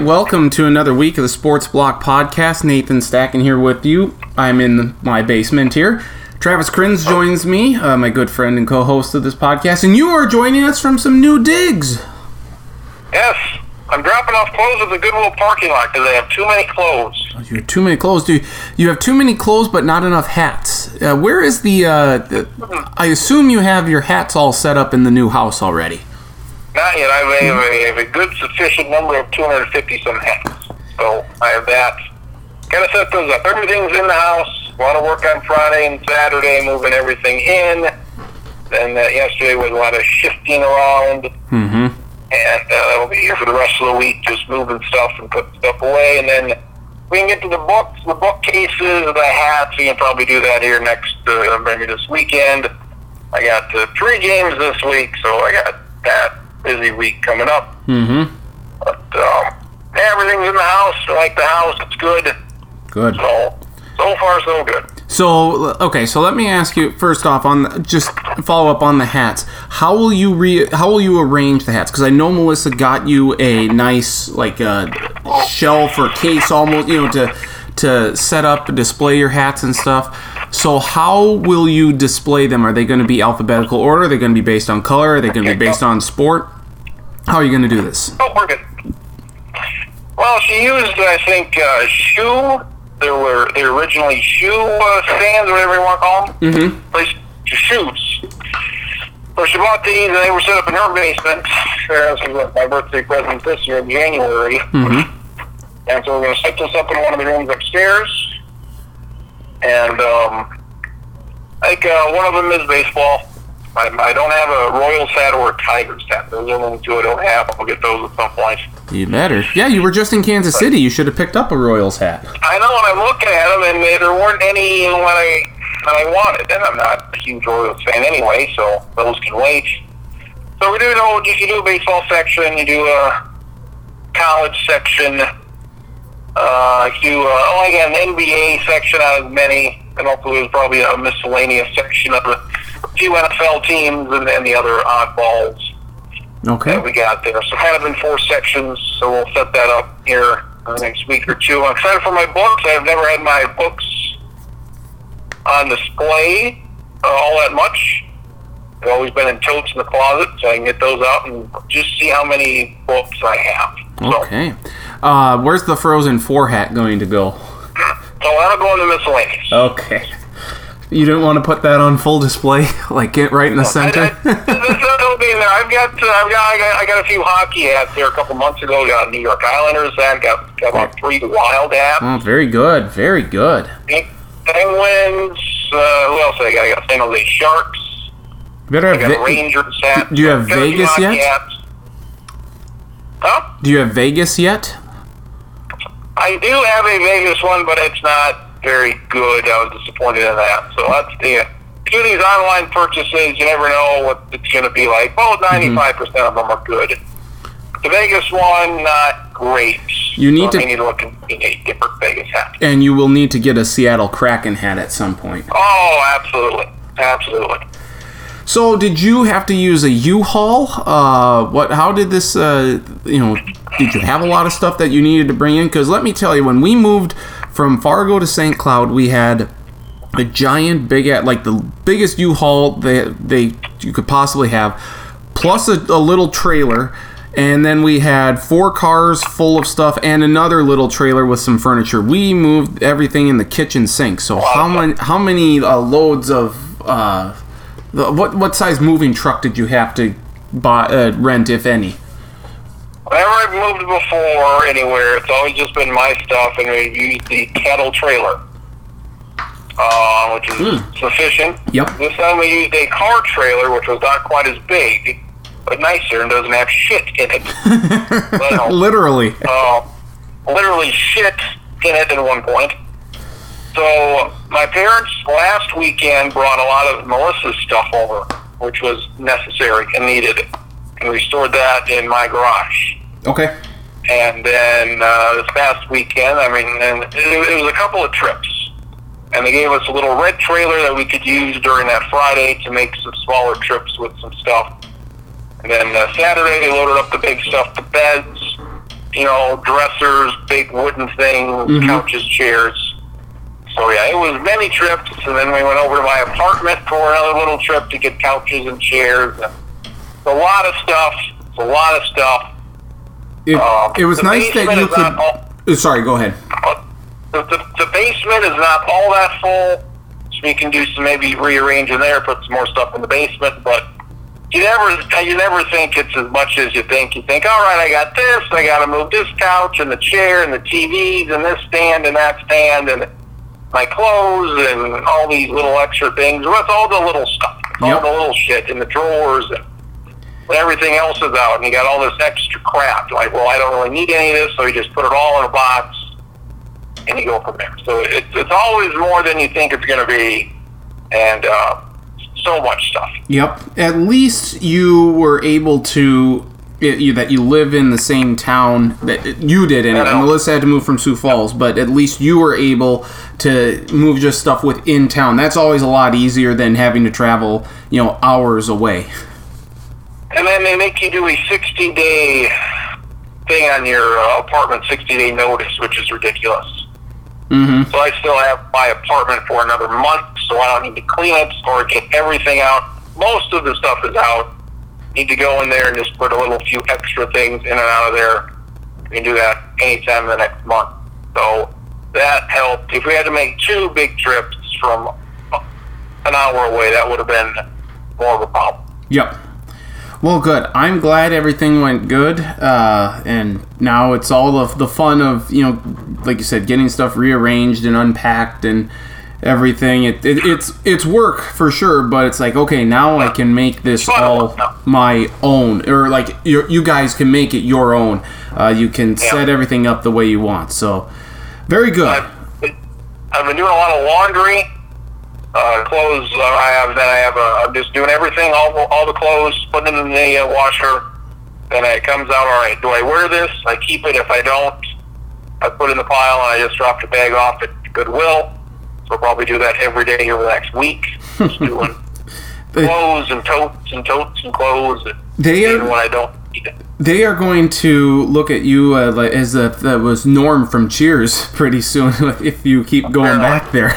Welcome to another week of the Sports Block Podcast. Nathan Stacken here with you. I'm in my basement here. Travis Kriens joins me, uh, my good friend and co-host of this podcast, and you are joining us from some new digs. Yes, I'm dropping off clothes at the Goodwill parking lot because I have too many clothes. You have too many clothes. Do you, you have too many clothes, but not enough hats? Uh, where is the, uh, the? I assume you have your hats all set up in the new house already. Not yet. I have a, I have a good sufficient number of 250 some hats. So I have that. Gotta set those up. Everything's in the house. A lot of work on Friday and Saturday, moving everything in. Then uh, yesterday was a lot of shifting around. Mm-hmm. And uh, that'll be here for the rest of the week, just moving stuff and putting stuff away. And then we can get to the books, the bookcases, the hats. We can probably do that here next, uh, maybe this weekend. I got uh, three games this week, so I got that busy week coming up. Mm-hmm. But um, everything's in the house. I like the house. It's good. Good. So so far so good. So okay, so let me ask you first off on the, just follow up on the hats. How will you re how will you arrange the hats? Because I know Melissa got you a nice like uh, shelf or case almost, you know, to to set up and display your hats and stuff. So how will you display them? Are they going to be alphabetical order? Are they going to be based on color? Are they going to be based on sport? How are you going to do this? Oh, we're good. Well, she used, I think, uh, shoe. There were they originally shoe uh, stands, whatever you want to call them. Mm-hmm. Place to shoes. So she bought these, and they were set up in her basement. This was my birthday present this year in January. Mm-hmm. And so we're going to set this up in one of the rooms upstairs. And um, I think uh, one of them is baseball. I, I don't have a Royals hat or a Tigers hat. Those are the only two I don't have. I'll get those at some point. You better. Yeah, you were just in Kansas City. You should have picked up a Royals hat. I know when I'm looking at them, and there weren't any when I when I wanted. And I'm not a huge Royals fan anyway, so those can wait. So we do you know you can do a baseball section, you do a college section, uh, you do uh, oh again an NBA section out of many, and also there's probably a miscellaneous section of a few NFL teams and then the other oddballs Okay. that we got there. So kind of in four sections. So we'll set that up here uh, next week or two. I'm excited for my books. I've never had my books on display uh, all that much. They've always been in totes in the closet, so I can get those out and just see how many books I have. So, Okay. Uh, where's the Frozen Four hat going to go? so that'll go in the miscellaneous. Okay. You didn't want to put that on full display, like it right in the I, I, center. that'll be in there. I've got, uh, I've got, I got, I got a few hockey hats there a couple months ago. Got a New York Islanders hat. Got, got about three Wild hats. oh, very good, very good. Penguins. Uh, who else I got? I got San Jose Sharks. You better I got Ve- Rangers hat. Do you have Got a few Vegas yet? hats. Huh? Do you have Vegas yet? I do have a Vegas one, but it's not very good. I was disappointed in that. So that's the. Do these online purchases, you never know what it's going to be like. Well, Mm-hmm. 95% of them are good. The Vegas one, not great. You need so to- I need to look at a different Vegas hat. And you will need to get a Seattle Kraken hat at some point. Oh, absolutely. Absolutely. So, did you have to use a U-Haul? Uh, what? How did this? Uh, you know, did you have a lot of stuff that you needed to bring in? Because let me tell you, when we moved from Fargo to St. Cloud, we had a giant, big, at like the biggest U-Haul they they you could possibly have, plus a, a little trailer. And then we had four cars full of stuff and another little trailer with some furniture. We moved everything in the kitchen sink. So how many how many uh, loads of uh, what what size moving truck did you have to buy uh, rent if any? Whenever I've moved before anywhere, it's always just been my stuff, and we used the cattle trailer, uh, which is sufficient. Yep. This time we used a car trailer, which was not quite as big, but nicer and doesn't have shit in it. well, Literally. uh, literally shit in it at one point. So my parents last weekend brought a lot of Melissa's stuff over, which was necessary and needed, and we stored that in my garage. Okay. And then uh, this past weekend, I mean, and it, it was a couple of trips. And they gave us a little red trailer that we could use during that Friday to make some smaller trips with some stuff. And then uh, Saturday, they loaded up the big stuff, the beds, you know, dressers, big wooden things, couches, chairs. So yeah, it was many trips, and then we went over to my apartment for another little trip to get couches and chairs. And it's a lot of stuff. It's a lot of stuff. It, Um, it was nice that you could. all- Uh, Sorry, go ahead. the, the, the basement is not all that full, so we can do some maybe rearrange in there, put some more stuff in the basement. But you never, you never think it's as much as you think. You think, all right, I got this, I got to move this couch and the chair and the TVs and this stand and that stand and my clothes and all these little extra things. Well, it's all the little stuff, It's all the little shit in the drawers and. Everything else is out, and you got all this extra crap. Like, well, I don't really need any of this, so you just put it all in a box, and you go from there. So it's it's always more than you think it's going to be, and uh, so much stuff. Yep. At least you were able to. It- You, that you live in the same town that you did anyway. I know. Melissa had to move from Sioux Falls, but at least you were able to move just stuff within town. That's always a lot easier than having to travel, you know, hours away. And then they make you do a 60 day thing on your uh, apartment, 60 day notice, which is ridiculous. Mm-hmm. So I still have my apartment for another month, so I don't need to clean it or get everything out. Most of the stuff is out. Need to go in there and just put a little few extra things in and out of there. You can do that anytime the next month. So that helped. If we had to make two big trips from an hour away, that would have been more of a problem. Yep. Well, good. I'm glad everything went good, uh, and now it's all of the fun of you know, like you said, getting stuff rearranged and unpacked and everything. It, it it's it's work for sure, but it's like okay, now I can make this all my own, or like you you guys can make it your own. Uh, you can set everything up the way you want. So, very good. I've been, I've been doing a lot of laundry, uh, clothes. Uh, I have then I have. Uh, I'm just doing everything, all all the clothes, putting them in the uh, washer. Then it comes out. All right, do I wear this? I keep it. If I don't, I put it in the pile and I just drop the bag off at Goodwill. I'll probably do that every day over the next week. Just doing clothes and totes and totes and clothes. And They are- when I don't need it. They are going to look at you uh, like, as if that was Norm from Cheers pretty soon if you keep going back there.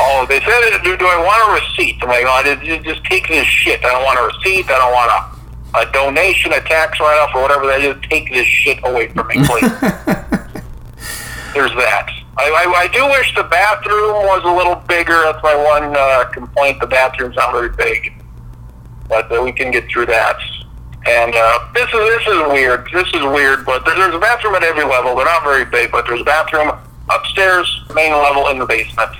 Oh, they said, do, do I want a receipt? I'm like, oh, just, just take this shit. I don't want a receipt. I don't want a, a donation, a tax write-off, or whatever. They just take this shit away from me, please. There's that. I, I, I do wish the bathroom was a little bigger. That's my one uh, complaint. The bathroom's not very big, but uh, we can get through that. And uh, this is this is weird. This is weird, but there's a bathroom at every level. They're not very big, but there's a bathroom upstairs, main level, in the basement.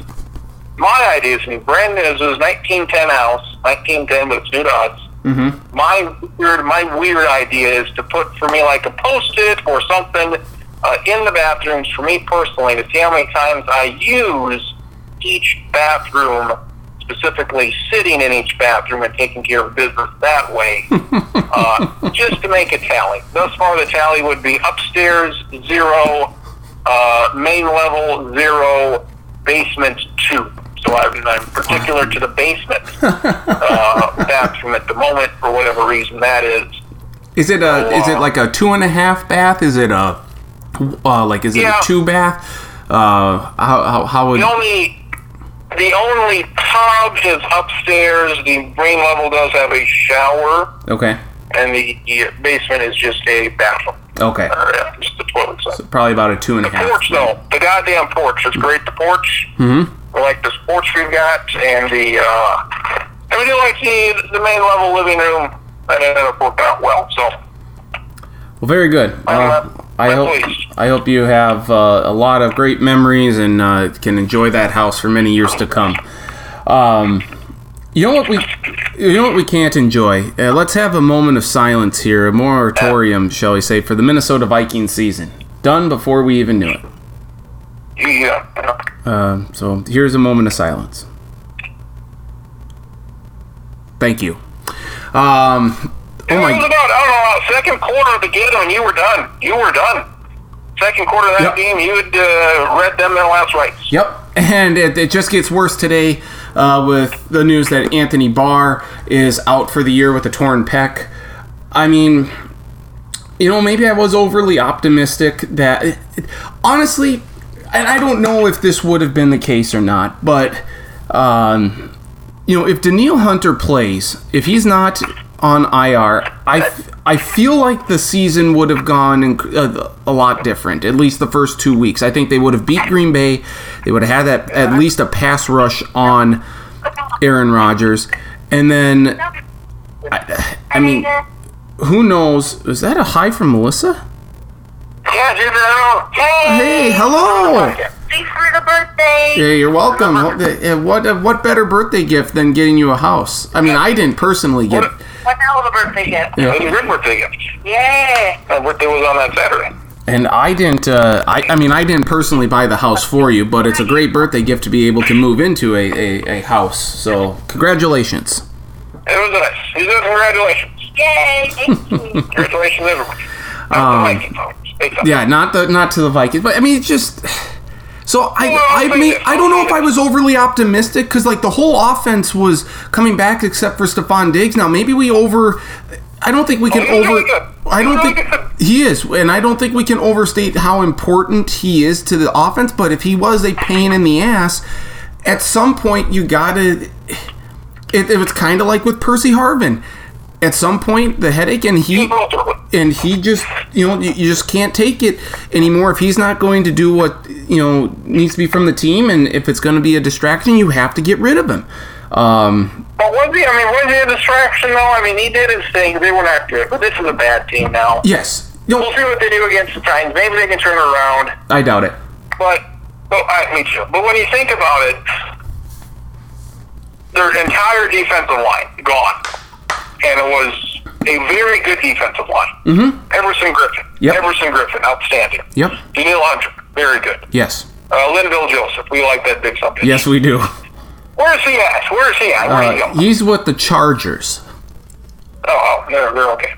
My idea is brand new. This is 1910 house, 1910, but it's new to us. mm-hmm. My weird, my weird idea is to put for me like a post-it or something uh, in the bathrooms for me personally to see how many times I use each bathroom, specifically sitting in each bathroom and taking care of business that way, uh, just to make a tally. Thus far, the tally would be upstairs zero, uh, main level zero, basement two. So I'm, I'm particular to the basement uh, bathroom at the moment for whatever reason that is. Is it a is it like a two and a half bath? Is it a uh, like is it Yeah. a two bath? Uh, how, how, how would The only the only tub is upstairs. The main level does have a shower, okay and the, the basement is just a bathroom. okay Or, yeah, just the toilet side. probably about a two and a The half. porch, though, the goddamn porch. It's great. The porch. Mm-hmm. I like this porch we've got, and the uh, we do like the the main level living room. That ended up working out well. So Well, very good. Uh, I hope. I hope you have uh, a lot of great memories and uh, can enjoy that house for many years to come. Um, you know what we, you know what we can't enjoy. Uh, let's have a moment of silence here, a moratorium, shall we say, for the Minnesota Vikings season. Done before we even knew it. yeah. Uh, so here's a moment of silence. Thank you. Um, It oh was about, I don't know, second quarter of the game when you were done. You were done. Second quarter of Yep. that game, you had uh, read them their last rites. Yep, and it, it just gets worse today uh, with the news that Anthony Barr is out for the year with a torn pec. I mean, you know, maybe I was overly optimistic that honestly, and I don't know if this would have been the case or not, but um, you know, if Danielle Hunter plays, if he's not on IR, I, I feel like the season would have gone in, uh, a lot different. At least the first two weeks, I think they would have beat Green Bay. They would have had that at least a pass rush on Aaron Rodgers, and then I, I mean, who knows? Is that a hi from Melissa? Yeah, dude, hello. Hey. Hey, hello. Thanks for the birthday. Yeah, you're welcome. What, uh, what what better birthday gift than getting you a house? I mean, I didn't personally get. What hell of a birthday gift? Yeah. It was your birthday gift. Yeah. My birthday was on that Saturday. And I didn't. Uh, I, I mean, I didn't personally buy the house for you, but it's a great birthday gift to be able to move into a, a, a house. So, congratulations. It was nice. You did congratulations. Yay. Thank you. Congratulations, everybody. Not Um, the Vikings, though. Stay tough. Yeah, not the not to the Vikings, but I mean, it's just. So I I mean I don't know if I was overly optimistic because like the whole offense was coming back except for Stefon Diggs. Now maybe we over. I don't think we can he's over. I don't think he is, and I don't think we can overstate how important he is to the offense. But if he was a pain in the ass, at some point you gotta. It, it was kind of like with Percy Harvin. At some point, the headache and he Go through it. and he just you know you, you just can't take it anymore if he's not going to do what you know needs to be from the team and if it's going to be a distraction you have to get rid of him um But was he? I mean, was he a distraction though? I mean, he did his thing. They were not good. But this is a bad team now. yes no We'll see what they do against the Titans. Maybe they can turn around. i doubt it But, but I, me too. But when you think about it, their entire defensive line gone, and it was a very good defensive line. Mm-hmm. Everson Griffen. Yep. Everson Griffen, outstanding. Yep. Danielle Hunter, very good. yes Uh, Linval Joseph, we like that big something. yes we do Where's he at? Where's he at? Where uh, he he's with the chargers Oh, oh, they're, they're okay.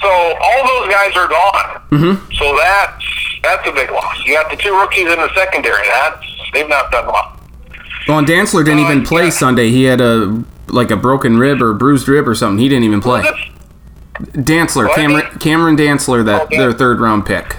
So all those guys are gone. Mm-hmm. So that's that's a big loss. You got the two rookies in the secondary. That's they've not done well. well and Dantzler didn't Uh, even play yeah. sunday he had a like a broken rib or bruised rib or something he didn't even play Dantzler, What? Cameron, Cameron Dantzler, that their third round pick.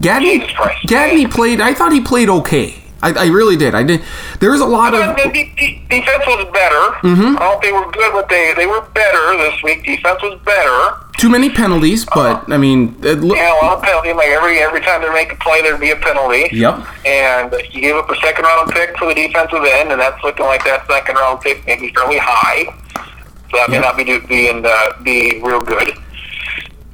Gladney. Gladney played. I thought he played okay. I, I really did. I did. There was a lot of. the de- de- defense was better. Mm-hmm. I don't think they were good, but they they were better this week. Defense was better. Too many penalties, but I mean, it look, Yeah, a lot of penalty. Like every every time they make a play, there'd be a penalty. Yep. And you gave up a second round pick for the defensive end, and that's looking like that second round pick maybe fairly high. So that may not be do- being uh, be real good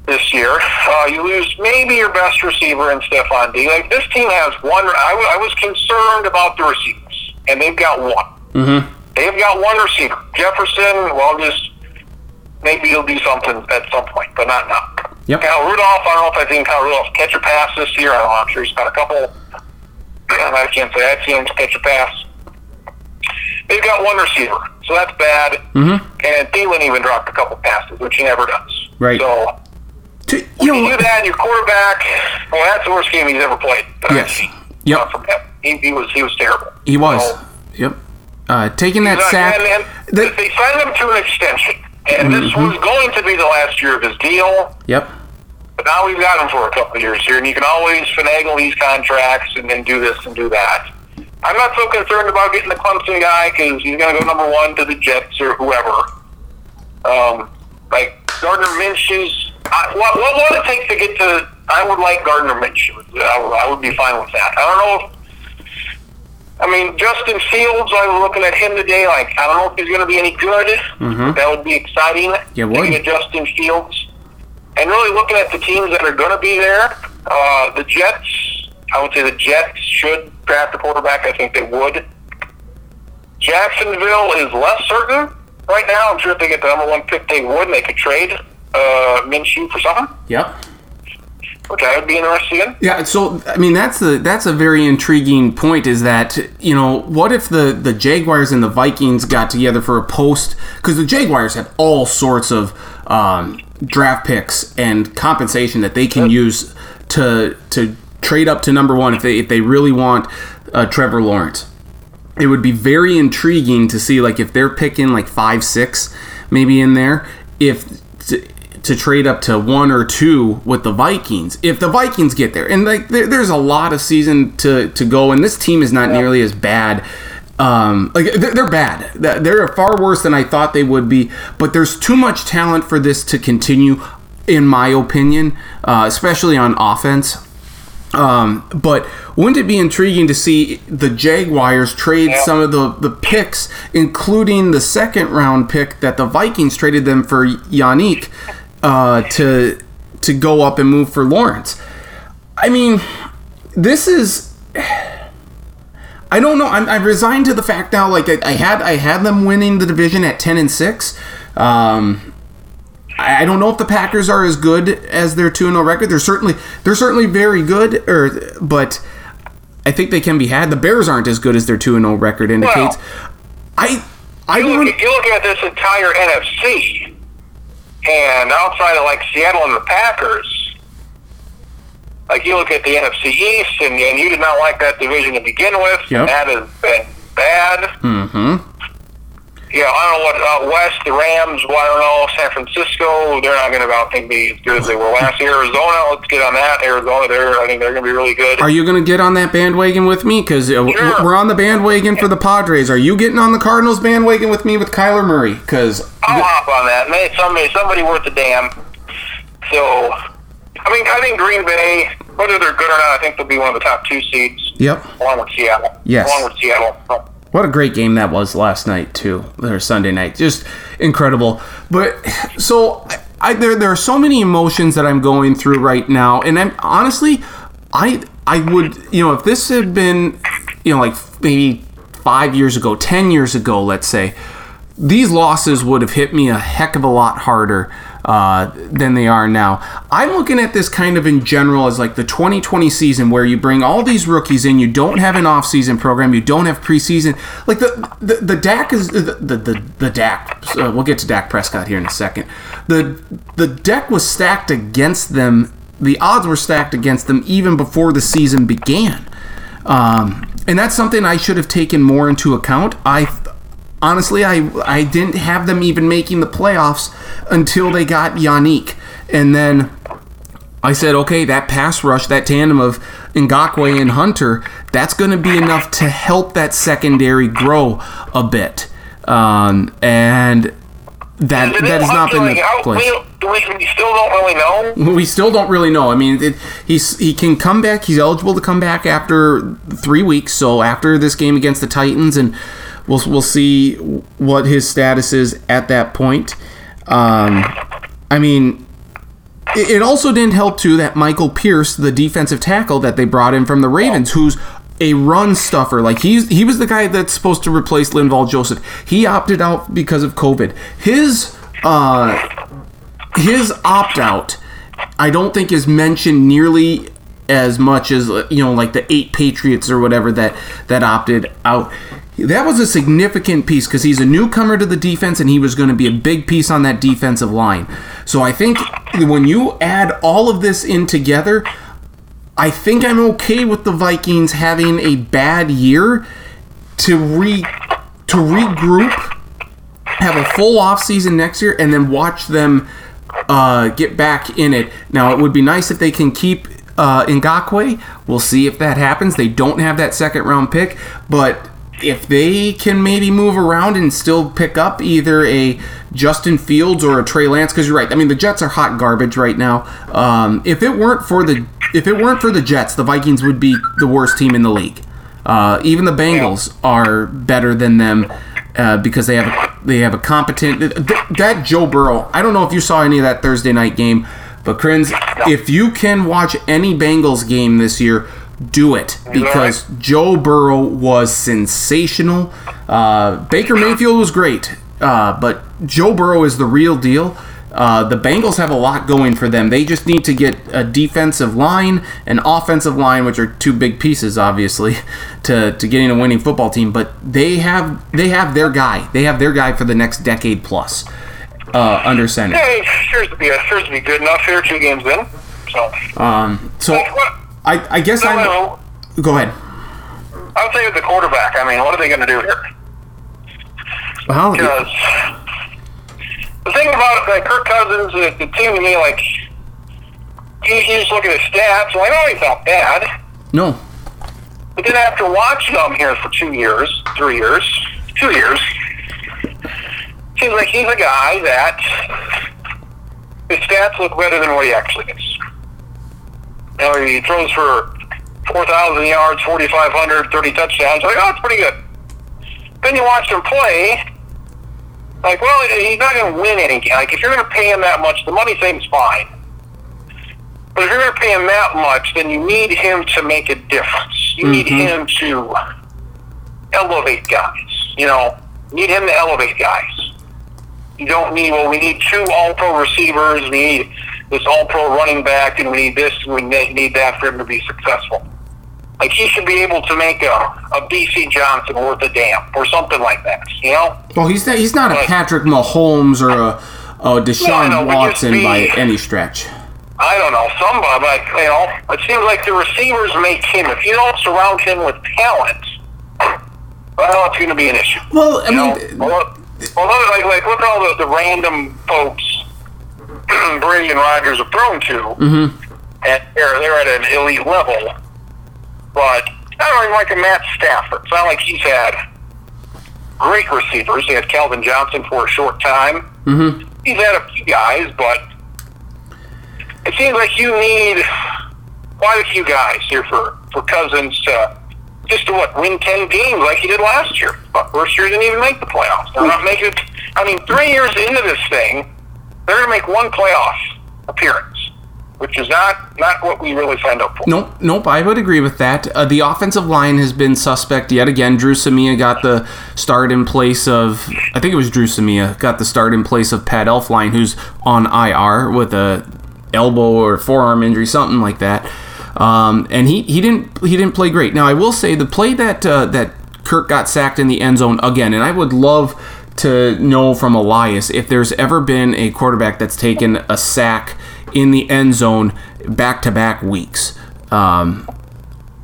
this year. Uh, you lose maybe your best receiver in Stefon D. Like this team has one. I, w- I was concerned about the receivers, and they've got one. Mhm. They've got one receiver, Jefferson. Well, just maybe he'll do something at some point, but not now. Yep. Kyle Rudolph. I don't know if I've seen Kyle Rudolph catch a pass this year. I don't know. I'm sure he's got a couple. I can't say I've seen him catch a pass. They've got one receiver, so that's bad. Mhm. And Thielen even dropped a couple passes, which he never does. Right. So to, you you know, do that, your quarterback. Well, that's the worst game he's ever played. Yes. Yep. He, he was he was terrible. he was. So, Yep. Uh, taking that sack. And, and the- they signed him to an extension, and this Mm-hmm. was going to be the last year of his deal. yep. But now we've got him for a couple of years here, and you can always finagle these contracts and then do this and do that. I'm not so concerned about getting the Clemson guy because he's going to go number one to the Jets or whoever. Um, like Gardner Minshew's. I, what, what would it take to get to? I would like Gardner Minshew. I would, I would be fine with that. I don't know if I mean, Justin Fields, I was looking at him today. Like, I don't know if he's going to be any good. Mhm. That would be exciting. Yeah, would. Looking at Justin Fields. And really looking at the teams that are going to be there. Uh, the Jets, I would say the Jets should draft a quarterback. I think they would. Jacksonville is less certain right now. I'm sure if they get the number one pick, they would. And they could trade uh, Minshew for something, Yep. Okay, I would be interested in. Yeah, so I mean that's a that's a very intriguing point. Is that you know what if the the Jaguars and the Vikings got together for a post because the Jaguars have all sorts of um, draft picks and compensation that they can use to to trade up to number one if they if they really want uh, Trevor Lawrence. It would be very intriguing to see like if they're picking like five six maybe in there if to trade up to one or two with the Vikings if the Vikings get there. And like there, there's a lot of season to to go, and this team is not nearly as bad. Um, like they're, they're bad. They're far worse than I thought they would be. But there's too much talent for this to continue, in my opinion, uh, especially on offense. Um, but wouldn't it be intriguing to see the Jaguars trade Yeah. some of the, the picks, including the second round pick that the Vikings traded them for Yannick uh, to to go up and move for Lawrence? I mean, this is. I don't know. I'm, I'm resigned to the fact now. Like I, I had, I had them winning the division at ten and six. Um, I I don't know if the Packers are as good as their two zero record. They're certainly they're certainly very good, or but I think they can be had. The Bears aren't as good as their two zero record indicates. I I You don't. look, you look at this entire NFC, and outside of like Seattle and the Packers, like you look at the NFC East, and, and you did not like that division to begin with. Yep. That has been bad. Mm-hmm. Yeah, I don't know what out west, the Rams. Well, I don't know San Francisco. They're not going to, I think, be as good as they were last year. Arizona, let's get on that. Arizona, they're, I think they're going to be really good. Are you going to get on that bandwagon with me? Because uh, Sure. we're on the bandwagon for the Padres. Are you getting on the Cardinals bandwagon with me with Kyler Murray? Because I'll hop on that. Maybe somebody, somebody worth a damn. So, I mean, I think Green Bay, whether they're good or not, I think they'll be one of the top two seeds, yep. along with Seattle. Yes. Along with Seattle. What a great game that was last night too, or Sunday night, just incredible. But so I, there there are so many emotions that I'm going through right now, and I'm honestly, I I would you know if this had been you know like maybe five years ago, ten years ago, let's say, these losses would have hit me a heck of a lot harder uh, than they are now. I'm looking at this kind of in general as like the 2020 season where you bring all these rookies in, you don't have an off-season program, you don't have preseason. Like the the, the Dak is the the the, the. Uh, we'll get to Dak Prescott here in a second. The the deck was stacked against them. The odds were stacked against them even before the season began. Um, and that's something I should have taken more into account. I honestly, I I didn't have them even making the playoffs until they got Yannick, and then I said, okay, that pass rush, that tandem of Ngakoue and Hunter, that's going to be enough to help that secondary grow a bit, um, and that Is that has not been the how- place. We, we, we still don't really know. We still don't really know. I mean, it, he's he can come back. He's eligible to come back after three weeks. So after this game against the Titans, and we'll we'll see what his status is at that point. Um, I mean, it, it also didn't help too that Michael Pierce, the defensive tackle that they brought in from the Ravens, who's a run stuffer. Like he's he was the guy that's supposed to replace Linval Joseph. He opted out because of COVID. His uh his opt out, I don't think is mentioned nearly as much as you know, like the eight Patriots or whatever that that opted out. That was a significant piece because he's a newcomer to the defense and he was going to be a big piece on that defensive line. So I think when you add all of this in together, I think I'm okay with the Vikings having a bad year to re to regroup, have a full off season next year, and then watch them uh, get back in it. Now it would be nice if they can keep uh, Ngakoue. We'll see if that happens. They don't have that second round pick, but if they can maybe move around and still pick up either a Justin Fields or a Trey Lance, because you're right. I mean, the Jets are hot garbage right now. Um, if it weren't for the if it weren't for the Jets, the Vikings would be the worst team in the league. Uh, even the Bengals are better than them uh, because they have a, they have a competent th- that Joe Burrow. I don't know if you saw any of that Thursday night game, but Kriens, if you can watch any Bengals game this year, do it because Joe Burrow was sensational. Uh, Baker Mayfield was great, uh, but Joe Burrow is the real deal. Uh, the Bengals have a lot going for them. They just need to get a defensive line, an offensive line, which are two big pieces, obviously, to, to getting a winning football team. But they have they have their guy. They have their guy for the next decade plus uh, under center. Hey, sure to be sure to be good enough here. Two games in, so. Um, so I, I guess No, I'm. no. Go ahead. I would say with the quarterback. I mean, what are they going to do here? Well, Because the thing about like Kirk Cousins, it, it seemed to me like you, you just look at his stats. Well, I know he's not bad, No. but then after watching him here for two years, three years, two years, seems like he's a guy that his stats look better than what he actually is. You know, he throws for 4,000 yards, 4,500, 30 touchdowns. Like, oh, it's pretty good. Then you watch him play, like, well, he's not going to win any. Like, if you're going to pay him that much, the money thing's fine. But if you're going to pay him that much, then you need him to make a difference. You need mm-hmm. him to elevate guys. You know, you need him to elevate guys. You don't need, well, we need two all-pro receivers. We need this all-pro running back, and we need this, and we need that for him to be successful. Like, he should be able to make a, a Bisi Johnson worth a damn, or something like that, you know? Well, he's not, he's not a Patrick Mahomes or a, a Deshaun No, Watson be- by any stretch. I don't know, somebody, like, you know, it seems like the receivers make him, if you don't surround him with talent, well, it's going to be an issue. Well, I know, mean, well, well, like, like, look at all the, the random folks Brady and Rodgers have thrown to, Mm-hmm. and they're, they're at an elite level. But I don't even like a Matt Stafford. It's not like he's had great receivers. He had Calvin Johnson for a short time. mm-hmm. He's had a few guys, but it seems like you need quite a few guys here for, for Cousins to just to what win ten games like he did last year. But first year didn't even make the playoffs. They're not making. I mean, three years into this thing, they're going to make one playoff appearance, which is not not what we really signed up for. Nope, nope. I would agree with that. Uh, the offensive line has been suspect yet again. Dru Samia got the start in place of, I think it was Dru Samia got the start in place of Pat Elflein, who's on IR with a elbow or forearm injury, something like that. Um, and he, he didn't he didn't play great. Now I will say the play that uh, that Kirk got sacked in the end zone again, and I would love to know from Elias if there's ever been a quarterback that's taken a sack in the end zone back to back weeks. Um,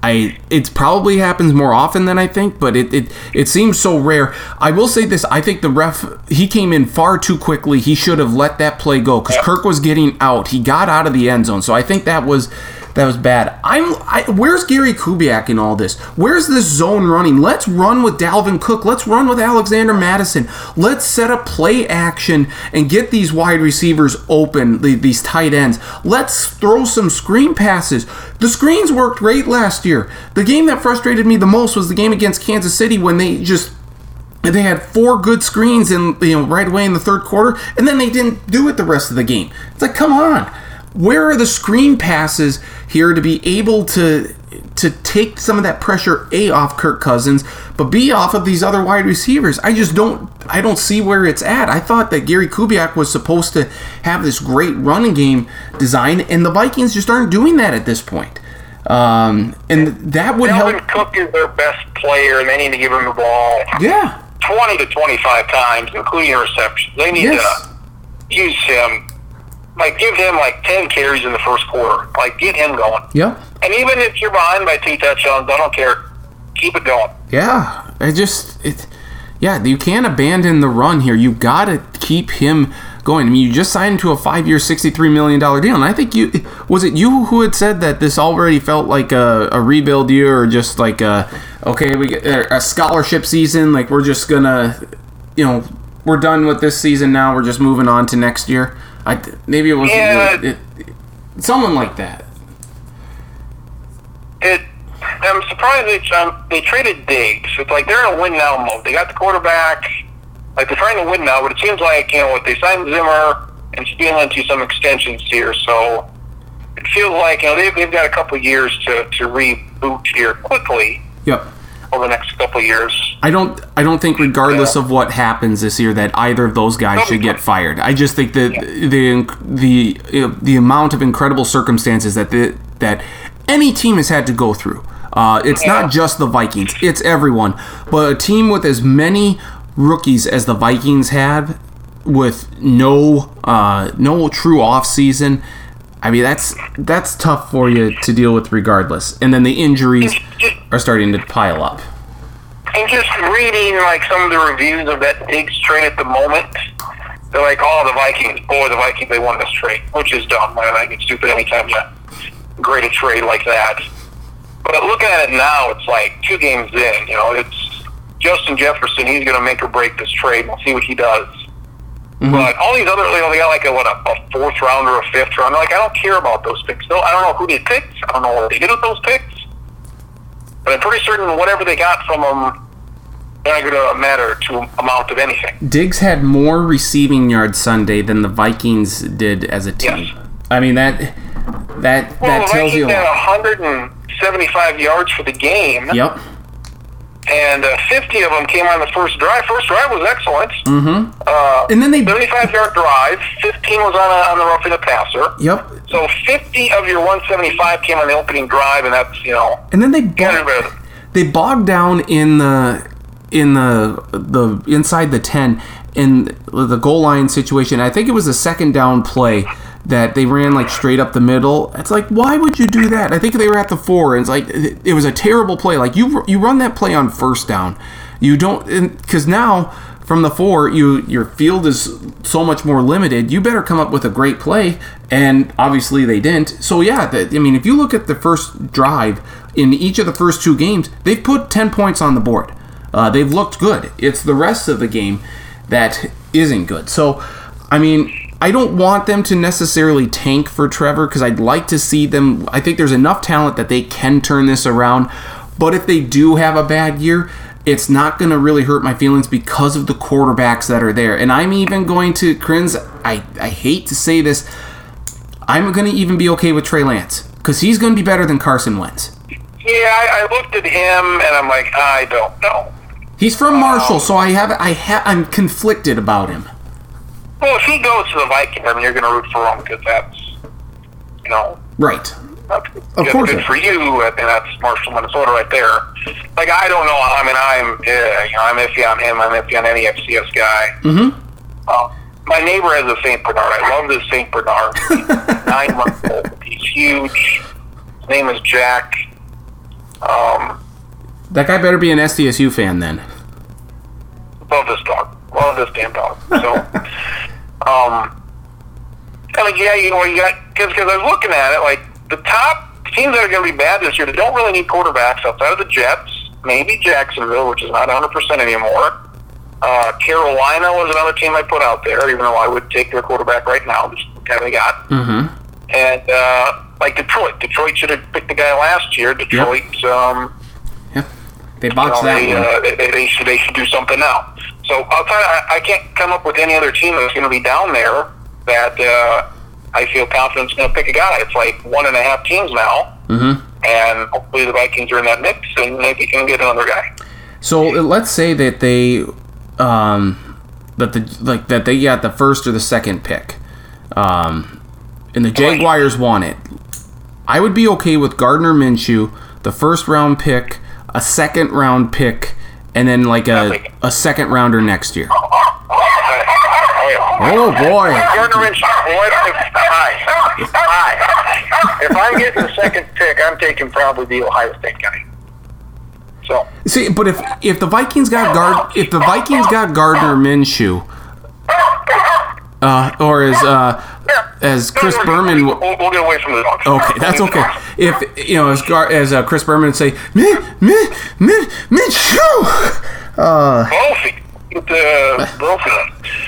I it probably happens more often than I think, but it, it it seems so rare. I will say this: I think the ref he came in far too quickly. He should have let that play go because Kirk was getting out. He got out of the end zone, so I think that was that was bad. I'm I, where's Gary Kubiak in all this? Where's this zone running? Let's run with Dalvin Cook. Let's run with Alexander Mattison. Let's set up play action and get these wide receivers open. the- These tight ends. Let's throw some screen passes. The screens worked great last year. The game that frustrated me the most was the game against Kansas City when they just they had four good screens in you know right away in the third quarter, and then they didn't do it the rest of the game. It's like, come on, where are the screen passes here to be able to to take some of that pressure a off Kirk Cousins, but b off of these other wide receivers? I just don't I don't see where it's at. I thought that Gary Kubiak was supposed to have this great running game design, and the Vikings just aren't doing that at this point. Um, and that would help. Dalvin Cook is their best player, and they need to give him the ball Yeah. 20 to 25 times, including receptions. They need Yes. to use him, like give him like 10 carries in the first quarter. Like get him going. Yep. And even if you're behind by two touchdowns, I don't care. Keep it going. Yeah, I just it. Yeah, you can't abandon the run here. You got to keep him going. I mean, you just signed to a five-year, sixty-three million dollar deal, and I think you was it you who had said that this already felt like a, a rebuild year, or just like a okay, we get er, a scholarship season. Like we're just gonna, you know, we're done with this season now. We're just moving on to next year. I maybe it was Yeah. it, it, someone like that. It. I'm surprised they um, they traded Diggs. It's like they're in a win now mode. They got the quarterback. Like they're trying to win now, but it seems like you know what they signed Zimmer and still into some extensions here. So it feels like you know they've, they've got a couple years to to reboot here quickly Yep. Over the next couple years. I don't I don't think regardless of what happens this year that either of those guys should get fired. I just think that the the you the amount of incredible circumstances that the, that any team has had to go through. Uh, it's Yeah. not just the Vikings; it's everyone. But a team with as many rookies as the Vikings had, with no uh, no true off season. I mean that's that's tough for you to deal with regardless. And then the injuries are starting to pile up. And just reading like some of the reviews of that Diggs trade at the moment, they're like, oh, the Vikings, boy, the Vikings, they won this trade, which is dumb. I think it's stupid anytime you grade a trade like that. But looking at it now, it's like two games in. You know, it's Justin Jefferson. He's going to make or break this trade. We'll see what he does. Mm-hmm. But all these other, you know, they got like a what a, a fourth rounder, a fifth rounder. Like I don't care about those picks. No, I don't know who they picked. I don't know what they did with those picks. But I'm pretty certain whatever they got from them, they're not going to matter to amount of anything. Diggs had more receiving yards Sunday than the Vikings did as a team. Yes. I mean that that Well, that tells you a had lot. 175 yards for the game, Yep. And uh, 50 of them came on the first drive. First drive was excellent. Mm-hmm. Uh, And then they 35 yard drive, 15 was on, a, on the roughing the passer. Yep. So 50 of your 175 came on the opening drive, and that's, you know, And then they kind bog, of a, they bogged down in the in the the inside the 10 in the goal line situation. I think it was a second down play that they ran like straight up the middle. It's like why would you do that? I think they were at the 4 and it's like it was a terrible play. Like you you run that play on first down. You don't cuz now from the 4 you your field is so much more limited. You better come up with a great play and obviously they didn't. So yeah, the, I mean if you look at the first drive in each of the first two games, they've put 10 points on the board. Uh, they've looked good. It's the rest of the game that isn't good. So, I mean, I don't want them to necessarily tank for Trevor because I'd like to see them. I think there's enough talent that they can turn this around. But if they do have a bad year, it's not going to really hurt my feelings because of the quarterbacks that are there. And I'm even going to, Kriens, I, I hate to say this, I'm going to even be okay with Trey Lance because he's going to be better than Carson Wentz. yeah, I, I looked at him, and I'm like, I don't know. He's from Marshall, um, so I have I ha- I'm conflicted about him. Well, if he goes to the Vikings, I mean, you're going to root for him because that's, you know, Right. That's Of good, course. good for you, and that's Marshall, Minnesota, right there. Like I don't know. I mean, I'm you know, I'm iffy on him. I'm iffy on any FCS guy. Mm-hmm. Uh, my neighbor has a Saint Bernard. I love this Saint Bernard. He's nine months old. He's huge. His name is Jack. Um, That guy better be an SDSU fan then. love this dog. Love this damn dog. So, um, and like yeah, you know, you got because I was looking at it like the top teams that are going to be bad this year. They don't really need quarterbacks outside of the Jets, maybe Jacksonville, which is not 100 percent anymore. Uh, Carolina was another team I put out there, even though I would take their quarterback right now. Just kind of they got. Mm-hmm. And uh, like Detroit, Detroit should have picked the guy last year. Detroit, um, Yep. They you know, that they, one. uh, they, they should they should do something now. So you, I, I can't come up with any other team that's going to be down there that uh, I feel confident is going to pick a guy. It's like one and a half teams now, mm-hmm. and hopefully the Vikings are in that mix, and maybe can get another guy. So let's say that they, um, that the like that they got the first or the second pick, um, and the Jaguars want it. I would be okay with Gardner Minshew, the first round pick, a second round pick, and then like a, a second rounder next year. Oh. Boy! What if, hi, hi. If I'm getting the second pick, I'm taking probably the Ohio State guy. So, See, but if if the Vikings got guard if the Vikings got Gardner Minshew, uh, or as uh, as Chris Berman. we'll, we'll get away from the dogs. Okay, that's okay. If you know, as Gar, as uh, Chris Berman would say, me, me, me, Minshew. Uh, Brophy. With the Brophy.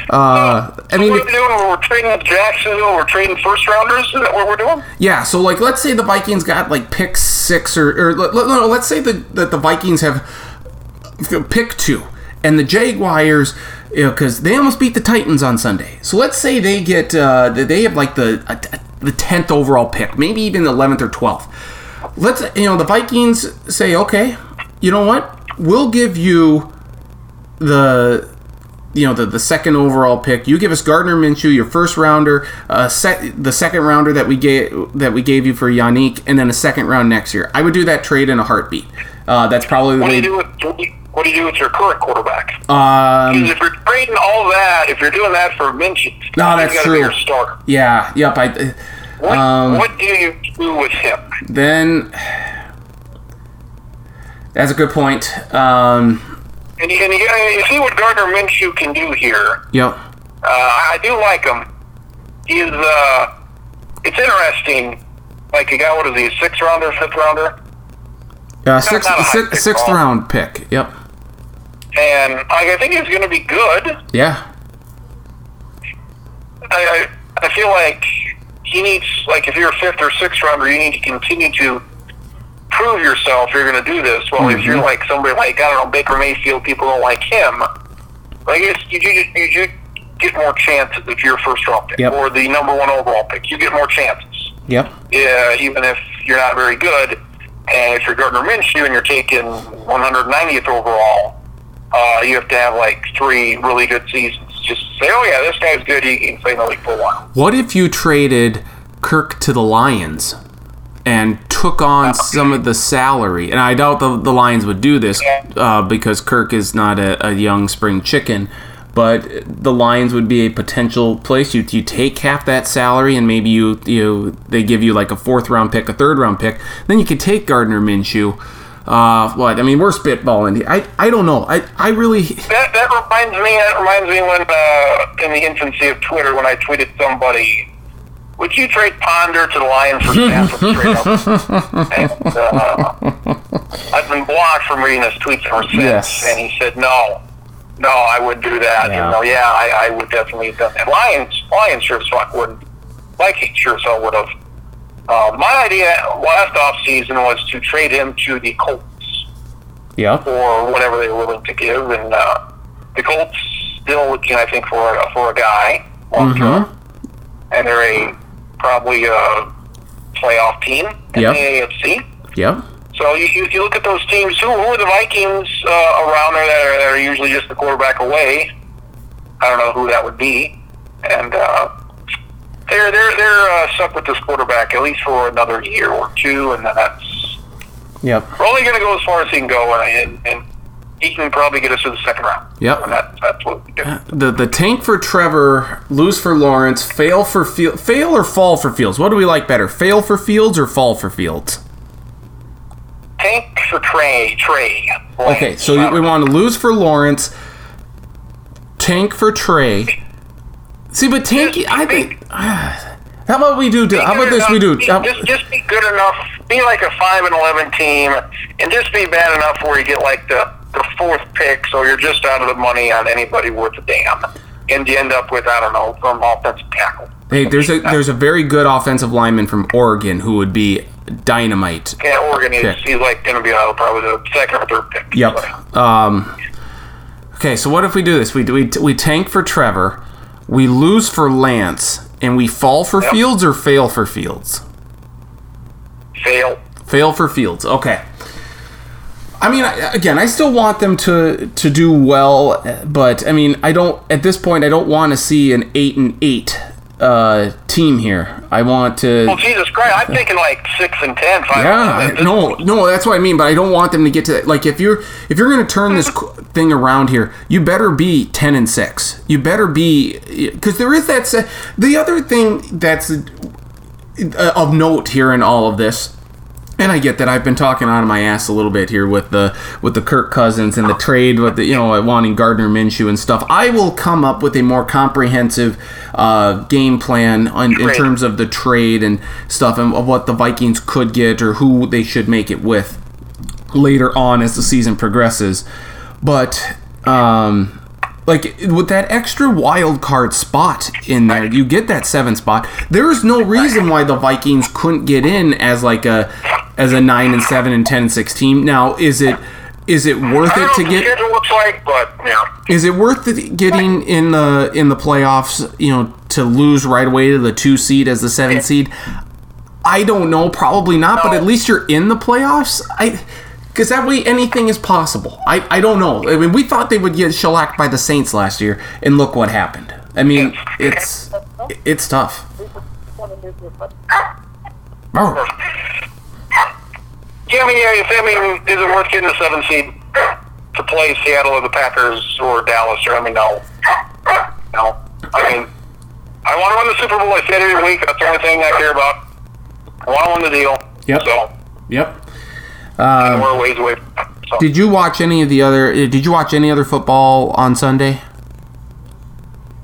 uh, I mean, what we're doing, we're trading with Jacksonville, we're trading first rounders. Is that what we're doing? Yeah, so like let's say the Vikings got like pick six or or let- let- no, let's say that that the Vikings have pick two and the Jaguars you know cuz they almost beat the Titans on Sunday. So let's say they get uh they have like the uh, the 10th overall pick, maybe even the 11th or 12th. Let's you know the Vikings say, "Okay, you know what? We'll give you the you know the, the second overall pick. You give us Gardner Minshew, your first rounder, uh, sec, the second rounder that we gave that we gave you for Yannick, and then a second round next year. I would do that trade in a heartbeat. Uh, that's probably the What do you do with what do you, do with your current quarterback? Um, if you're trading all that, if you're doing that for Minshew, No, that's true. Be your starter. yeah, yep. I What, Um, what do you do with him? then that's a good point. Um, And you, and you, you see what Gardner Minshew can do here. yep. I do like him. He's uh, it's interesting. Like a guy, what is he? Sixth rounder, fifth rounder, Uh, sixth, sixth, sixth round pick. Yep. And like I think he's going to be good. Yeah. I, I I feel like he needs like if you're a fifth or sixth rounder, you need to continue to prove yourself. You're going to do this. Well, if you're mm-hmm. like somebody like I don't know Baker Mayfield, people don't like him. I guess you you, you, you get more chances if you're a first round pick Yep. or the number one overall pick. You get more chances. Yep. Yeah, even if you're not very good, and if you're Gardner Minshew and you're taking 190th overall, uh, you have to have like three really good seasons. Just say, oh yeah, this guy's good. He can play in the league for a while. What if you traded Kirk to the Lions and took on some of the salary? And I doubt the, the Lions would do this uh, because Kirk is not a, a young spring chicken. But the Lions would be a potential place. You you take half that salary and maybe you you they give you like a fourth round pick, a third round pick. Then you could take Gardner Minshew. Uh, what I mean, we're spitballing. I I don't know. I I really That that reminds me. That reminds me when uh, in the infancy of Twitter when I tweeted somebody. Would you trade Ponder to the Lions for Stafford straight up? And, uh, I've been blocked from reading his tweets ever since, Yes. and he said no, no, I wouldn't do that. Yeah. You know, yeah, I, I would definitely have done that. Lions, Lions sure as fuck wouldn't. Vikings sure as hell would have. Uh, my idea last off season was to trade him to the Colts yeah or whatever they were willing to give, and uh, the Colts still looking, I think, for a, for a guy long term, and they're a probably a playoff team in Yep. the AFC. yep So you, you, you look at those teams. Who, who are the Vikings uh, around there that are, that are usually just the quarterback away? I don't know who that would be, and uh, they're they're they're uh, stuck with this quarterback at least for another year or two, and that's yep we're only going to go as far as he can go, and, and he can probably get us to the second round. Yep. and that, that's what we do. the the tank for Trevor, lose for Lawrence, fail for Field, fail or fall for Fields. What do we like better, fail for Fields or fall for Fields? Tank for Trey. Trey. Okay, so we want to lose for Lawrence, tank for Trey. See, but tank, I think. How about we do? How about this? We do. Just, just be good enough. Be like a five and eleven team, and just be bad enough where you get like the the fourth pick, so you're just out of the money on anybody worth a damn, and you end up with I don't know some offensive tackle. Hey, there's a there's a very good offensive lineman from Oregon who would be dynamite. Yeah, Oregon is Pick. he's like going to be uh, probably the second or third pick. Yep. Um, okay, so what if we do this? We do we we tank for Trevor, we lose for Lance, and we fall for Yep. Fields or fail for Fields. Fail. Fail for Fields. Okay. I mean, again, I still want them to to do well, but I mean, I don't at this point. I don't want to see an eight and eight uh, team here. I want to. Well, Jesus Christ, I'm thinking like six and ten. Five Yeah, no, no, that's what I mean. But I don't want them to get to that. Like, if you're if you're going to turn this thing around here, you better be ten and six. You better be because there is that. se- The other thing that's uh, of note here in all of this. And I get that I've been talking on my ass a little bit here with the with the Kirk Cousins and the trade with the you know wanting Gardner Minshew and stuff. I will come up with a more comprehensive uh, game plan on, in terms of the trade and stuff and of what the Vikings could get or who they should make it with later on as the season progresses. But um, like with that extra wild card spot in there, you get that seven spot. There is no reason why the Vikings couldn't get in as like a as a nine and seven and ten and six team. Now, is it is it worth I it to know what the get? schedule looks like, but yeah. Is it worth it getting in the in the playoffs? You know, to lose right away to the two seed as the seven seed. I don't know, probably not, but at least you're in the playoffs. I because that way anything is possible. I, I don't know. I mean, we thought they would get shellacked by the Saints last year, and look what happened. I mean, it's it's tough. Oh, Yeah, I mean, yeah, if, I mean, is it worth getting a seven seed to play Seattle or the Packers or Dallas? Or I mean, no, no. I mean, I want to win the Super Bowl. I say it every week. That's the only thing I care about. I want to win the deal. Yep. So Yep. We're a ways away. So. Did you watch any of the other? Did you watch any other football on Sunday?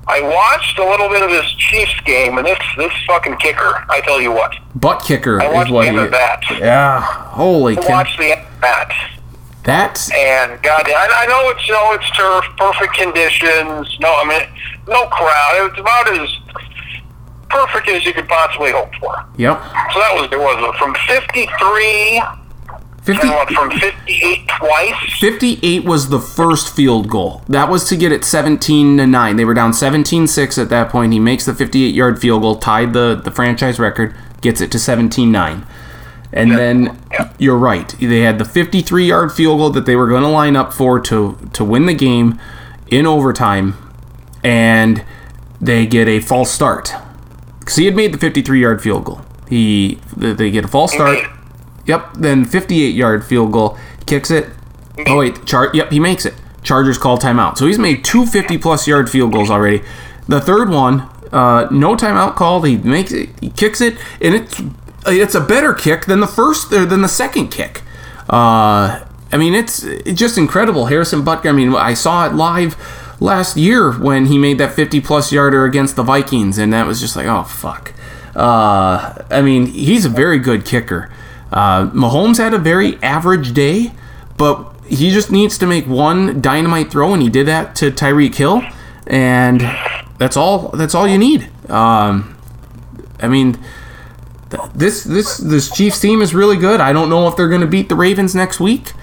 I watched a little bit of this Chiefs game, and this this fucking kicker. I tell you what, Butt kicker I is watched what the end of that. Yeah. Holy I watched the end of that. That's And God, I, I know it's you know it's turf, perfect conditions. No, I mean no crowd. It was about as perfect as you could possibly hope for. yep. So that was it was from 53 50, and what from 58 twice. 58 was the first field goal. That was to get it 17 to 9. They were down 17-6 at that point. He makes the 58-yard field goal, tied the, the franchise record, gets it to 17-9. And then Yeah. you're right. They had the 53-yard field goal that they were going to line up for to to win the game in overtime and they get a false start. Cuz he had made the 53-yard field goal. He they get a false start. Yep. Then 58 yard field goal, kicks it. Oh wait, char. Yep, he makes it. Chargers call timeout. So he's made two 50 plus yard field goals already. The third one, uh, no timeout called. He makes it. He kicks it, and it's it's a better kick than the first or than the second kick. Uh, I mean, it's, it's just incredible. Harrison Butker. I mean, I saw it live last year when he made that 50 plus yarder against the Vikings, and that was just like, oh fuck. Uh, I mean, he's a very good kicker. Uh, Mahomes had a very average day, but he just needs to make one dynamite throw, and he did that to Tyreek Hill, and that's all. That's all you need. Um, I mean, th- this this this Chiefs team is really good. I don't know if they're going to beat the Ravens next week,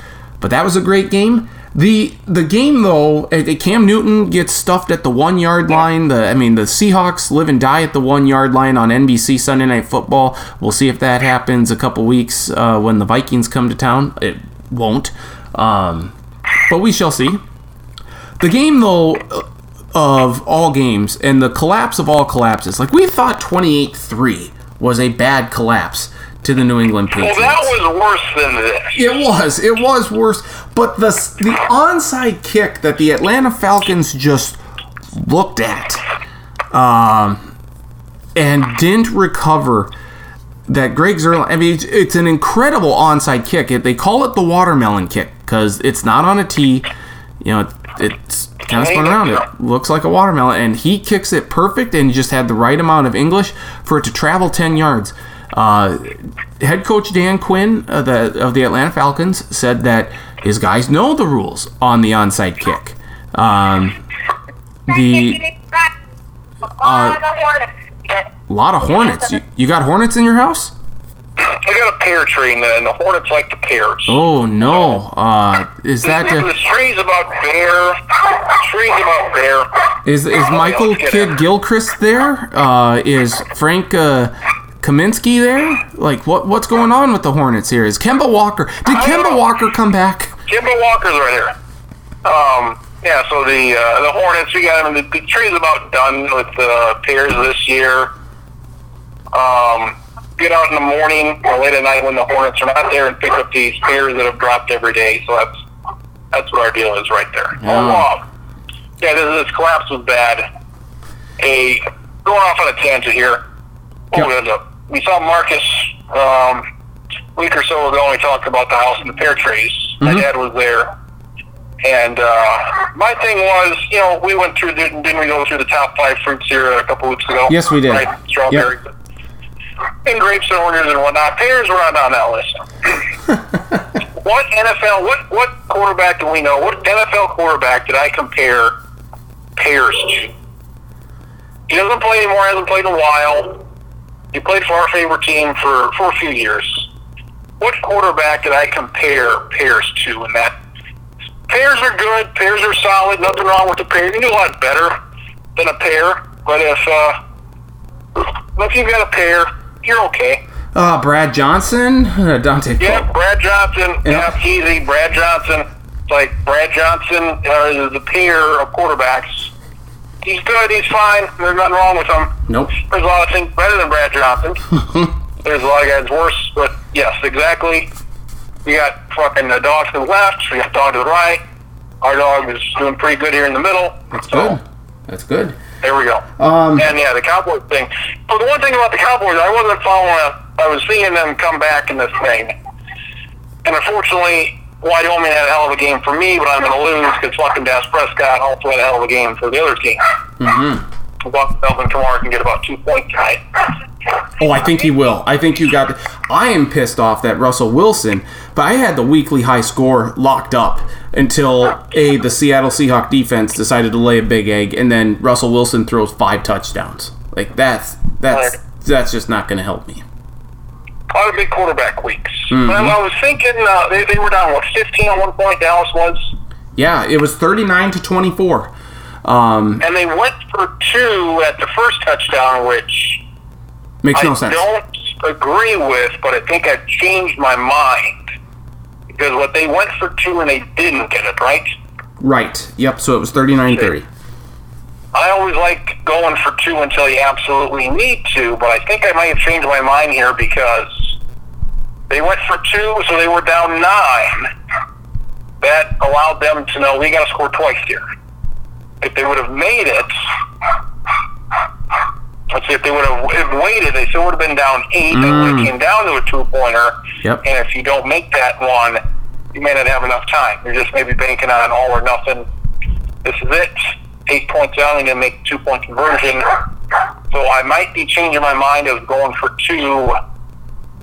but that was a great game. The the game though, uh, uh, Cam Newton gets stuffed at the one yard line. The I mean the Seahawks live and die at the one yard line on NBC Sunday Night Football. We'll see if that happens a couple weeks uh, when the Vikings come to town. It won't, um, but we shall see. The game though of all games and the collapse of all collapses, like we thought 28-3 was a bad collapse to the New England Patriots. Well, that was worse than this. It was. It was worse. But the the onside kick that the Atlanta Falcons just looked at, um, and didn't recover. That Greg Zuerlein. I mean, it's, it's an incredible onside kick. It, they call it the watermelon kick because it's not on a tee. You know, it, it's kind of spun around. It looks like a watermelon, and he kicks it perfect, and just had the right amount of English for it to travel ten yards. Uh, head coach Dan Quinn of the of the Atlanta Falcons said that his guys know the rules on the onside kick. Um, the uh, a lot of hornets. You, you got hornets in your house? I got a pear tree, and the, the hornets like the pears. Oh no! Uh, is that the, uh, tree's about bear. The tree's about bear. is is Michael Kidd. Gilchrist there? Uh, is Frank uh, Kaminsky there? Like what what's going on with the Hornets here? Is Kemba Walker? Did Kemba. Walker come back? Kemba Walker's right here. Um, yeah, so the uh, the Hornets, we got them. The, the tree's about done with the pears this year. Um, get out in the morning or late at night when the Hornets are not there and pick up these pears that have dropped every day. So that's that's what our deal is right there. Yeah. Oh, um, yeah, this, this collapse was bad. A going off on a tangent here. What Yep. was it? We saw Marcus um, a week or so ago. and We talked about the house and the pear trees. My Mhm. dad was there, and uh, my thing was, you know, we went through. Didn't, didn't we go through the top five fruits here a couple weeks ago? Yes, we did. Right, strawberries. And grapes and oranges and whatnot. Pears were not on that list. what NFL? What what quarterback do we know? What NFL quarterback did I compare pears to? He doesn't play anymore. Hasn't played in a while. He played for our favorite team for for a few years. What quarterback did I compare pears to in that? Pears are good. Pears are solid. Nothing wrong with the pair. You can do a lot better than a pair. But if uh, if you've got a pair, you're okay. Uh, Brad Johnson, uh, Dante. Yeah, Brad Johnson. Yeah. Yeah, easy. Brad Johnson. It's like Brad Johnson uh, is the peer of quarterbacks. He's good. He's fine. There's nothing wrong with him. Nope. There's a lot of things better than Brad Johnson. There's a lot of guys worse, but yes, exactly. We got fucking the dog to the left. We got dog to the right. Our dog is doing pretty good here in the middle. That's So, good. That's good. There we go. Um, And yeah, the Cowboys thing. But the one thing about the Cowboys, I wasn't following. Up. I was seeing them come back in this thing, and unfortunately, Wyoming had a hell of a game for me, but I'm going to lose because fucking Dak Prescott also had a hell of a game for the other team. mhm. Buck Melvin Kamara can get about two points tonight. Oh, I think he will. I think you got. I am pissed off that Russell Wilson, but I had the weekly high score locked up until a the Seattle Seahawk defense decided to lay a big egg, and then Russell Wilson throws five touchdowns. Like that's that's that's just not going to help me. Lot of big quarterback weeks. Mm-hmm. I, I was thinking uh, they, they were down what 15 at one point. Dallas was. Yeah, it was 39 to 24. Um, and they went for two at the first touchdown, which makes no I sense. don't agree with, but I think I've changed my mind because what they went for two and they didn't get it right. Right. Yep. So it was 39-30. I always like going for two until you absolutely need to, but I think I might have changed my mind here because they went for two, so they were down nine. That allowed them to know we got to score twice here. If they would have made it, let's see, if they would have waited, they still would have been down eight. Mm. They would have came down to a two pointer. Yep. And if you don't make that one, you may not have enough time. You're just maybe banking on an all or nothing. This is it. Eight points down and then make two point conversion. So I might be changing my mind of going for two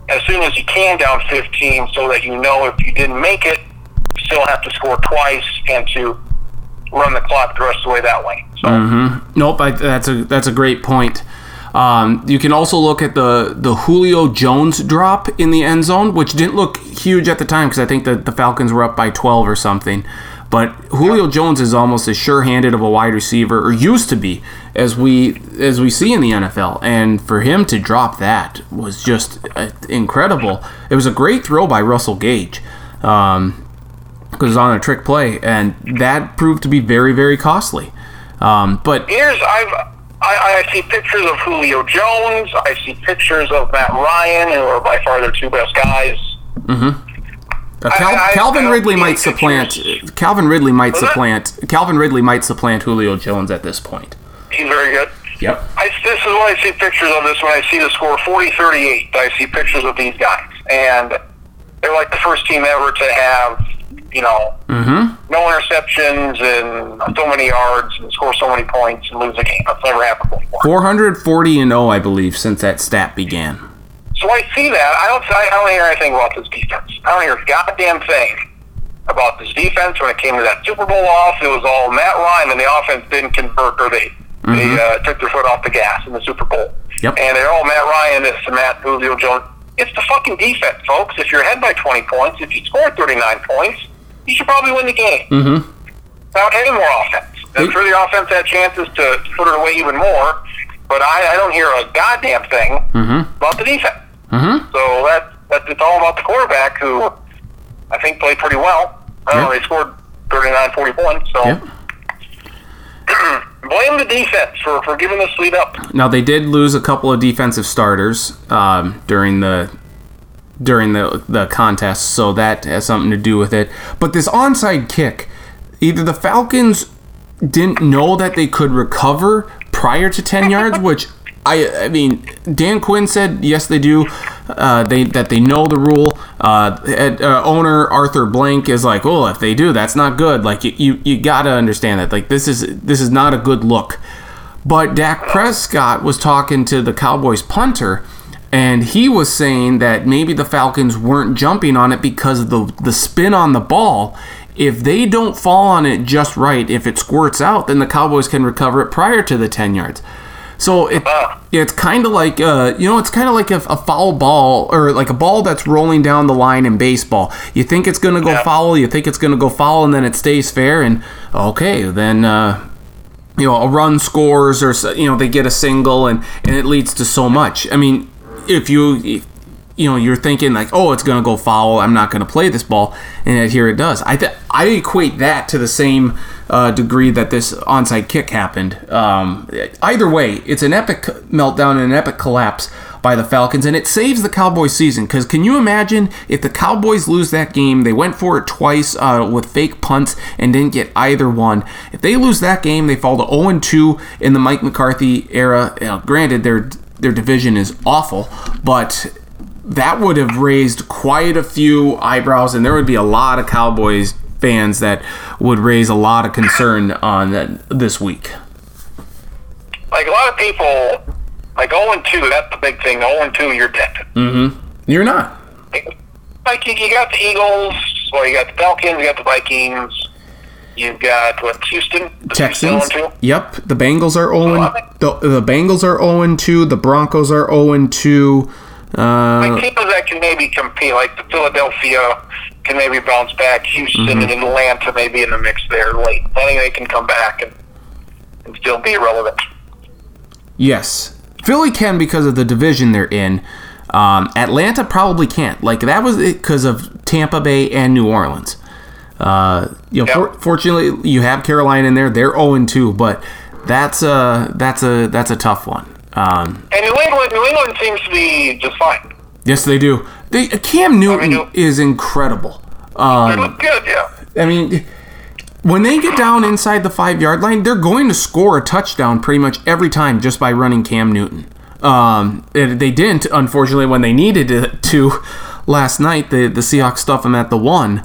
as soon as you can down 15 so that you know if you didn't make it, you still have to score twice and to run the clock the rest of the way that way. So. Mm-hmm. Nope, I, that's a that's a great point. Um, you can also look at the the Julio Jones drop in the end zone, which didn't look huge at the time because I think that the Falcons were up by 12 or something. But Julio Jones is almost as sure-handed of a wide receiver, or used to be, as we as we see in the NFL. And for him to drop that was just uh, incredible. It was a great throw by Russell Gage. Um, because it was on a trick play, and that proved to be very, very costly. Um, but here's I've I, I see pictures of Julio Jones. I see pictures of Matt Ryan, who are by far their two best guys. Mm-hmm. Cal- I, I, Calvin Ridley might supplant. Calvin Ridley might Was supplant. It? Calvin Ridley might supplant Julio Jones at this point. He's very good. Yep. I, this is when I see pictures of this. When I see the score 40-38, I see pictures of these guys, and they're like the first team ever to have you know, mm-hmm. no interceptions and so many yards and score so many points and lose a game. That's never happened before. 440 and 0, I believe, since that stat began. See that. I don't. I don't hear anything about this defense. I don't hear a goddamn thing about this defense. When it came to that Super Bowl loss, it was all Matt Ryan, and the offense didn't convert, or they mm-hmm. they uh, took their foot off the gas in the Super Bowl. Yep. And they're all Matt Ryan, this and Matt Julio Jones. It's the fucking defense, folks. If you're ahead by 20 points, if you score 39 points, you should probably win the game. Mm-hmm. Without any more offense. I'm sure the offense had chances to put it away even more, but I, I don't hear a goddamn thing mm-hmm. about the defense. Mm-hmm. So that, that it's all about the quarterback, who I think played pretty well. I don't yep. know, they scored 39, 40 points, so. Yep. blame the defense for, for giving this lead up. Now they did lose a couple of defensive starters um, during the during the the contest, so that has something to do with it. But this onside kick, either the Falcons didn't know that they could recover prior to 10 yards, which I I mean Dan Quinn said yes they do. Uh, they that they know the rule. Uh, uh, owner Arthur Blank is like, oh, if they do, that's not good. Like you, you, you gotta understand that. Like this is this is not a good look. But Dak Prescott was talking to the Cowboys punter, and he was saying that maybe the Falcons weren't jumping on it because of the the spin on the ball. If they don't fall on it just right, if it squirts out, then the Cowboys can recover it prior to the 10 yards. So it it's kind of like uh, you know it's kind of like a, a, foul ball or like a ball that's rolling down the line in baseball. You think it's gonna go yeah. foul, you think it's gonna go foul, and then it stays fair, and okay, then uh, you know a run scores or you know they get a single, and and it leads to so much. I mean, if you you know you're thinking like oh it's gonna go foul i'm not gonna play this ball and here it does. I th- i equate that to the same uh, degree that this onside kick happened. Um, either way it's an epic meltdown and an epic collapse by the falcons and it saves the cowboys season because can you imagine if the cowboys lose that game they went for it twice uh, with fake punts and didn't get either one. If they lose that game they fall to 0-2 in the mike mccarthy era. You know, granted they're their division is awful, but that would have raised quite a few eyebrows, and there would be a lot of Cowboys fans that would raise a lot of concern on that this week. like a lot of people, like 0 and 2, that's the big thing. 0 and 2, you're dead. Mm-hmm. You're not. Like, you, you got the Eagles, well, you got the Falcons, you got the Vikings, you've got, what, Houston? Texans. 0 and 2? Yep. The Bengals are 0 I the, the Bengals are 0 2. The Broncos are 0 2. Uh, Like teams that can maybe compete, like the Philadelphia can maybe bounce back. Houston Mm-hmm. and Atlanta maybe in the mix there late. I think they can come back and, and still be relevant. Yes, Philly can because of the division they're in. Um, Atlanta probably can't. Like that was it because of Tampa Bay and New Orleans. Uh, you know, Yep. for, fortunately, you have Carolina in there. They're zero two, but that's a that's a that's a tough one. Um, And New England, New England seems to be just fine. yes, they do. They, Cam Newton you- is incredible. They Um, look good, yeah. I mean, when they get down inside the five yard line, they're going to score a touchdown pretty much every time just by running Cam Newton. Um, they didn't, unfortunately, when they needed it to last night. The the Seahawks stuff them at the one,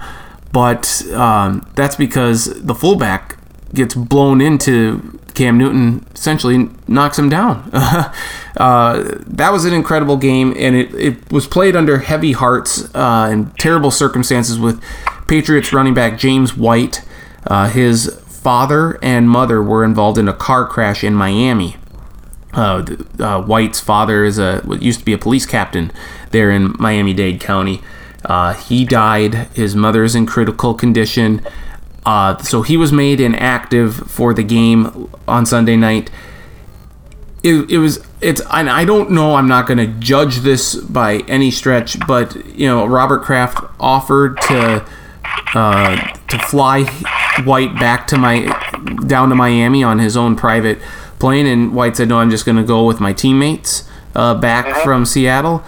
but um, that's because the fullback gets blown into Cam Newton, essentially knocks him down. uh, that was an incredible game, and it, it was played under heavy hearts uh, and terrible circumstances with Patriots running back James White. Uh, his father and mother were involved in a car crash in Miami. Uh, uh, White's father is a what used to be a police captain there in Miami-Dade County. Uh, he died. His mother is in critical condition. Uh, so he was made inactive for the game on Sunday night. It, it was it's and I don't know I'm not going to judge this by any stretch but you know Robert Kraft offered to uh, to fly White back to my down to Miami on his own private plane, and White said, "No, I'm just going to go with my teammates uh, back from Seattle."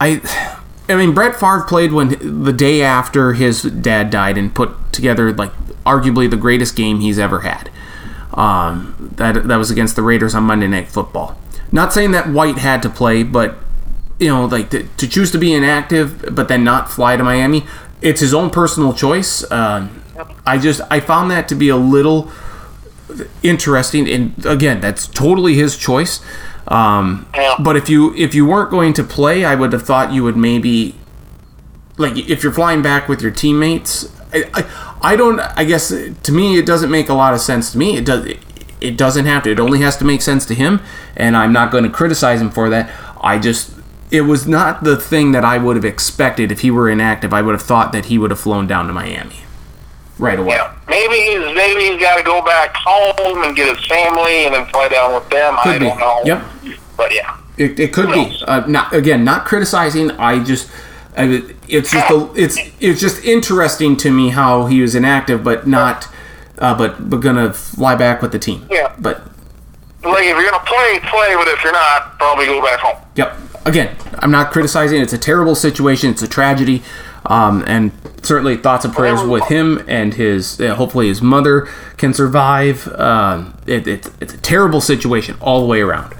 I, I mean, Brett Favre played when the day after his dad died and put together like arguably the greatest game he's ever had. Um, that that was against the Raiders on Monday Night Football. Not saying that White had to play, but you know, like to, to choose to be inactive but then not fly to Miami, it's his own personal choice. Um, I just I found that to be a little interesting, and again, that's totally his choice. Um, Yeah. But if you if you weren't going to play, I would have thought you would maybe like if you're flying back with your teammates. I, I, I don't. I guess to me it doesn't make a lot of sense to me. It does. It doesn't have to. It only has to make sense to him, and I'm not going to criticize him for that. I just it was not the thing that I would have expected if he were inactive. I would have thought that he would have flown down to Miami right away. Yeah, maybe he's maybe he's got to go back home and get his family and then fly down with them. I be. don't know. Yep. But yeah, It, it could be. Uh, not again, not criticizing. I just, I, it's just a, it's it's just interesting to me how he was inactive, but not, uh, but but gonna fly back with the team. Yeah. But like if you're gonna play, play. But if you're not, probably go back home. yep. Again, I'm not criticizing. It's a terrible situation. It's a tragedy. Um, and certainly thoughts and prayers with him and his. Uh, hopefully, his mother can survive. Um, it, it, it's a terrible situation all the way around.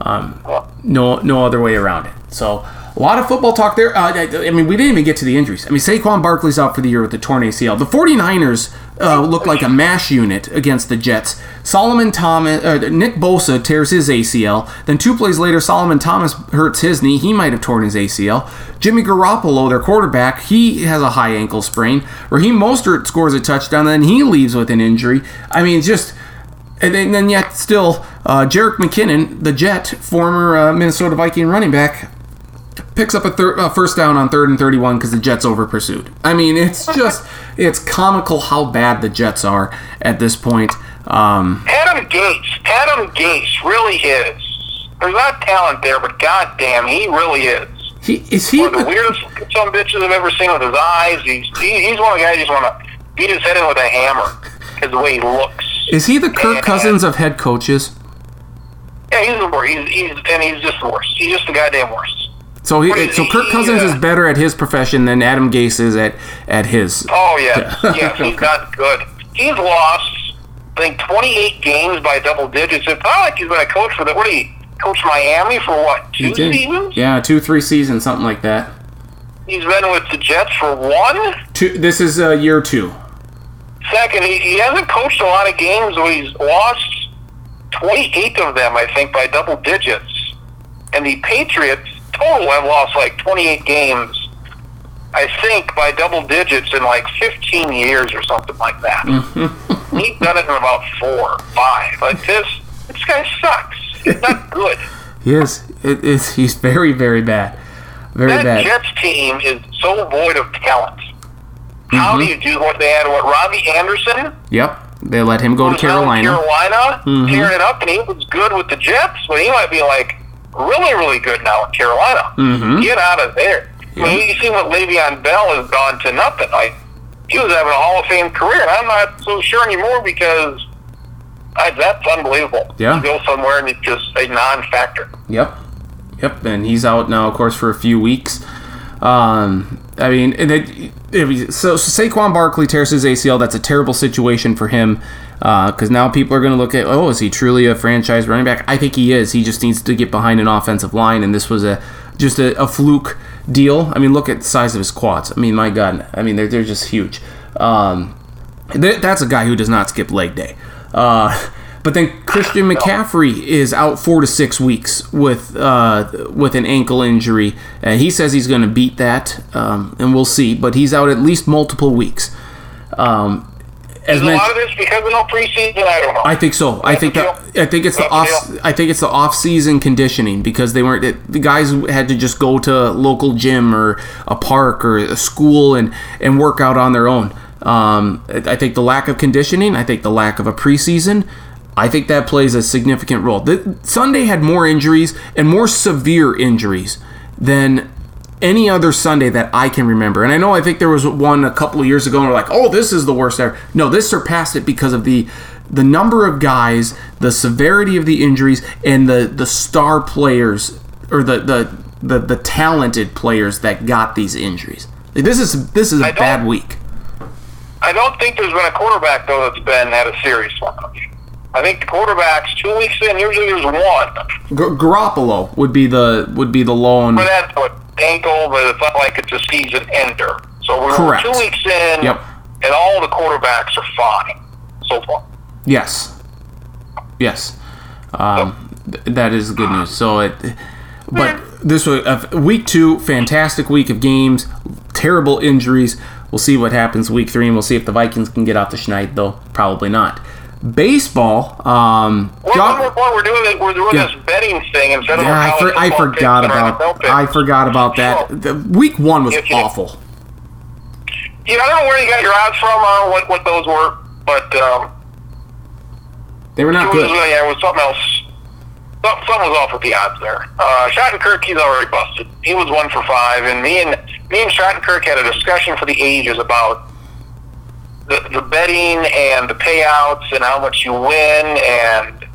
Um, no, no other way around it. So a lot of football talk there. Uh, I, I mean, we didn't even get to the injuries. I mean, Saquon Barkley's out for the year with the torn ACL. The 49ers uh, look like a mash unit against the Jets. Solomon Thomas, uh, Nick Bosa tears his ACL. Then two plays later, Solomon Thomas hurts his knee. He might have torn his ACL. Jimmy Garoppolo, their quarterback, he has a high ankle sprain. Raheem Mostert scores a touchdown, then he leaves with an injury. I mean, just and then, then yet still, uh, Jerick McKinnon, the Jet, former uh, Minnesota Viking running back, picks up a thir- uh, first down on third and 31 because the Jets over pursued. I mean, it's just, it's comical how bad the Jets are at this point. Um, Adam Gase, Adam Gase really is. There's not talent there, but goddamn, he really is. he, is he One of the weirdest some bitches I've ever seen with his eyes. He's he, he's one of the guys just want to beat his head in with a hammer because the way he looks. is he the Kirk Cousins of head coaches? Yeah, he's the worst. He's, he's and he's just the worst. He's just the goddamn worst. So he, so he, Kirk Cousins uh, is better at his profession than Adam Gase is at at his. Oh yeah, yeah, he's not good. He's lost, I think, 28 games by double digits. It's not like he's been a coach for the. What he coach Miami for? What two seasons? Yeah, two three seasons, something like that. He's been with the Jets for one. Two. This is uh, year two. Second, he, he hasn't coached a lot of games where he's lost 28 of them, I think, by double digits. And the Patriots total have lost like 28 games, I think, by double digits in like 15 years or something like that. He's done it in about four, five. Like this, this guy sucks. He's not good. He is. It is. He's very, very bad. Very that bad. Jets team is so void of talent. How Mm-hmm. do you do what they had? What Robbie Anderson Yep. They let him go to was out in Carolina. Carolina, Mhm. tearing it up, and he was good with the Jets, but he might be like really, really good now in Carolina. Mhm. Get out of there. I mean, you see what Le'Veon Bell has gone to nothing. Like he was having a Hall of Fame career, and I'm not so sure anymore because I, that's unbelievable. Yeah. you go somewhere and it's just a non-factor. Yep. Yep. And he's out now, of course, for a few weeks. Um, I mean, and it, it, so, so Saquon Barkley tears his ACL. That's a terrible situation for him because now people are going to look at, oh, is he truly a franchise running back? I think he is. He just needs to get behind an offensive line, and this was a just a, a fluke deal. I mean, look at the size of his quads. I mean, my God. I mean, they're, they're just huge. Um, th- that's a guy who does not skip leg day. Uh, but then Christian McCaffrey is out four to six weeks with uh, with an ankle injury, and he says he's going to beat that, um, and we'll see. But he's out at least multiple weeks. Um, as Is a lot of this because of no preseason? I don't know. I think so. I think that I think it's the off. the I think it's the off-season conditioning because they weren't. It, the guys had to just go to a local gym or a park or a school and and work out on their own. Um, I I think the lack of conditioning. I think the lack of a preseason. I think that plays a significant role. The, Sunday had more injuries and more severe injuries than any other Sunday that I can remember. And I know I think there was one a couple of years ago and we're like, "Oh, this is the worst ever." No, this surpassed it because of the the number of guys, the severity of the injuries and the the star players or the the the, the talented players that got these injuries. Like, This is this is a bad week. I don't think there's been a quarterback though that's been had a serious one. I think the quarterbacks two weeks in usually there's one, G- Garoppolo would be the would be the lone. but that's what ankle, but it's not like it's a season ender. So we're Correct. two weeks in, Yep. and all the quarterbacks are fine so far. Yes. Yes. Um, th- that is good news. So it, but this was uh, week two, fantastic week of games, terrible injuries. We'll see what happens week three, and we'll see if the Vikings can get out the schneid, though probably not. Baseball. Um, Well, John- one more point, we're doing it. We're doing Yeah. this betting thing instead of yeah, I, for, I forgot about. I forgot about that. So, The week one was you- awful. Yeah, I don't know where you got your odds from. I don't know what, what those were, but um, They were not it was, good. uh, yeah, it was something else. Some- Something was off with the odds there. Uh, Shattenkirk, he's already busted. He was one for five, and me and me and Shattenkirk had a discussion for the ages about the, the betting and the payouts and how much you win and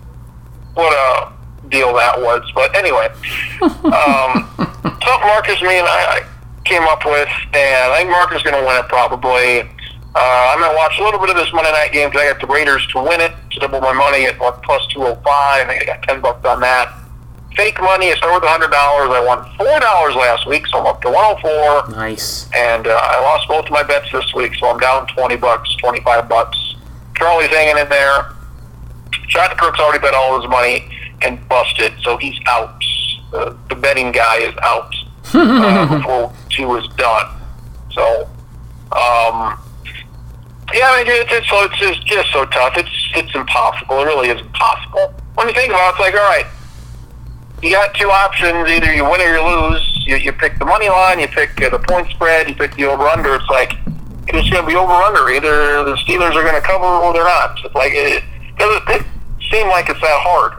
what a deal that was. But anyway, um, something Marcus, me and I, I came up with, and I think Marcus is going to win it probably. Uh, I'm going to watch a little bit of this Monday night game because I got the Raiders to win it to double my money at plus 205. I think I got 10 bucks on that. Fake money, I started with $100. I won $4 last week, so I'm up to 104 Nice. and uh, I lost both of my bets this week, so I'm down twenty bucks, twenty five bucks. Charlie's hanging in there. Shattenkirk's already bet all his money and busted, so he's out. Uh, the betting guy is out uh, before two is done. So, um, yeah, I mean, it's, it's, so, it's just, just so tough. It's it's impossible. It really is impossible. When you think about it, it's like, all right, you got two options. Either you win or you lose. You, you pick the money line, you pick uh, the point spread, you pick the over under. It's like it's going to be over under. Either the Steelers are going to cover or they're not. It's like it doesn't it seem like it's that hard.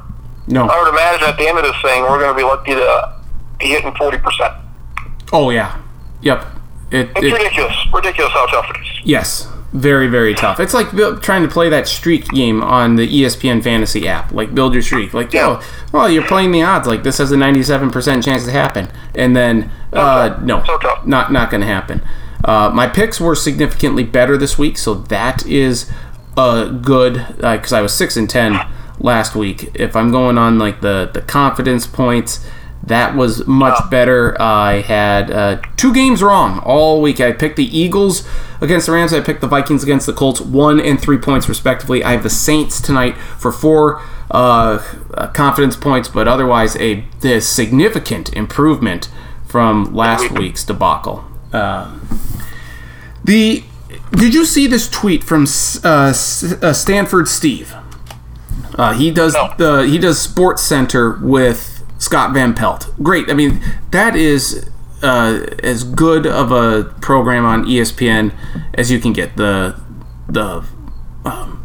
No. I would imagine at the end of this thing, we're going to be lucky to be hitting forty percent. Oh yeah. Yep. It, It's it, ridiculous. Ridiculous how tough it is. Yes, very very tough. It's like trying to play that streak game on the ESPN fantasy app, like build your streak. Like, yo, well, you're playing the odds. Like this has a 97% chance to happen, and then uh, no, not not going to happen. Uh, my picks were significantly better this week, so that is uh, good because I was six and ten last week. If I'm going on like the the confidence points. That was much better. I had uh, two games wrong all week. I picked the Eagles against the Rams. I picked the Vikings against the Colts, one and three points respectively. I have the Saints tonight for four uh, uh, confidence points, but otherwise a this significant improvement from last week's debacle. Uh, the did you see this tweet from uh, uh, Stanford Steve? Uh, he does No. the he does Sports Center with Scott Van Pelt. Great. I mean, that is uh, as good of a program on ESPN as you can get. The the um,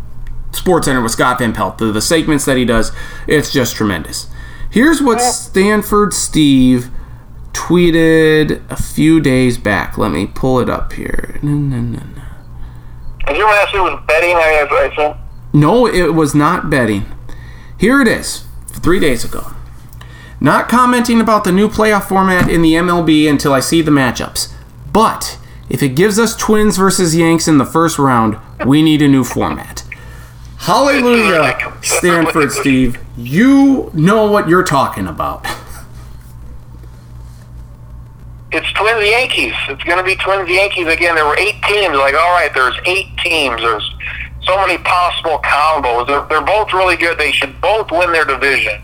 Sports Center with Scott Van Pelt. The, the segments that he does, it's just tremendous. Here's what Stanford Steve tweeted a few days back. Let me pull it up here. No, no, no, no. And you asked me was betting, I, I? No, it was not betting. Here it is, three days ago. Not commenting about the new playoff format in the MLB until I see the matchups. But if it gives us Twins versus Yanks in the first round, we need a new format. Hallelujah, Stanford Steve. You know what you're talking about. It's Twins Yankees. It's going to be Twins Yankees again. There were eight teams. Like, all right, there's eight teams. There's so many possible combos. They're, they're both really good. They should both win their division.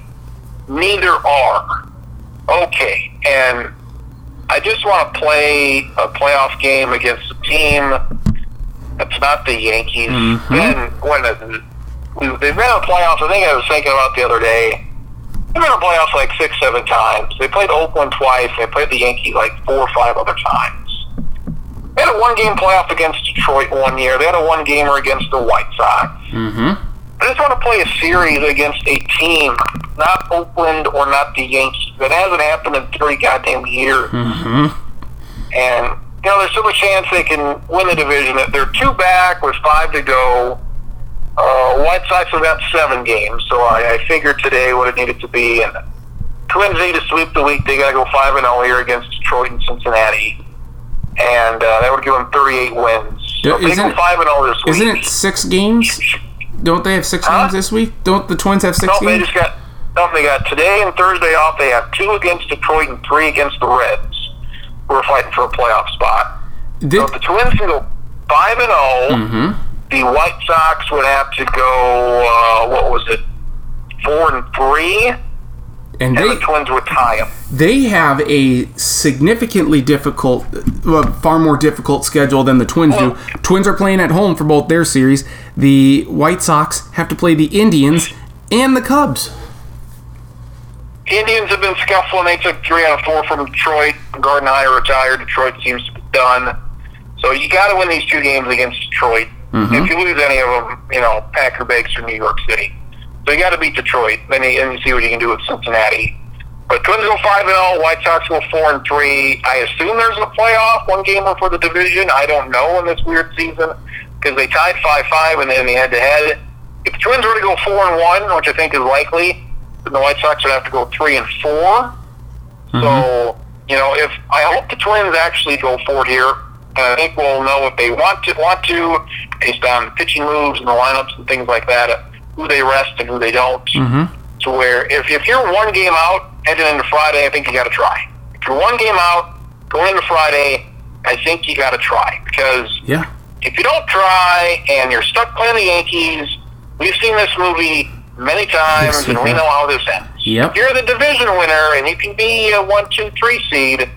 Neither are. Okay, and I just want to play a playoff game against a team that's not the Yankees. Then when it, they've been in the playoffs, I think I was thinking about the other day. They've been in the playoffs like six, seven times. They played Oakland twice. They played the Yankees like four or five other times. They had a one-game playoff against Detroit one year. They had a one-gamer against the White Sox. Mm-hmm. I just want to play a series against a team, not Oakland or not the Yankees. That hasn't happened in 30 goddamn years. Mm-hmm. And, you know, there's still a chance they can win the division. They're two back with five to go. Uh, White Sox have got seven games, so I, I figured today what it needed to be. And Twins need to sweep the week. They got to go 5 and 0 here against Detroit and Cincinnati. And uh, that would give them 38 wins. So Isn't go it- 5 and 0 this week. Isn't it six games? Don't they have six Huh? games this week? Don't the Twins have six No, they games? just got no. They got today and Thursday off. They have two against Detroit and three against the Reds, We're fighting for a playoff spot. Did, So if the Twins can go five and 0 Mhm. the White Sox would have to go. Uh, what was it? Four and three, and and they the Twins would tie them. they have a significantly difficult, uh, far more difficult schedule than the Twins do. Twins are playing at home for both their series. The White Sox have to play the Indians and the Cubs. Indians have been scuffling. They took three out of four from Detroit. Gardenhire retired. Detroit seems to be done. So you got to win these two games against Detroit. If you lose any of them, you know, Packer bakes or New York City. So you got to beat Detroit. Then you, and you see what you can do with Cincinnati. But Twins go five and zero. White Sox go four and three. I assume there's a playoff one gamer for the division. I don't know in this weird season because they tied five five in the, in the head to head. If the Twins were to go four and one, which I think is likely, then the White Sox would have to go three and 4 mm-hmm. So you know, if I hope the Twins actually go forward here, and I think we'll know if they want to want to based on pitching moves and the lineups and things like that, who they rest and who they don't. Mm-hmm. To where if, if you're one game out heading into Friday, I think you got to try. If you're one game out going into Friday, I think you got to try because Yeah. if you don't try and you're stuck playing the Yankees, we've seen this movie many times, Yes, and we know how this ends. Yep. If you're the division winner and you can be a one, two, three seed,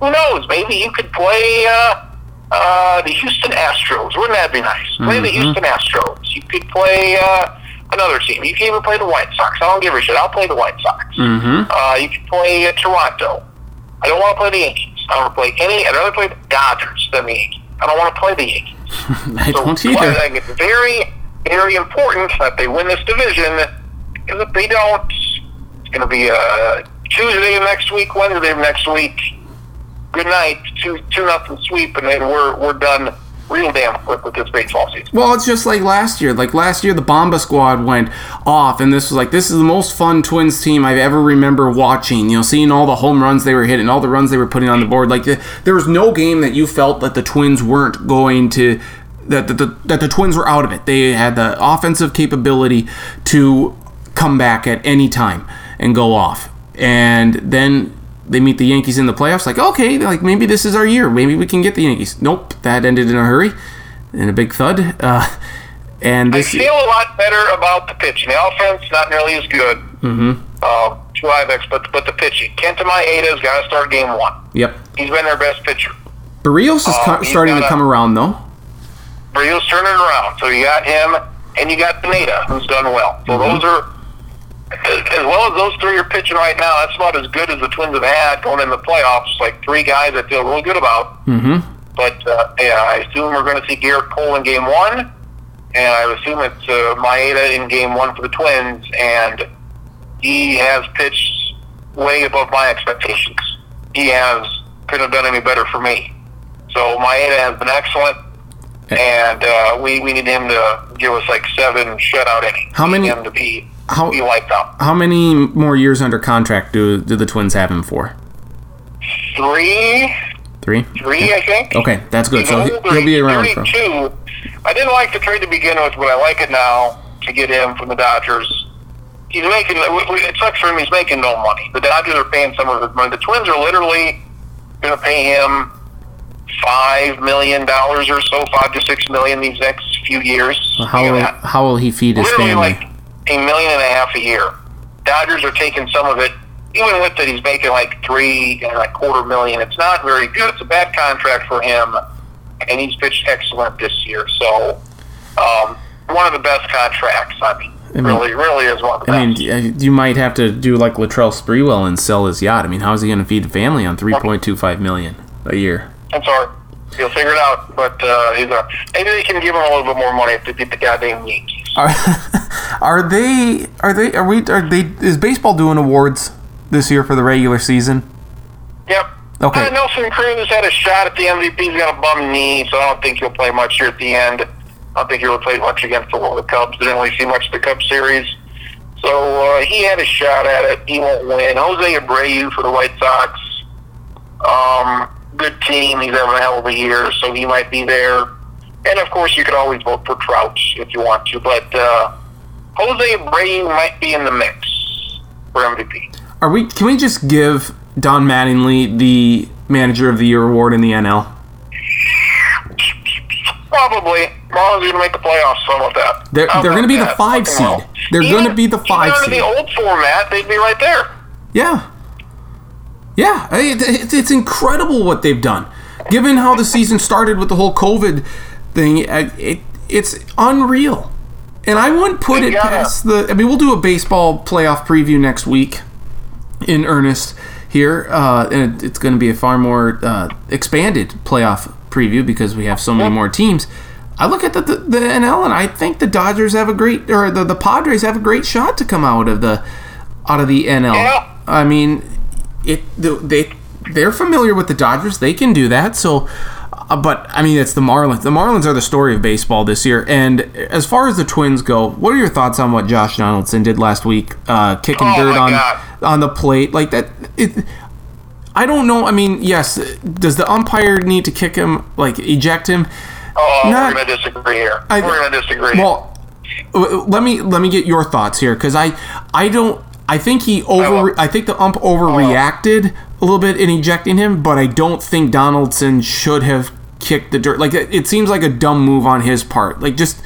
who knows? Maybe you could play uh, uh, the Houston Astros. Wouldn't that be nice? Play the Mhm. Houston Astros. You could play uh, another team. You can even play the White Sox. I don't give a shit. I'll play the White Sox. Mm-hmm. Uh, you could play uh, Toronto. I don't want to play the Yankees. I don't want to play any. I'd rather play the Dodgers than the Yankees. I don't want to play the Yankees. I So don't I think it's very, very important that they win this division. Because if they don't, it's going to be uh, Tuesday of next week, Wednesday of next week. Good night, two two nothing sweep, and then we're we're done real damn quick with this baseball season. Well, it's just like last year. Like last year, the Bomba Squad went off, and this was like this is the most fun Twins team I've ever remember watching. You know, seeing all the home runs they were hitting, all the runs they were putting on the board. Like the, there was no game that you felt that the Twins weren't going to. That the, the, that the Twins were out of it. They had the offensive capability to come back at any time and go off. And then they meet the Yankees in the playoffs. Like, okay, like maybe this is our year. Maybe we can get the Yankees. Nope, that ended in a hurry, in a big thud. Uh, And I feel a lot better about the pitching. The offense not nearly as good. mm-hmm. Uh, two Ibex, but but the pitching. Kenta Maeda's got to start game one. Yep. He's been their best pitcher. Barrios is co- starting to come around though. Barrios turning around. So you got him, and you got Pineda, who's done well. So those are, as well as those three are pitching right now, that's about as good as the Twins have had going in the playoffs. Like three guys I feel really good about. Mm-hmm. But uh, yeah, I assume we're going to see Gerrit Cole in game one, and I assume it's uh, Maeda in game one for the Twins, and he has pitched way above my expectations. He has couldn't have done any better for me. So Maeda has been excellent, and uh, we we need him to give us like seven shutout innings. How many- him to be How be wiped out? how many more years under contract do do the Twins have him for? Three, Three. three, I think. Okay, that's good. He's So older. he'll be around for. 32. I didn't like the trade to begin with, but I like it now to get him from the Dodgers. He's making. It sucks for him. He's making no money. The Dodgers are paying some of his money. The Twins are literally going to pay him five million dollars or so, five to six million these next few years. How will, how will he feed his literally family? like a million and a half a year. Dodgers are taking some of it. Even with it, he's making like three and like quarter million. It's not very good. It's a bad contract for him, and he's pitched excellent this year. So, um, one of the best contracts. I mean, I mean- really, really is one of the best. I best. mean, you might have to do like Latrell Sprewell and sell his yacht. I mean, how is he going to feed the family on three point two five million a year? That's hard. He'll figure it out. But uh, he's a, maybe they can give him a little bit more money if they beat the goddamn Yankees. Are, are they? Are they? Are we? Are they? Is baseball doing awards this year for the regular season? Yep. Okay. Uh, Nelson Cruz has had a shot at the MVP. He's got a bum knee, so I don't think he'll play much here at the end. I don't think he'll play much against the, the Cubs. Didn't really see much of the Cubs series. So uh, he had a shot at it. He won't win. Jose Abreu for the White Sox. Um, good team. He's having a hell of a year, so he might be there. And of course, you could always vote for Trout if you want to. But uh, Jose Abreu might be in the mix for MVP. Are we? Can we just give Don Mattingly the Manager of the Year award in the NL? Probably. Marlins are going to make the playoffs. So with that. They're- they're gonna be the five seed. They're gonna be the five even under seed. the old format, they'd be right there. Yeah. Yeah, I- it, it, it's incredible what they've done. Given how the season started with the whole COVID thing, uh, it, it's unreal. And I wouldn't put They it past the. I mean, we'll do a baseball playoff preview next week in earnest here. Uh, and it, it's going to be a far more uh, expanded playoff preview because we have so many more teams. I look at the, the, the NL and I think the Dodgers have a great, or the, the Padres have a great shot to come out of the out of the NL. Yeah. I mean, it they they're familiar with the Dodgers. They can do that. So, uh, but I mean, it's the Marlins. The Marlins are the story of baseball this year. And as far as the Twins go, what are your thoughts on what Josh Donaldson did last week, uh, kicking Oh, dirt on God. on the plate like that? It, I don't know. I mean, yes. Does the umpire need to kick him, like eject him? Oh, Not- we're going to disagree here. I- we're going to disagree. Well, let me let me get your thoughts here because I I don't I think he over will. I think the ump overreacted a little bit in ejecting him, but I don't think Donaldson should have kicked the dirt. Like it, seems like a dumb move on his part. Like just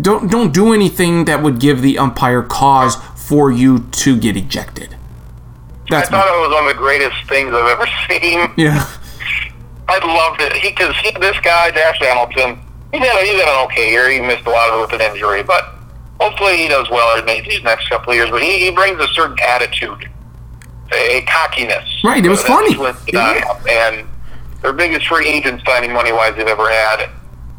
don't don't do anything that would give the umpire cause for you to get ejected. That's I thought my, it was one of the greatest things I've ever seen. yeah. I loved it. He, because this guy, Josh Donaldson, he's had, a, he's had an okay year. He missed a lot of it with an injury, but hopefully he does well in these next couple of years. But he, he brings a certain attitude, a, cockiness. Right, it was funny. Not have. And their biggest free agent signing money wise they've ever had.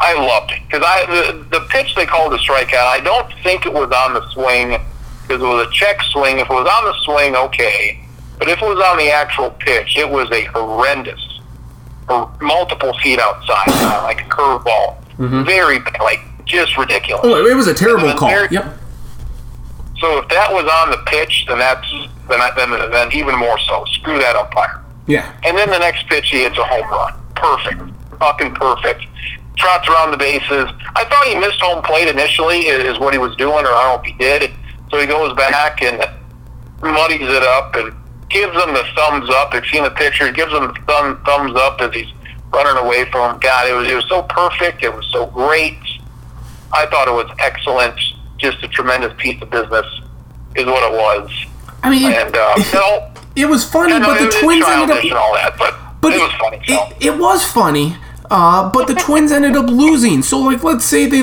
I loved it because I the, the pitch they called a strikeout. I don't think it was on the swing because it was a check swing. If it was on the swing, okay, but if it was on the actual pitch, it was a horrendous, or multiple feet outside, uh, like a curveball. Very bad, like just ridiculous. Oh, it was a terrible call. very- Yep. So if that was on the pitch, then that's then then, then even more so. Screw that umpire. Yeah. And then the next pitch, he hits a home run. Perfect. Fucking perfect. Trots around the bases. I thought he missed home plate initially, is what he was doing, or I don't know if he did. So he goes back and muddies it up and gives him the thumbs up. If you've seen the picture, he gives him the thumb, thumbs up as he's running away from him. God, it was, it was so perfect. It was so great. I thought it was excellent. Just a tremendous piece of business is what it was. I mean, And uh, no, it was funny, no, but the Twins ended up. all that, but, But it was funny. So. It, it was funny. Uh, but the Twins ended up losing. So, like, let's say they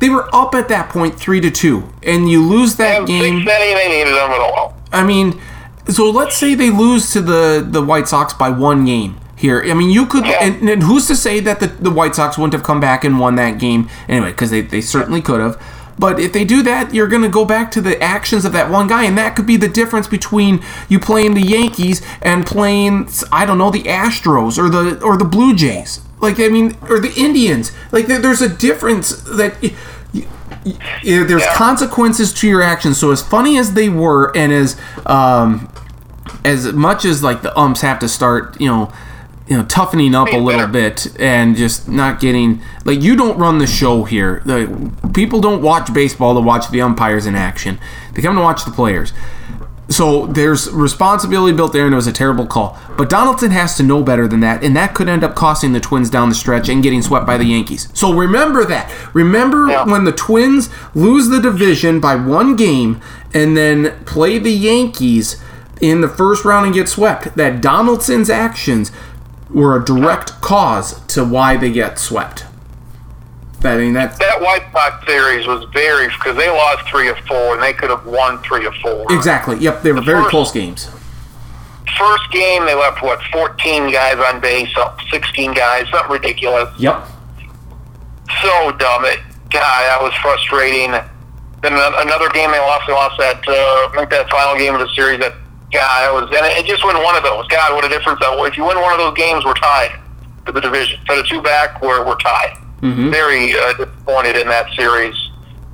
they were up at that point, three to two, and you lose that game. six they needed them at all. I mean, so let's say they lose to the the White Sox by one game here. I mean, you could, Yeah. and, and who's to say that the, the White Sox wouldn't have come back and won that game anyway? Because they, they certainly could have. But if they do that, you're going to go back to the actions of that one guy, and that could be the difference between you playing the Yankees and playing, I don't know, the Astros or the or the Blue Jays. Like I mean, or the Indians. Like there's a difference that. there's Yeah. consequences to your actions. So as funny as they were, and as um, as much as like the umps have to start, you know, you know, toughening up a little bit and just not getting like you don't run the show here. The people don't watch baseball to watch the umpires in action. They come to watch the players. So there's responsibility built there, and it was a terrible call. But Donaldson has to know better than that, and that could end up costing the Twins down the stretch and getting swept by the Yankees. So remember that. Remember Yeah. when the Twins lose the division by one game and then play the Yankees in the first round and get swept. That Donaldson's actions were a direct cause to why they get swept. I mean that's That White Sox series was very because they lost three of four and they could have won three of four. exactly. Yep, they were very first- close games. First game they left what 14 guys on base, up 16 guys, something ridiculous. Yep. So dumb. It, God, that was frustrating. Then another game they lost. They lost that uh, I think that final game of the series. That God, that was and it just win one of those. God, what a difference that was. If you win one of those games, we're tied for the division. Instead of two back, we're we're tied. Very uh, disappointed in that series.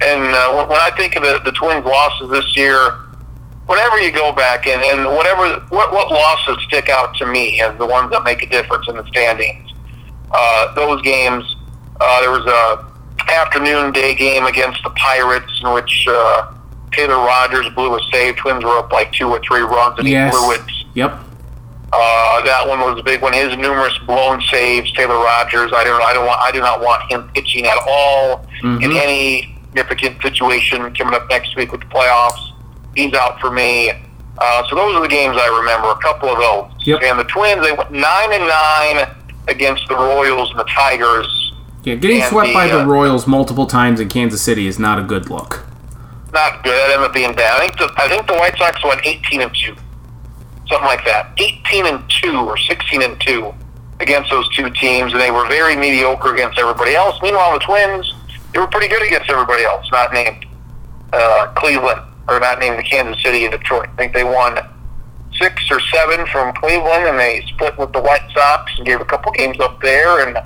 And uh, when, when I think of the, the Twins' losses this year, whenever you go back and, and whatever what, what losses stick out to me as the ones that make a difference in the standings, uh, those games. Uh, there was a afternoon day game against the Pirates in which uh, Taylor Rogers blew a save. Twins were up like two or three runs, and Yes. he blew it. Yep. Uh, that one was a big one. His numerous blown saves, Taylor Rogers. I don't. I don't want. I do not want him pitching at all in any significant situation coming up next week with the playoffs. He's out for me. Uh, so those are the games I remember. A couple of those. Yep. And the Twins, they went nine and nine against the Royals and the Tigers. Yeah, getting swept the, by the uh, Royals multiple times in Kansas City is not a good look. Not good. Ended up being bad. I think the I think the White Sox went eighteen and two, something like that. Eighteen and two or sixteen and two against those two teams, and they were very mediocre against everybody else. Meanwhile, the Twins they were pretty good against everybody else. Not named uh, Cleveland or not named Kansas City and Detroit. I think they won six or seven from Cleveland, and they split with the White Sox and gave a couple games up there. And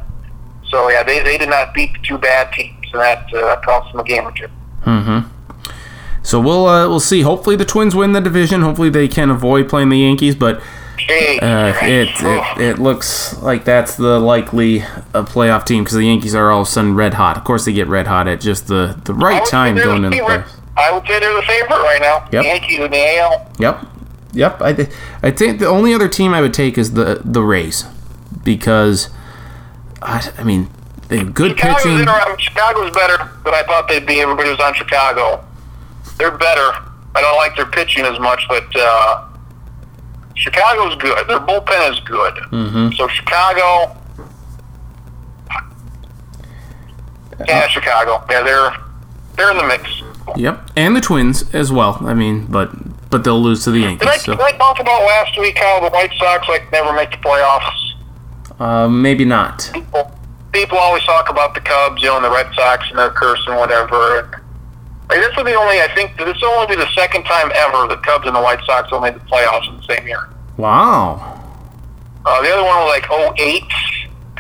so yeah, they they did not beat the two bad teams, and that uh, cost them a game or two. So we'll uh, we'll see. Hopefully the Twins win the division. Hopefully they can avoid playing the Yankees, but uh, it, it it looks like that's the likely uh, playoff team because the Yankees are all of a sudden red hot. Of course they get red hot at just the, the right time going the into the favorite. playoffs. I would say they're the favorite right now. Yep. Yankees in the AL. Yep, yep. I th- I think the only other team I would take is the the Rays because I, I mean they have good Chicago's, pitching. Chicago's better than I thought they'd be. Everybody was on Chicago. They're better. I don't like their pitching as much, but uh, Chicago's good. Their bullpen is good. Mm-hmm. So Chicago. Yeah, Chicago. Yeah, they're they're in the mix. Yep, and the Twins as well. I mean, but but they'll lose to the Did I, Yankees. So did I talk about last week how the White Sox like never make the playoffs? uh, maybe not. people people always talk about the Cubs, you know, and the Red Sox and their curse and whatever. Like, this will be only, I think, this will only be the second time ever the Cubs and the White Sox will make the playoffs in the same year. Wow. Uh, the other one was like 08,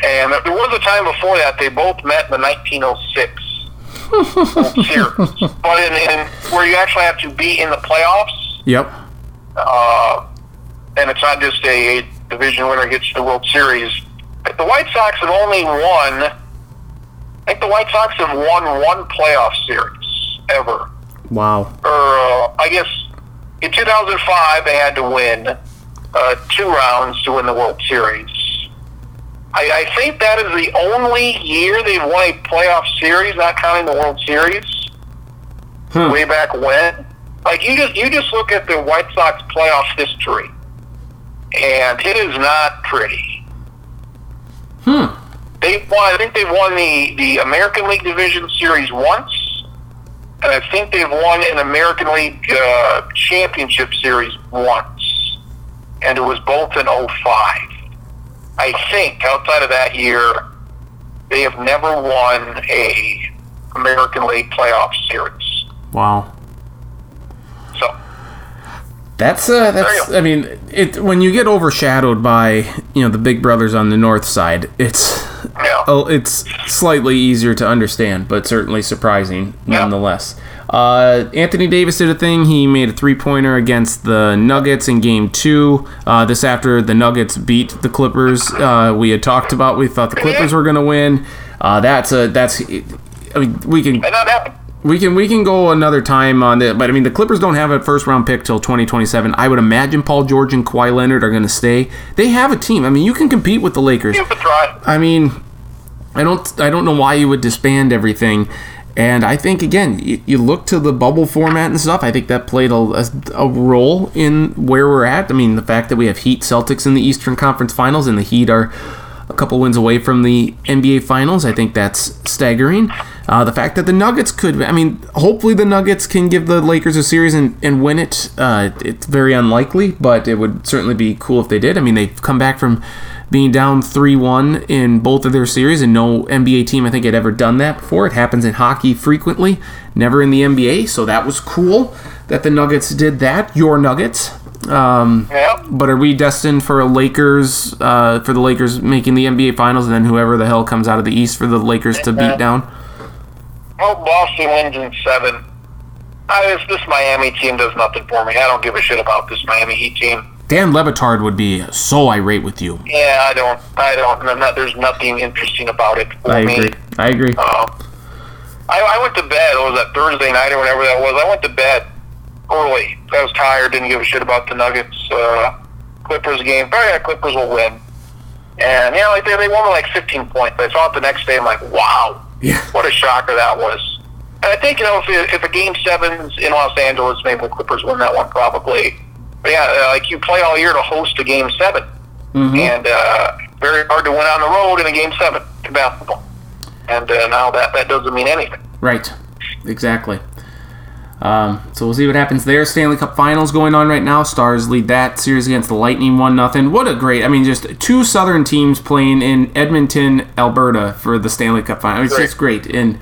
and there was a time before that they both met in the 1906 World Series. But in, in where you actually have to be in the playoffs, Yep. uh, and it's not just a, a division winner gets to the World Series. The White Sox have only won. I think the White Sox have won one playoff series ever. Wow. Or uh, I guess in 2005 they had to win uh, two rounds to win the World Series. I, I think that is the only year they've won a playoff series, not counting the World Series. Huh. Way back when, like you just you just look at the White Sox playoff history, and it is not pretty. Hmm. They won. I think they've won the the American League Division Series once, and I think they've won an American League uh, Championship Series once, and it was both in 05. I think outside of that year, they have never won a American League playoff series. Wow. So That's uh, that's. I mean, it when you get overshadowed by you know the big brothers on the north side, it's yeah, oh, it's slightly easier to understand, but certainly surprising Yeah. nonetheless. Uh, Anthony Davis did a thing. He made a three pointer against the Nuggets in Game Two. Uh, this after the Nuggets beat the Clippers. Uh, we had talked about. We thought the Clippers were going to win. Uh, that's a that's. I mean, we can and that happened. We can we can go another time on it, but I mean the Clippers don't have a first round pick till 2027. I would imagine Paul George and Kawhi Leonard are going to stay. They have a team. I mean you can compete with the Lakers. You could try. I mean, I don't I don't know why you would disband everything. And I think again, you, you look to the bubble format and stuff. I think that played a, a, a role in where we're at. I mean, the fact that we have Heat Celtics in the Eastern Conference Finals and the Heat are a couple wins away from the NBA Finals. I think that's staggering. Uh, the fact that the Nuggets could, I mean, hopefully the Nuggets can give the Lakers a series and, and win it. Uh, it's very unlikely, but it would certainly be cool if they did. I mean, they've come back from being down 3 1 in both of their series, and no NBA team, I think, had ever done that before. It happens in hockey frequently, never in the NBA, so that was cool that the Nuggets did that. Your Nuggets. Um, Yeah. but are we destined for a Lakers, uh, for the Lakers making the NBA Finals, and then whoever the hell comes out of the East for the Lakers to beat down? Well, Boston wins in seven. I, this, this Miami team does nothing for me. I don't give a shit about this Miami Heat team. Dan Le Batard would be so irate with you. Yeah, I don't. I don't. no- no- there's nothing interesting about it for I me. agree. I agree. Um, I, I went to bed. What was that Thursday night or whatever that was? I went to bed early. I was tired. Didn't give a shit about the Nuggets uh, Clippers game. Probably yeah, Clippers will win. And yeah, like they, they won by like 15 points. I saw it the next day. I'm like, wow, Yeah. what a shocker that was. And I think you know if if a game seven's in Los Angeles, maybe the Clippers win that one probably. But yeah, uh, like you play all year to host a game 7 and uh, very hard to win on the road in a game seven in basketball. And uh, now that that doesn't mean anything. Right. Exactly. Um, so we'll see what happens there. Stanley Cup Finals going on right now. Stars lead that series against the Lightning, one nothing. What a great! I mean, just two Southern teams playing in Edmonton, Alberta for the Stanley Cup Final. It's Great. just great in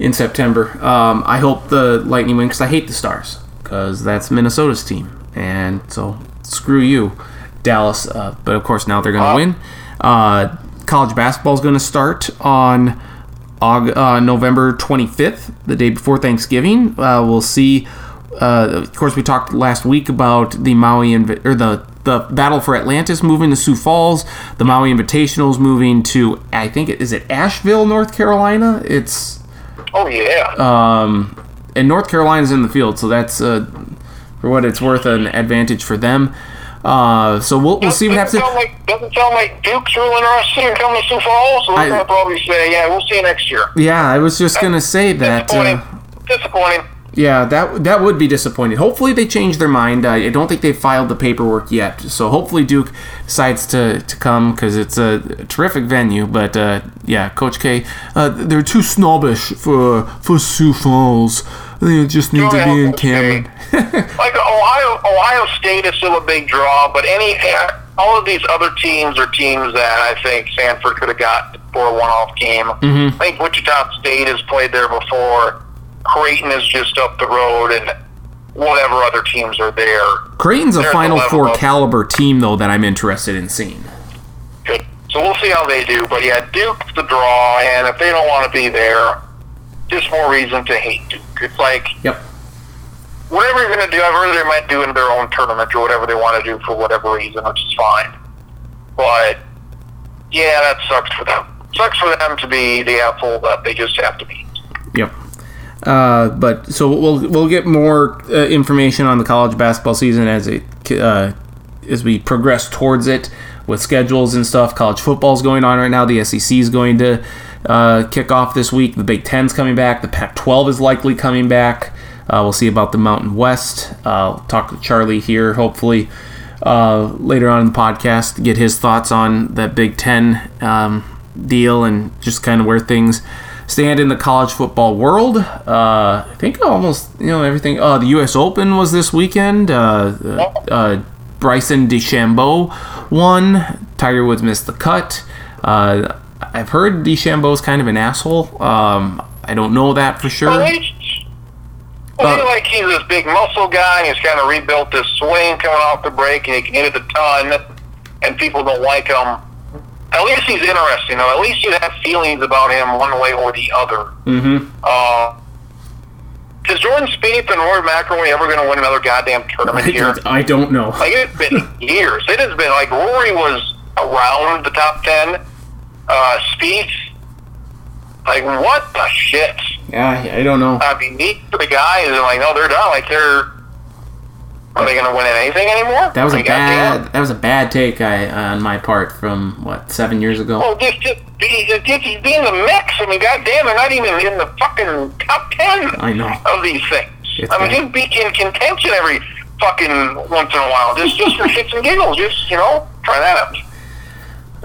in September. Um, I hope the Lightning win because I hate the Stars because that's Minnesota's team, and so screw you, Dallas. Uh, but of course now they're going to Wow. win. Uh, college basketball is going to start on Aug- uh, November 25th, the day before Thanksgiving. Uh, we'll see. Uh, of course, we talked last week about the Maui inv- or the the battle for Atlantis moving to Sioux Falls. The Maui Invitational is moving to I think is it Asheville, North Carolina. It's Oh yeah. um, and North Carolina's in the field, so that's uh, for what it's worth an advantage for them. Uh, so we'll, we'll see what happens. Like, doesn't sound like Duke's real interested in coming to Sioux Falls, so I- probably say, "Yeah, we'll see you next year." Yeah, I was just gonna say that. Disappointing. Uh, Disappointing. Yeah, that that would be disappointing. Hopefully they change their mind. Uh, I don't think they've filed the paperwork yet, so hopefully Duke decides to, to come because it's a terrific venue. But uh, yeah, Coach K, uh, they're too snobbish for for Sioux Falls. They just need to be in Cameron. like Ohio, Ohio State is still a big draw, but any all of these other teams are teams that I think Sanford could have got for a one-off game. Mm-hmm. I think Wichita State has played there before. Creighton is just up the road, and whatever other teams are there. Creighton's a Final Four caliber team though that I'm interested in seeing. Good. So we'll see how they do. But yeah, Duke's the draw, and if they don't want to be there, just more reason to hate Duke. It's like Yep. whatever you're going to do, I've heard they might do in their own tournament or whatever they want to do for whatever reason, which is fine. But yeah, that sucks for them. Sucks for them to be the asshole that they just have to be. Yep. Uh, but so we'll we'll get more uh, information on the college basketball season as it uh, as we progress towards it. with schedules and stuff. College football's going on right now. The SEC is going to uh, kick off this week. The Big Ten's coming back. The Pac-12 is likely coming back. Uh, we'll see about the Mountain West. Uh, I'll talk to Charlie here, hopefully, uh, later on in the podcast get his thoughts on that Big Ten um, deal and just kind of where things stand in the college football world. Uh, I think almost you know everything. Uh, the U.S. Open was this weekend. Uh, uh, Bryson DeChambeau won. Tiger Woods missed the cut. I've heard DeChambeau's kind of an asshole. Um, I don't know that for sure. Well, he's, well, he's like he's this big muscle guy, and he's kind of rebuilt this swing coming off the break, and he can hit it a ton, and people don't like him. At least he's interesting. though. At least you have feelings about him one way or the other. Mm-hmm. Uh, is Jordan Spieth and Rory McIlroy ever going to win another goddamn tournament here? I don't know. Like it's been years. It has been like Rory was around the top ten. Uh, Spieth, like what the shit? Yeah, I don't know. I mean, these the guys are like, no, they're done. Like they're are they going to win anything anymore? That was a Like, bad. That was a bad take I, on my part from what seven years ago. Well, just just be, just, just be in the mix. I mean, goddamn, they're not even in the fucking top ten I know. of these things. It's I mean, bad. just be in contention every fucking once in a while, just just for shits and giggles. Just you know, try that out.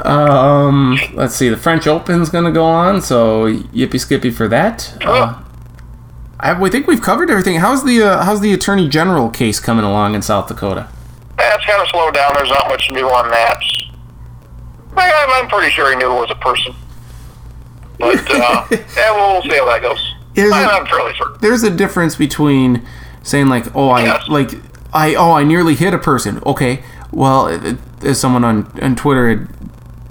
Um, let's see. The French Open's gonna go on, so yippee skippy for that. Uh, I, we think we've covered everything. How's the uh, how's the Attorney General case coming along in South Dakota? That's kind of slowed down. There's not much new on that. I, I'm- I'm pretty sure he knew it was a person. But, uh, yeah, we'll see how that goes. It- I'm fairly certain. There's a difference between saying like, "Oh, I Yes. like I oh I nearly hit a person." Okay, well, it, it- as someone on on Twitter had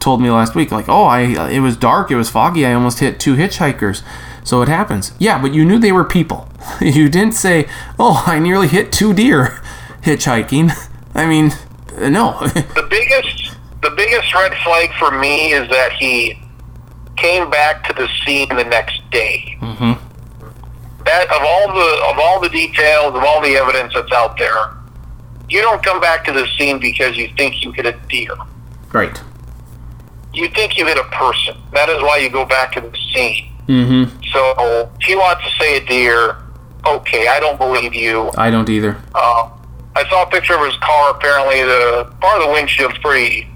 told me last week, like, "Oh, I it was dark, it was foggy, I almost hit two hitchhikers." So it happens. Yeah, but you knew they were people. You didn't say, "Oh, I nearly hit two deer hitchhiking." I mean, no. The biggest, the biggest red flag for me is that he came back to the scene the next day. Mhm. That of all the of all the details of all the evidence that's out there, you don't come back to the scene because you think you hit a deer. right. You think you hit a person. That is why you go back to the scene. Mm-hmm. So if you want to say a deer, okay, I don't believe you. I don't either. Uh, I saw a picture of his car. Apparently, the part of the windshield's pretty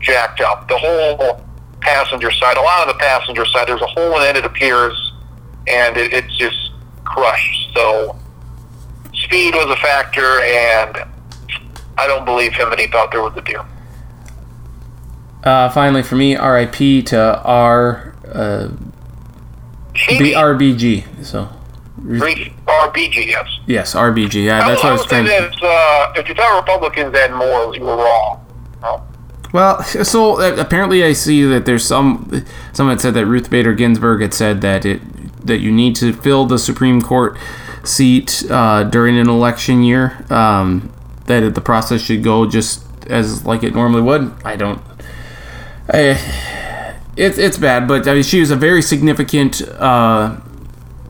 jacked up. The whole passenger side, a lot of the passenger side, there's a hole in it. It appears, and it, it's just crushed. So speed was a factor, and I don't believe him that he thought there was a deer. Uh, finally, for me, R.I.P. to R. Uh. So, RBG, yes. yes, RBG. Yeah, that's what I was trying. to... that uh, if you thought Republicans had more, you were wrong. Well, so uh, apparently, I see that there's some someone said that Ruth Bader Ginsburg had said that it that you need to fill the Supreme Court seat uh, during an election year. Um, that the process should go just as like it normally would. I don't. I, it's it's bad, but I mean, she was a very significant uh,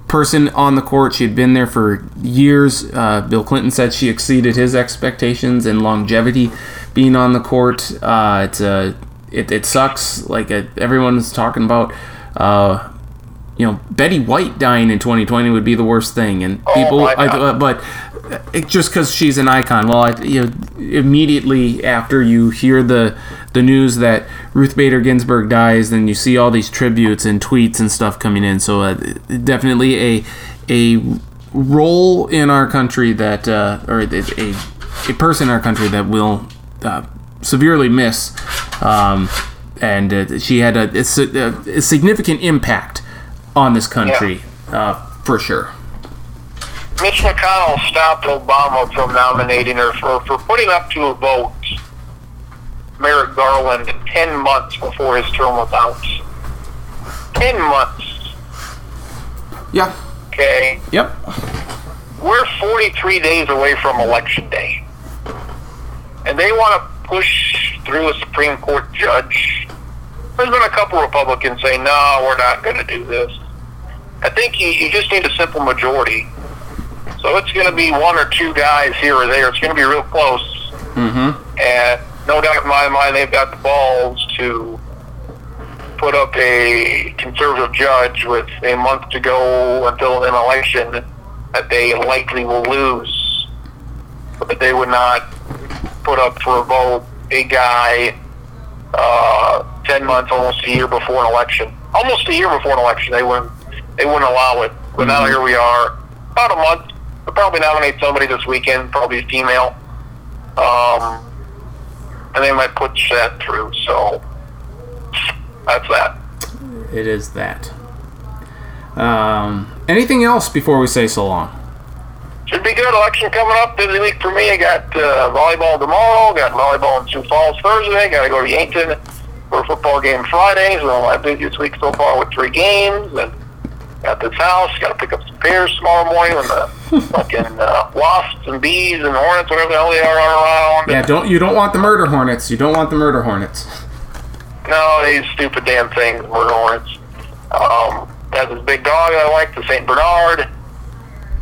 person on the court. She had been there for years. Uh, Bill Clinton said she exceeded his expectations in longevity being on the court. Uh, it's a it, it sucks. Like uh, everyone's talking about. Uh, you know, Betty White dying in 2020 would be the worst thing, and Oh, people. my I, uh, but it, just because she's an icon, well, I, you know, immediately after you hear the the news that Ruth Bader Ginsburg dies, then you see all these tributes and tweets and stuff coming in. So uh, definitely a a role in our country that, uh, or a, a a person in our country that will uh, severely miss. Um, and uh, she had a, a, a, a significant impact on this country, uh, for sure. Mitch McConnell stopped Obama from nominating her for, for putting up to a vote Merrick Garland 10 months before his term was out. 10 months, Yeah. okay? Yep. We're 43 days away from Election Day. And they want to push through a Supreme Court judge. There's been a couple Republicans saying, no, we're not going to do this. I think you, you just need a simple majority. So it's going to be one or two guys here or there. It's going to be real close. Mm-hmm. And no doubt in my mind they've got the balls to put up a conservative judge with a month to go until an election that they likely will lose, but they would not put up for a vote a guy uh, ten months, almost a year before an election. Almost a year before an election, they wouldn't they wouldn't allow it. But now here we are, about a month. They'll probably nominate somebody this weekend, probably a female, um, and they might push that through. So that's that. It is that. Um, anything else before we say so long? Should be good. Election coming up. Busy week for me. I got uh, volleyball tomorrow. Got volleyball in Sioux Falls Thursday. Got to go to Yankton for a football game Friday. So my busiest week so far with three games. And got this house. Got to pick up some beers tomorrow morning when the fucking uh, wasps and bees and hornets, whatever the hell they are, are around. Yeah, don't you don't want the murder hornets. You don't want the murder hornets. No, these stupid damn things, murder hornets. Um, got this big dog I like, the Saint Bernard.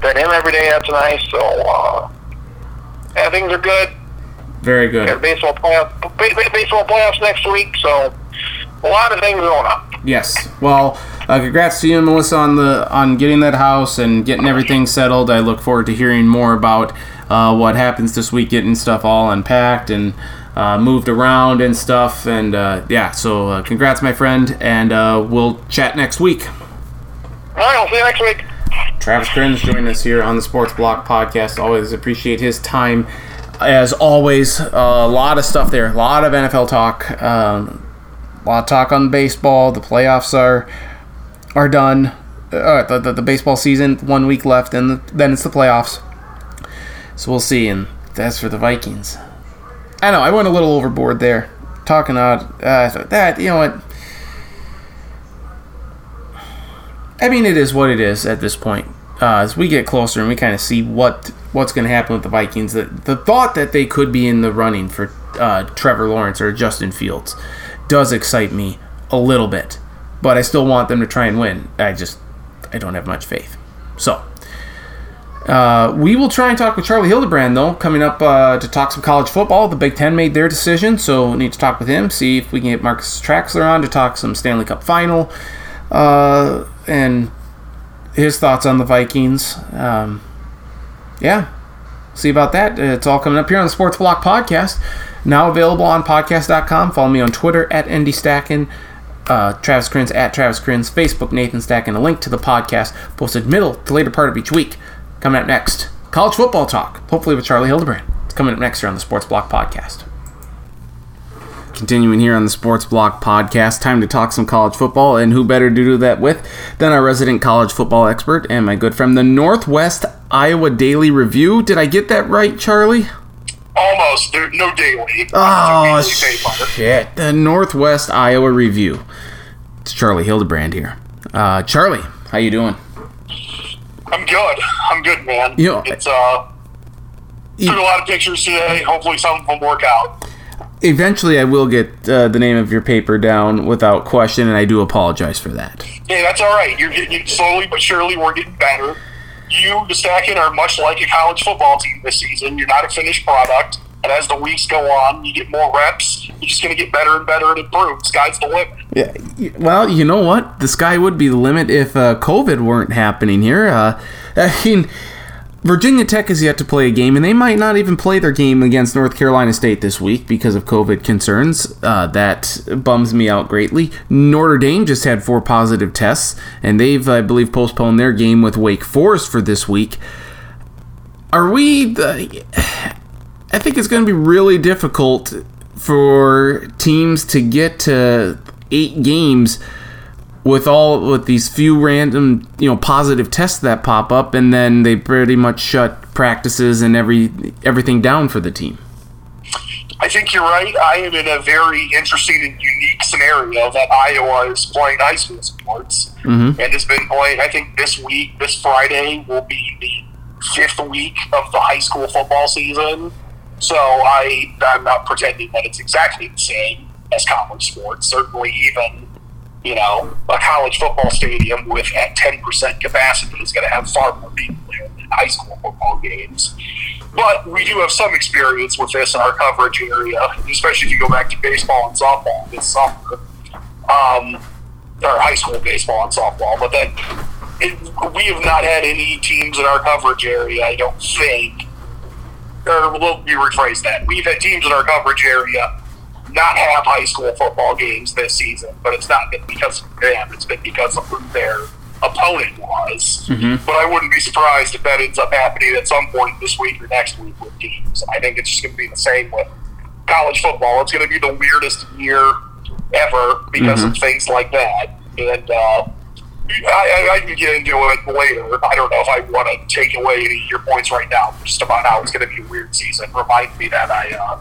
Pet him every day. That's nice. So, uh, yeah, things are good. Very Got good. baseball playoff, ba- ba- baseball playoffs next week. So, a lot of things going on. Yes. Well, uh, congrats to you, Melissa, on the on getting that house and getting everything settled. I look forward to hearing more about uh, what happens this week, getting stuff all unpacked and uh, moved around and stuff. And uh, yeah, so uh, congrats, my friend, and uh, we'll chat next week. All right, I'll see you next week. Travis Kriens joining us here on the Sports Block podcast. Always appreciate his time. As always, a lot of stuff there. A lot of NFL talk. Um, a lot of talk on baseball. The playoffs are are done. Uh, the, the, the baseball season, one week left, and then it's the playoffs. So we'll see. And that's for the Vikings. I know I went a little overboard there, talking out uh, that. You know what? I mean, it is what it is at this point. Uh, as we get closer and we kind of see what what's going to happen with the Vikings, the, the thought that they could be in the running for uh, Trevor Lawrence or Justin Fields does excite me a little bit. But I still want them to try and win. I just I don't have much faith. So uh, we will try and talk with Charlie Hildebrand though coming up uh, to talk some college football. The Big Ten made their decision, so we need to talk with him. See if we can get Marcus Traxler on to talk some Stanley Cup final uh, and his thoughts on the Vikings. Um, yeah, see about that. It's all coming up here on the Sports Block podcast. Now available on podcast.com. Follow me on Twitter at ND Stacken, uh, Travis Kriens at Travis Kriens, Facebook Nathan Stack, and A link to the podcast posted middle to later part of each week. Coming up next, college football talk, hopefully with Charlie Hildebrand. It's coming up next here on the Sports Block podcast. Continuing here on the Sports Block podcast, time to talk some college football, and who better to do that with than our resident college football expert and my good friend, the Northwest Iowa Daily Review. Did I get that right, Charlie? Almost. There, no daily. Oh, It's a weekly paper. shit. The Northwest Iowa Review. It's Charlie Hildebrand here. Uh, Charlie, how you doing? I'm good. I'm good, man. You know, it's uh, took a lot of pictures today. Hopefully, some of them work out. Eventually, I will get uh, the name of your paper down without question, and I do apologize for that. Yeah, that's all right. You're getting slowly but surely. We're getting better. You, the Stacking, are much like a college football team this season. You're not a finished product, and as the weeks go on, you get more reps. You're just going to get better and better and improve. Sky's the limit. Yeah. Well, you know what? The sky would be the limit if uh, COVID weren't happening here. Uh, I mean, Virginia Tech has yet to play a game, and they might not even play their game against North Carolina State this week because of COVID concerns. Uh, that bums me out greatly. Notre Dame just had four positive tests, and they've, I believe, postponed their game with Wake Forest for this week. Are we? The, I think it's going to be really difficult for teams to get to eight games with all with these few random you know positive tests that pop up and then they pretty much shut practices and every everything down for the team I think you're right. I am in a very interesting and unique scenario that Iowa is playing high school sports mm-hmm. and has been playing. I think this week, this Friday, will be the fifth week of the high school football season. So I, I'm not pretending that it's exactly the same as college sports. Certainly, even you know, a college football stadium with at 10% capacity is going to have far more people there than high school football games. but we do have some experience with this in our coverage area, especially if you go back to baseball and softball this summer, um, or high school baseball and softball. But then it, we have not had any teams in our coverage area, I don't think. Or let me rephrase that. We've had teams in our coverage area not have high school football games this season, but it's not been because of them. It's been because of who their opponent was. But I wouldn't be surprised if that ends up happening at some point this week or next week with teams. I think it's just going to be the same with college football. It's going to be the weirdest year ever because of things like that. And uh, I, I, I can get into it later. I don't know if I want to take away any of your points right now, just about how it's going to be a weird season. Remind me that I uh,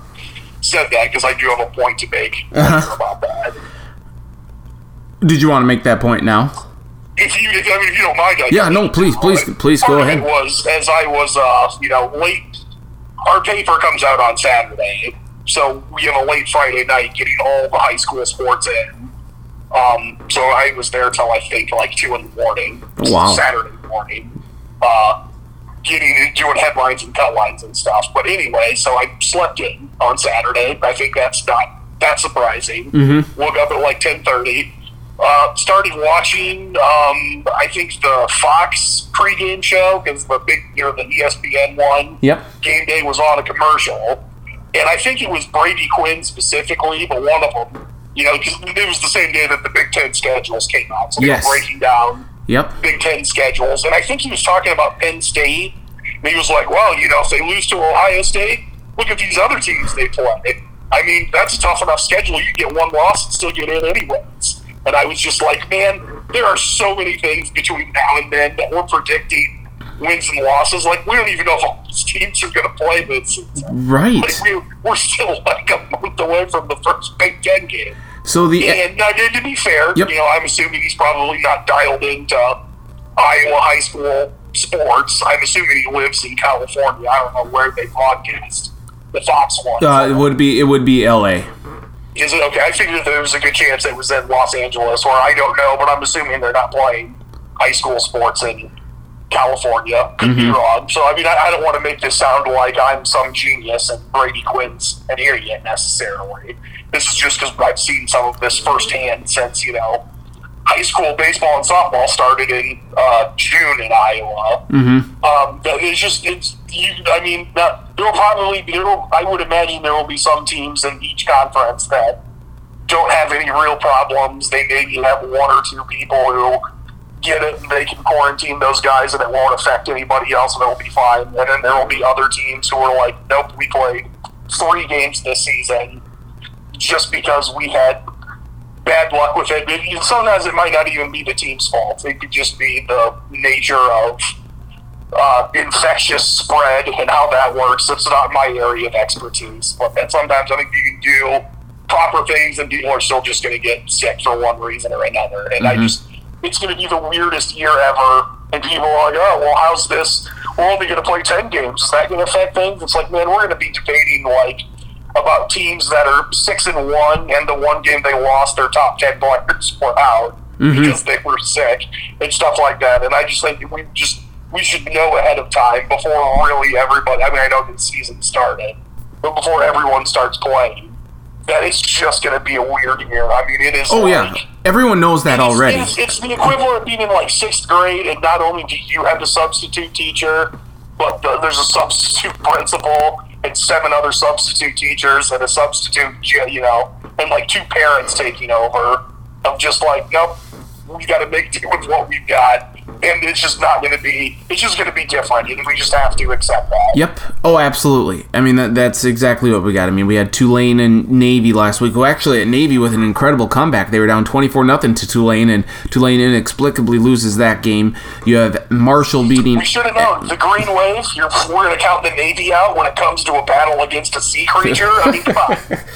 said that because I do have a point to make Uh-huh. about that. Did you want to make that point now? If you, if, I mean, if you don't mind, I Yeah, no, please, please, please go ahead. Was as I was, uh, you know, late. Our paper comes out on Saturday, so we have a late Friday night getting all the high school sports in. Um, so I was there till I think like two in the morning. Oh, wow. Saturday morning, uh, getting doing headlines and cut lines and stuff. But anyway, so I slept in on Saturday. I think that's not that surprising. Mm-hmm. Woke up at like ten thirty. Uh, started watching, um, I think the Fox pregame show because the big, you know, the ESPN one Yep. game day was on a commercial, and I think it was Brady Quinn specifically, but one of them, you know, because it was the same day that the Big Ten schedules came out, so they Yes. were breaking down Yep. Big Ten schedules, and I think he was talking about Penn State, and he was like, "Well, you know, if they lose to Ohio State, look at these other teams they play. I mean, that's a tough enough schedule. You get one loss and still get in anyways." And I was just like, "Man, there are so many things between now and then that we're predicting." Wins and losses, like we don't even know if all these teams are going to play this season. Right. Like we, we're still like a month away from the first Big Ten game. So the And now, to to be fair, Yep. you know, I'm assuming he's probably not dialed into Iowa high school sports. I'm assuming he lives in California. I don't know where they broadcast the Fox one. uh, it would be it would be L.A. Is it okay? I figured there was a good chance it was in Los Angeles, or I don't know, but I'm assuming they're not playing high school sports in California. Could be wrong. So, I mean, I, I don't want to make this sound like I'm some genius and Brady Quinn's an idiot necessarily. This is just because I've seen some of this firsthand since, you know, high school baseball and softball started in uh, June in Iowa. Mm-hmm. Um, it's just it's you. I mean, there will probably there will, I would imagine there will be some teams in each conference that don't have any real problems. They maybe have one or two people who get it and they can quarantine those guys and it won't affect anybody else and it'll be fine. And then there will be other teams who are like, nope, we played three games this season just because we had bad luck with it. And sometimes it might not even be the team's fault. It could just be the nature of uh, infectious spread and how that works. It's not my area of expertise, but then sometimes I think you can do proper things and people are still just going to get sick for one reason or another. And I just, it's going to be the weirdest year ever. And people are like, oh, well, how's this? We're only going to play 10 games. Is that going to affect things? It's like, man, we're going to be debating like about teams that are six and one, and the one game they lost, their top 10 players were out mm-hmm. because they were sick and stuff like that. And I just think we just we should know ahead of time before really everybody. I mean, I know the season started, but before everyone starts playing, that it's just going to be a weird year. I mean, it is. Oh yeah, everyone knows that it's- already. It's, it's the equivalent of being in like sixth grade, and not only do you have the substitute teacher, but the, there's a substitute principal and seven other substitute teachers and a substitute, you know, and like two parents taking over. Of just like, nope, we got to make do with what we've got, and it's just not going to be. It's just going to be different, and we just have to accept that. Yep. Oh, absolutely. I mean, that, that's exactly what we got. I mean, we had Tulane and Navy last week. Well, actually, at Navy with an incredible comeback. They were down 24 nothing to Tulane, and Tulane inexplicably loses that game. You have Marshall beating. We should have known the Green Wave. You're, we're going to count the Navy out when it comes to a battle against a sea creature. I mean, come on.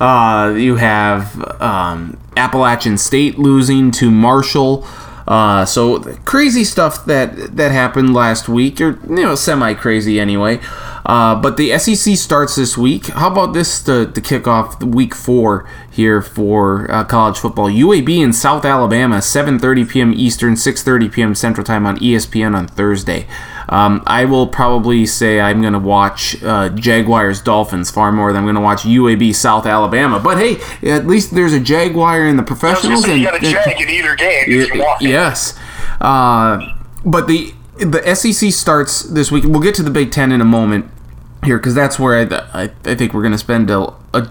Uh, you have um, Appalachian State losing to Marshall. Uh, so crazy stuff that that happened last week, or you know, semi crazy anyway. Uh, but the SEC starts this week. How about this to, to kick off week four here for uh, college football? UAB in South Alabama, 7:30 p.m. Eastern, 6:30 p.m. Central Time on ESPN on Thursday. Um, I will probably say I'm going to watch uh, Jaguars Dolphins far more than I'm going to watch UAB South Alabama. But hey, at least there's a Jaguar in the professionals. say, you and- got a jag in either game if you Y- it. Yes, uh, but the the SEC starts this week. We'll get to the Big Ten in a moment here because that's where I, I, I think we're going to spend a, a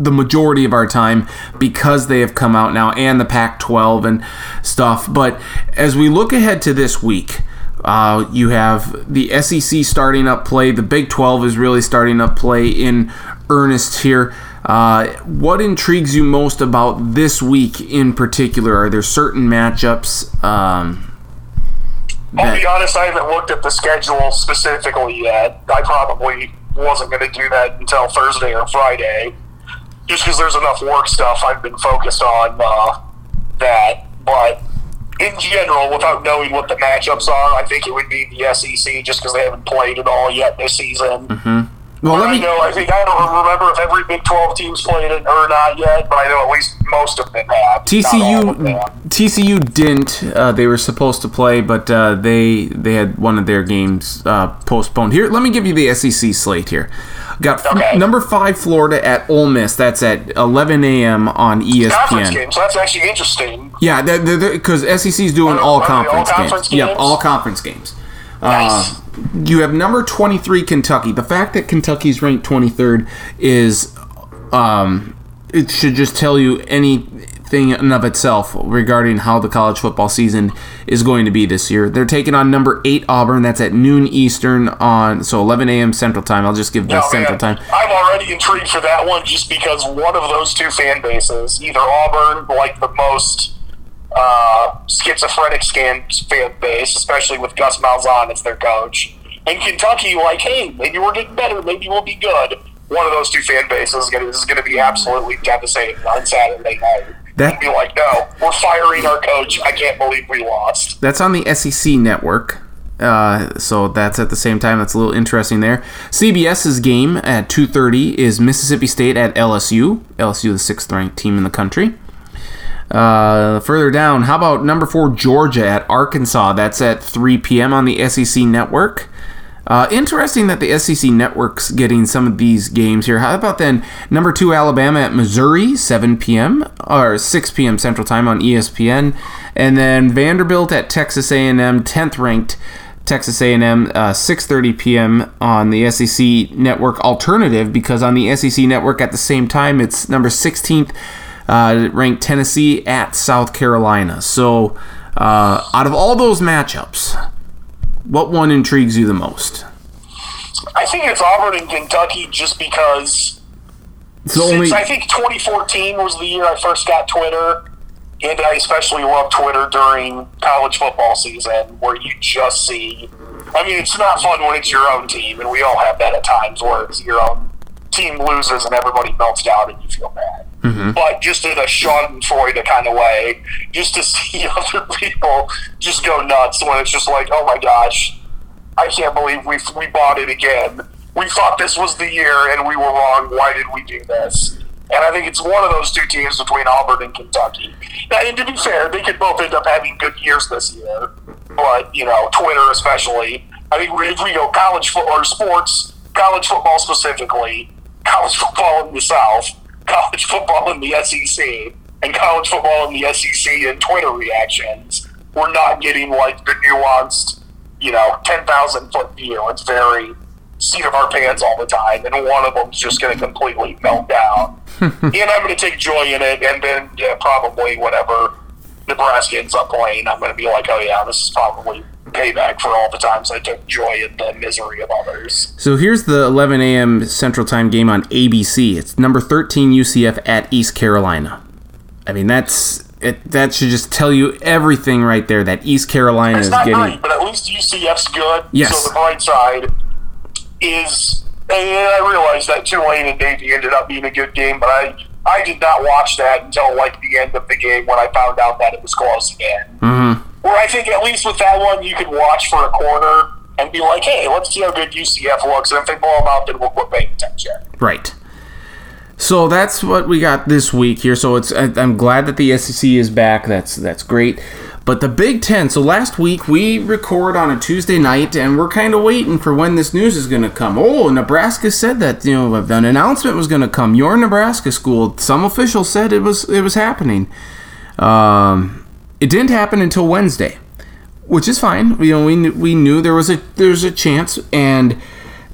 the majority of our time because they have come out now and the Pac 12 and stuff. But as we look ahead to this week, uh, you have the SEC starting up play. The Big 12 is really starting up play in earnest here. Uh, what intrigues you most about this week in particular? Are there certain matchups? Um, I'll be honest, I haven't looked at the schedule specifically yet. I probably wasn't going to do that until Thursday or Friday, just because there's enough work stuff I've been focused on uh, that. But in general, without knowing what the matchups are, I think it would be the SEC just because they haven't played at all yet this season. well, let I me. know. I think I don't remember if every Big Twelve team's played it or not yet, but I know at least most of them have. Of them. TCU TCU didn't. Uh, they were supposed to play, but uh, they they had one of their games uh, postponed. Here, let me give you the SEC slate here. Got f- Okay. number five Florida at Ole Miss. That's at 11 a.m. on E conference ESPN. game, so that's actually interesting. Yeah, because SEC is doing Oh, all they all conference games. conference Yep, all conference games. Nice. Uh, you have number 23 Kentucky. The fact that Kentucky's ranked 23rd is um, it should just tell you anything in of itself regarding how the college football season is going to be this year. They're taking on number 8 Auburn. That's at noon Eastern on so 11 a.m. Central Time. I'll just give the Oh, Central man. Time. I'm already intrigued for that one just because one of those two fan bases, either Auburn, like the most uh, schizophrenic scan fan base, especially with Gus Malzahn as their coach, and Kentucky, like, hey, maybe we're getting better, maybe we'll be good. One of those two fan bases is going to be absolutely devastating on Saturday night. That- be like, no, we're firing our coach. I can't believe we lost. That's on the SEC network. Uh, so that's at the same time. That's a little interesting there. CBS's game at 2:30 is Mississippi State at LSU. LSU, the sixth-ranked team in the country. Uh, further down, how about number four Georgia at Arkansas? That's at 3 p.m. on the SEC network. Uh, interesting that the SEC network's getting some of these games here. How about then number two Alabama at Missouri, 7 p.m. or 6 p.m. Central Time on ESPN, and then Vanderbilt at Texas A&M, 10th ranked Texas A&M, uh, 6:30 p.m. on the SEC network alternative because on the SEC network at the same time it's number 16th uh, ranked Tennessee at South Carolina. So uh, out of all those matchups, what one intrigues you the most? I think it's Auburn and Kentucky just because It's the only. Since I think 2014 was the year I first got Twitter, and I especially love Twitter during college football season, where you just see. I mean, it's not fun when it's your own team, and we all have that at times, where it's your own team loses and everybody melts down and you feel bad. Mm-hmm. But just in a Schadenfreude kind of way, just to see other people just go nuts when it's just like, oh my gosh, I can't believe we we bought it again. We thought this was the year and we were wrong. Why did we do this? And I think it's one of those two teams between Auburn and Kentucky. Now, and to be fair, they could both end up having good years this year. But you know, Twitter especially. I think if we go college football or sports, college football specifically, college football in the South, college football in the SEC, and college football in the SEC and Twitter reactions, we're not getting like the nuanced you know, 10,000 foot view. It's very seat of our pants all the time, and one of them's just going to completely melt down. and I'm going to take joy in it, and then yeah, probably whatever Nebraska ends up playing, I'm going to be like, oh yeah, this is probably payback for all the times I took joy in the misery of others. So here's the 11 a.m. Central Time game on ABC. It's number 13 UCF at East Carolina. I mean, that's it. That should just tell you everything right there. That East Carolina It's is not getting. great, but at least UCF's good. Yes. So the bright side is, and I realize that Tulane and Navy ended up being a good game, but I I did not watch that until like the end of the game when I found out that it was close again. Mm-hmm. Where I think at least with that one you could watch for a quarter and be like, hey, let's see how good UCF looks, and if they blow them out, then we'll quit paying attention. Right. So that's what we got this week here. So it's I'm glad that the SEC is back. That's that's great. But the Big Ten. So last week we record on a Tuesday night, and we're kind of waiting for when this news is going to come. Oh, Nebraska said that you know an announcement was going to come. Your Nebraska school. Some officials said it was it was happening. Um, it didn't happen until Wednesday, which is fine. You know, we we knew there was a there was a chance, and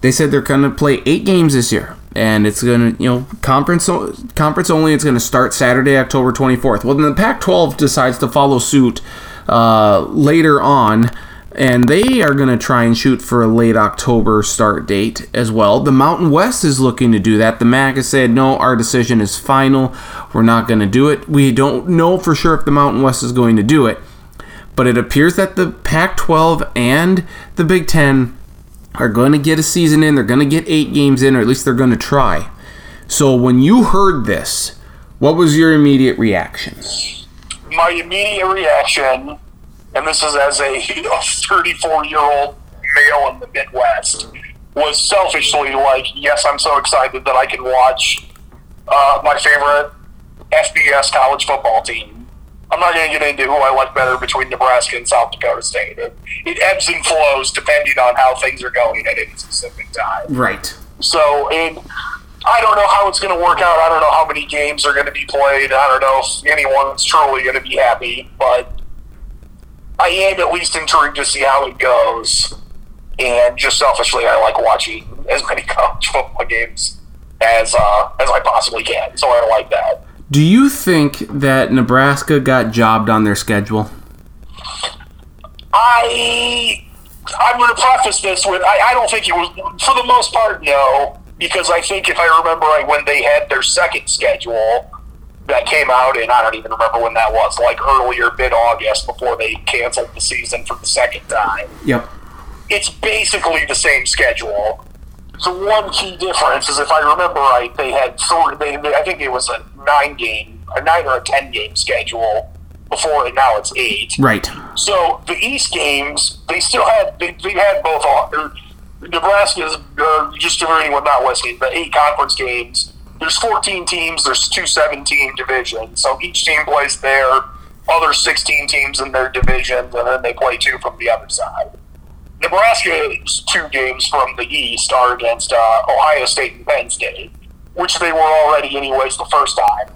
they said they're going to play eight games this year, and it's going to you know conference conference only. It's going to start Saturday, October twenty fourth. Well, then the Pac-12 decides to follow suit uh, later on. And they are going to try and shoot for a late October start date as well. The Mountain West is looking to do that. The MAC has said, no, our decision is final. We're not going to do it. We don't know for sure if the Mountain West is going to do it. But it appears that the Pac 12 and the Big Ten are going to get a season in. They're going to get eight games in, or at least they're going to try. So when you heard this, what was your immediate reaction? My immediate reaction, and this is as a 34 year old male in the Midwest, was selfishly like, yes, I'm so excited that I can watch uh, my favorite FBS college football team I'm not going to get into who I like better between Nebraska and South Dakota State. It, it ebbs and flows depending on how things are going at any specific time. Right. So, and I don't know how it's going to work out. I don't know how many games are going to be played. I don't know if anyone's truly going to be happy, but I am at least intrigued to see how it goes. And just selfishly, I like watching as many college football games as uh, as I possibly can. So I like that. Do you think that Nebraska got jobbed on their schedule? I I'm going to preface this with I, I don't think it was for the most part no because I think if I remember right when they had their second schedule that came out and I don't even remember when that was like earlier mid August before they canceled the season for the second time. Yep. It's basically the same schedule. So one key difference is if I remember right, they had three. They, I think it was a nine game, a nine or a ten game schedule before, and now it's eight. Right. So the East games, they still had they, they had both. Or Nebraska's uh, just for anyone not listening, the eight conference games. There's 14 teams. There's two 17 divisions. So each team plays their other 16 teams in their divisions, and then they play two from the other side. Nebraska's two games from the East are against uh, Ohio State and Penn State which they were already anyways the first time.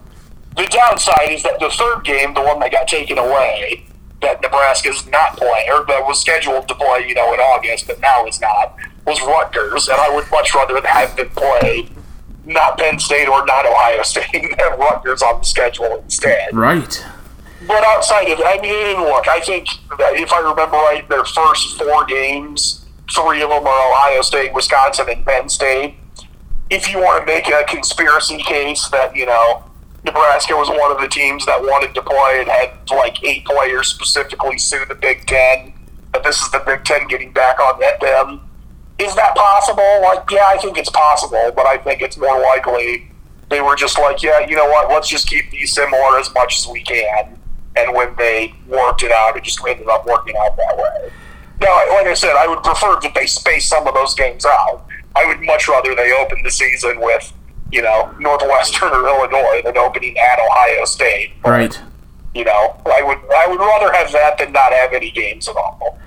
The downside is that the third game, the one that got taken away, that Nebraska's not playing, or that was scheduled to play, you know, in August, but now is not, was Rutgers, and I would much rather have them play not Penn State or not Ohio State and have Rutgers on the schedule instead. Right. But outside of, I mean, look, I think that if I remember right, their first four games, three of them are Ohio State, Wisconsin, and Penn State if you want to make a conspiracy case that you know Nebraska was one of the teams that wanted to play and had like eight players specifically sue the Big Ten, that this is the Big Ten getting back on at them. Is that possible? Like, yeah, I think it's possible, but I think it's more likely they were just like, yeah, you know what? Let's just keep these similar as much as we can. And when they worked it out, it just ended up working out that way. Now, like I said, I would prefer that they space some of those games out I would much rather they open the season with, you know, Northwestern or Illinois than opening at Ohio State. But, right. You know, I would I would rather have that than not have any games at all.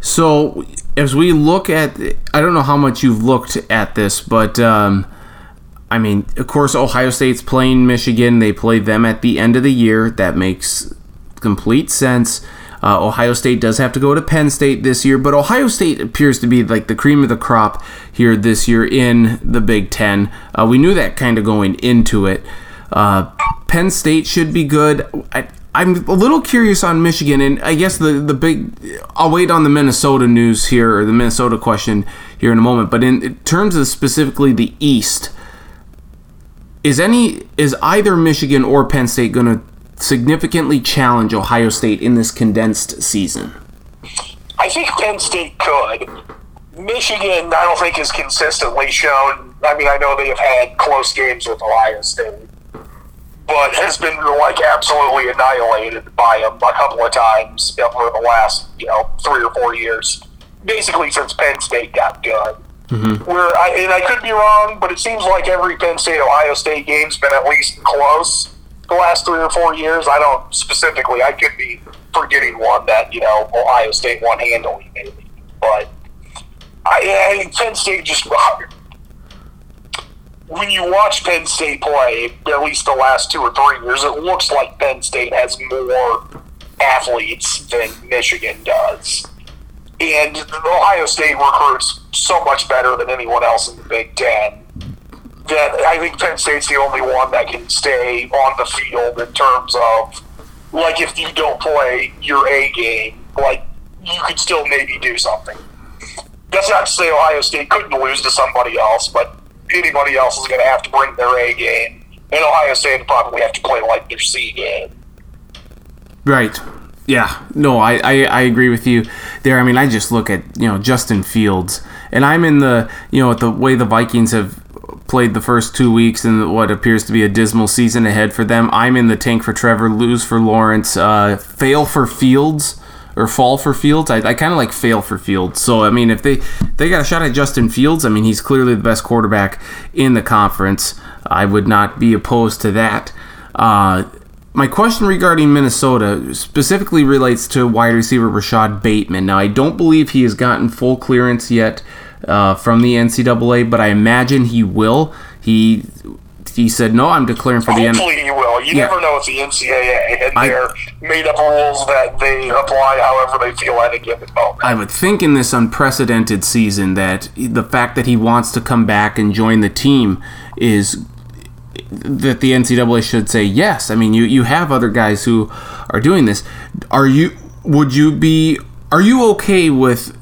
So as we look at, I don't know how much you've looked at this, but um, I mean, of course, Ohio State's playing Michigan. They play them at the end of the year. That makes complete sense. Uh, Ohio State does have to go to Penn State this year, but Ohio State appears to be like the cream of the crop here this year in the Big Ten. Uh, we knew that kind of going into it. Uh, Penn State should be good. I, I'm a little curious on Michigan, and I guess the the big. I'll wait on the Minnesota news here or the Minnesota question here in a moment. But in, in terms of specifically the East, is any is either Michigan or Penn State going to significantly challenge Ohio State in this condensed season? I think Penn State could. Michigan, I don't think, has consistently shown. I mean, I know they have had close games with Ohio State, but has been like absolutely annihilated by them a couple of times over the last, you know, three or four years. Basically, since Penn State got good. Mm-hmm. Where I, and I could be wrong, but it seems like every Penn State Ohio State game's been at least close the last three or four years. I don't specifically. I could be forgetting one that you know Ohio State won handily, maybe. But I, I Penn State just when you watch Penn State play, at least the last two or three years, it looks like Penn State has more athletes than Michigan does. And Ohio State recruits so much better than anyone else in the Big Ten that I think Penn State's the only one that can stay on the field in terms of, like, if you don't play your A game, like, you could still maybe do something. That's not to say Ohio State couldn't lose to somebody else, but anybody else is going to have to bring their A game, and Ohio State would probably have to play like their C game. Right. Yeah. No, I, I, I agree with you there. I mean, I just look at you know Justin Fields, and I'm in the you know the way the Vikings have played the first two weeks and what appears to be a dismal season ahead for them. I'm in the tank for Trevor, lose for Lawrence, uh, fail for Fields or fall for Fields. I, I kind of like fail for Fields. So I mean, if they they got a shot at Justin Fields, I mean he's clearly the best quarterback in the conference. I would not be opposed to that. Uh, my question regarding Minnesota specifically relates to wide receiver Rashod Bateman. Now I don't believe he has gotten full clearance yet uh, from the NCAA, but I imagine he will. He he said, "No, I'm declaring for the. Hopefully, he will. You yeah. never know with the NCAA and I, their made-up rules that they apply however they feel at a given moment. I would think in this unprecedented season that the fact that he wants to come back and join the team is that the NCAA should say yes. I mean, you you have other guys who are doing this. Are you? Would you be? Are you okay with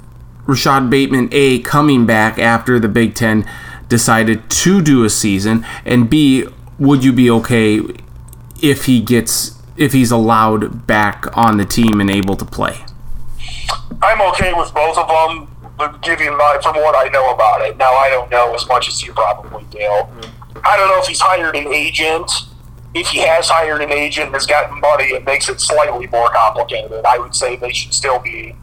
Rashod Bateman a coming back after the Big Ten? Decided to do a season, and B, would you be okay if he gets if he's allowed back on the team and able to play? I'm okay with both of them. But giving my from what I know about it. Now I don't know as much as you probably do. Mm-hmm. I don't know if he's hired an agent. If he has hired an agent and has gotten money, it makes it slightly more complicated. I would say they should still be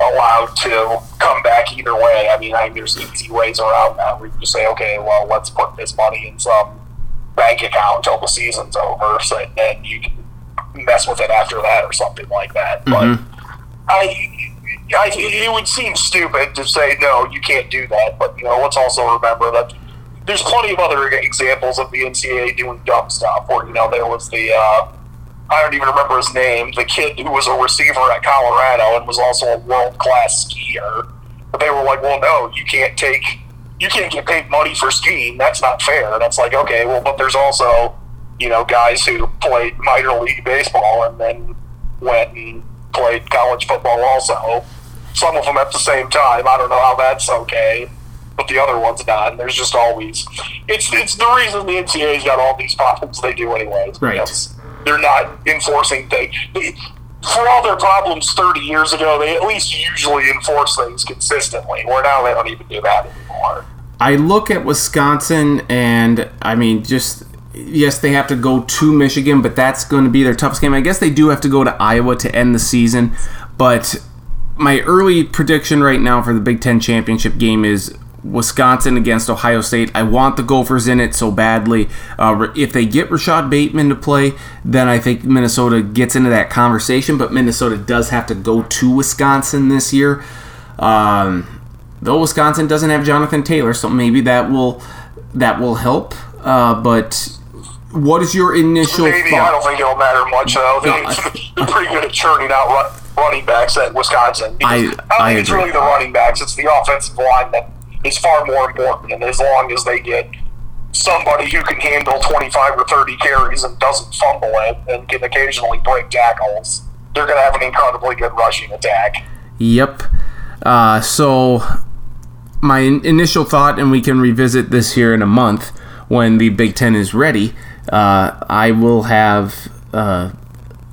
allowed to come back either way. I mean, I think there's easy ways around that you just say, okay, well, let's put this money in some bank account until the season's over, so then you can mess with it after that or something like that. Mm-hmm. But I, I, it would seem stupid to say no, you can't do that. But you know, let's also remember that there's plenty of other examples of the NCAA doing dumb stuff. Where you know there was the uh, I don't even remember his name, the kid who was a receiver at Colorado and was also a world class skier. But they were like, well, no, you can't take, you can't get paid money for skiing. That's not fair. And it's like, okay, well, but there's also, you know, guys who played minor league baseball and then went and played college football also. Some of them at the same time. I don't know how that's okay, but the other one's not. And there's just always, it's it's the reason the NCAA's got all these problems they do anyways. Right. Because they're not enforcing things. For all their problems 30 years ago, they at least usually enforce things consistently. Where now they don't even do that anymore. I look at Wisconsin, and I mean, just yes, they have to go to Michigan, but that's going to be their toughest game. I guess they do have to go to Iowa to end the season, but my early prediction right now for the Big Ten championship game is Wisconsin against Ohio State. I want the Gophers in it so badly. Uh, if they get Rashod Bateman to play, then I think Minnesota gets into that conversation. But Minnesota does have to go to Wisconsin this year. Um, though Wisconsin doesn't have Jonathan Taylor, so maybe that will that will help. Uh, but what is your initial? Maybe thought? I don't think it'll matter much though. They, are pretty good at churning out running backs at Wisconsin. I, I, I think it's really the running backs; it's the offensive line that is far more important. And as long as they get somebody who can handle 25 or 30 carries and doesn't fumble it and can occasionally break tackles, they're going to have an incredibly good rushing attack. Yep. Uh, so, my initial thought, and we can revisit this here in a month when the Big Ten is ready, uh, I will have. Uh,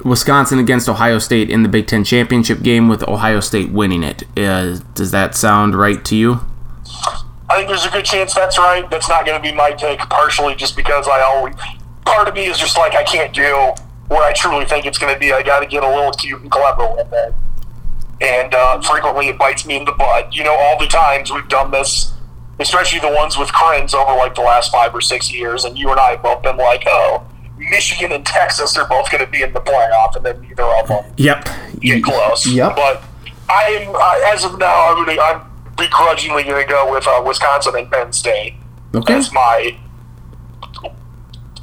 Wisconsin against Ohio State in the Big Ten championship game with Ohio State winning it. Uh, does that sound right to you? I think there's a good chance that's right. That's not going to be my take, partially just because I always part of me is just like I can't do what I truly think it's going to be. I got to get a little cute and clever with it, and uh, frequently it bites me in the butt. You know, all the times we've done this, especially the ones with Kriens over like the last five or six years, and you and I have both been like, oh. Michigan and Texas are both going to be in the playoff, and then neither of them Yep. get close. Yep. But I'm uh, as of now, I'm I'm begrudgingly going to go with uh, Wisconsin and Penn State Okay. as my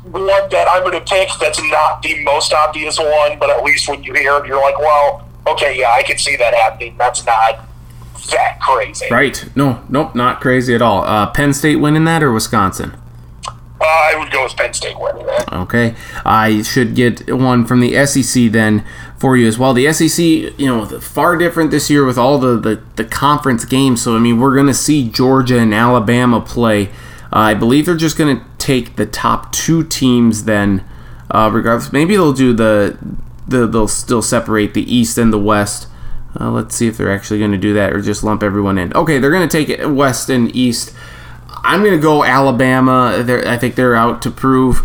one that I'm going to pick. That's not the most obvious one, but at least when you hear it, you're like, well, okay, yeah, I can see that happening. That's not that crazy. Right. No, nope, not crazy at all. Uh, Penn State winning that or Wisconsin? Uh, I would go with Penn State winning that. Okay. I should get one from the SEC then for you as well. The SEC, you know, far different this year with all the, the, the conference games. So, I mean, we're going to see Georgia and Alabama play. Uh, I believe they're just going to take the top two teams then, uh, regardless. Maybe they'll do the, the, they'll still separate the East and the West. Uh, let's see if they're actually going to do that or just lump everyone in. Okay, they're going to take it West and East. I'm going to go Alabama. They're, I think they're out to prove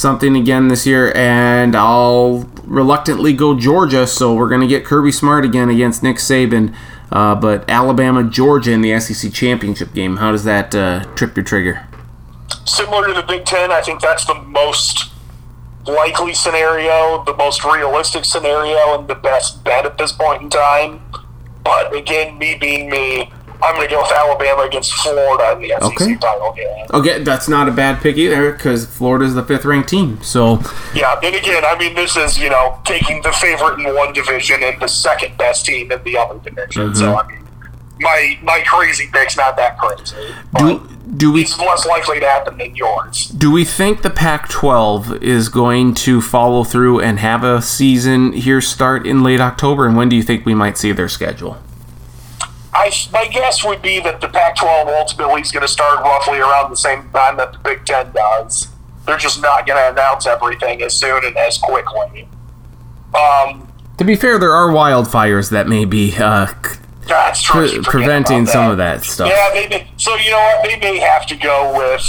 something again this year, and I'll reluctantly go Georgia. So we're going to get Kirby Smart again against Nick Saban. Uh, but Alabama, Georgia in the SEC championship game. How does that uh, trip your trigger? Similar to the Big Ten, I think that's the most likely scenario, the most realistic scenario, and the best bet at this point in time. But again, me being me, I'm going to go with Alabama against Florida in the SEC Okay. title game. Okay, that's not a bad pick either because Florida's the fifth ranked team. So Yeah, and again, I mean, this is, you know, taking the favorite in one division and the second best team in the other division. So, mm-hmm. I mean, my my crazy pick's not that crazy. do, do we it's less likely to happen than yours. Do we think the Pac 12 is going to follow through and have a season here start in late October? And when do you think we might see their schedule? I, my guess would be that the Pac 12 ultimately is going to start roughly around the same time that the Big Ten does. They're just not going to announce everything as soon and as quickly. Um, To be fair, there are wildfires that may be uh, c- that's true. Pre- preventing some of that stuff. Yeah, they may, so you know what? They may have to go with.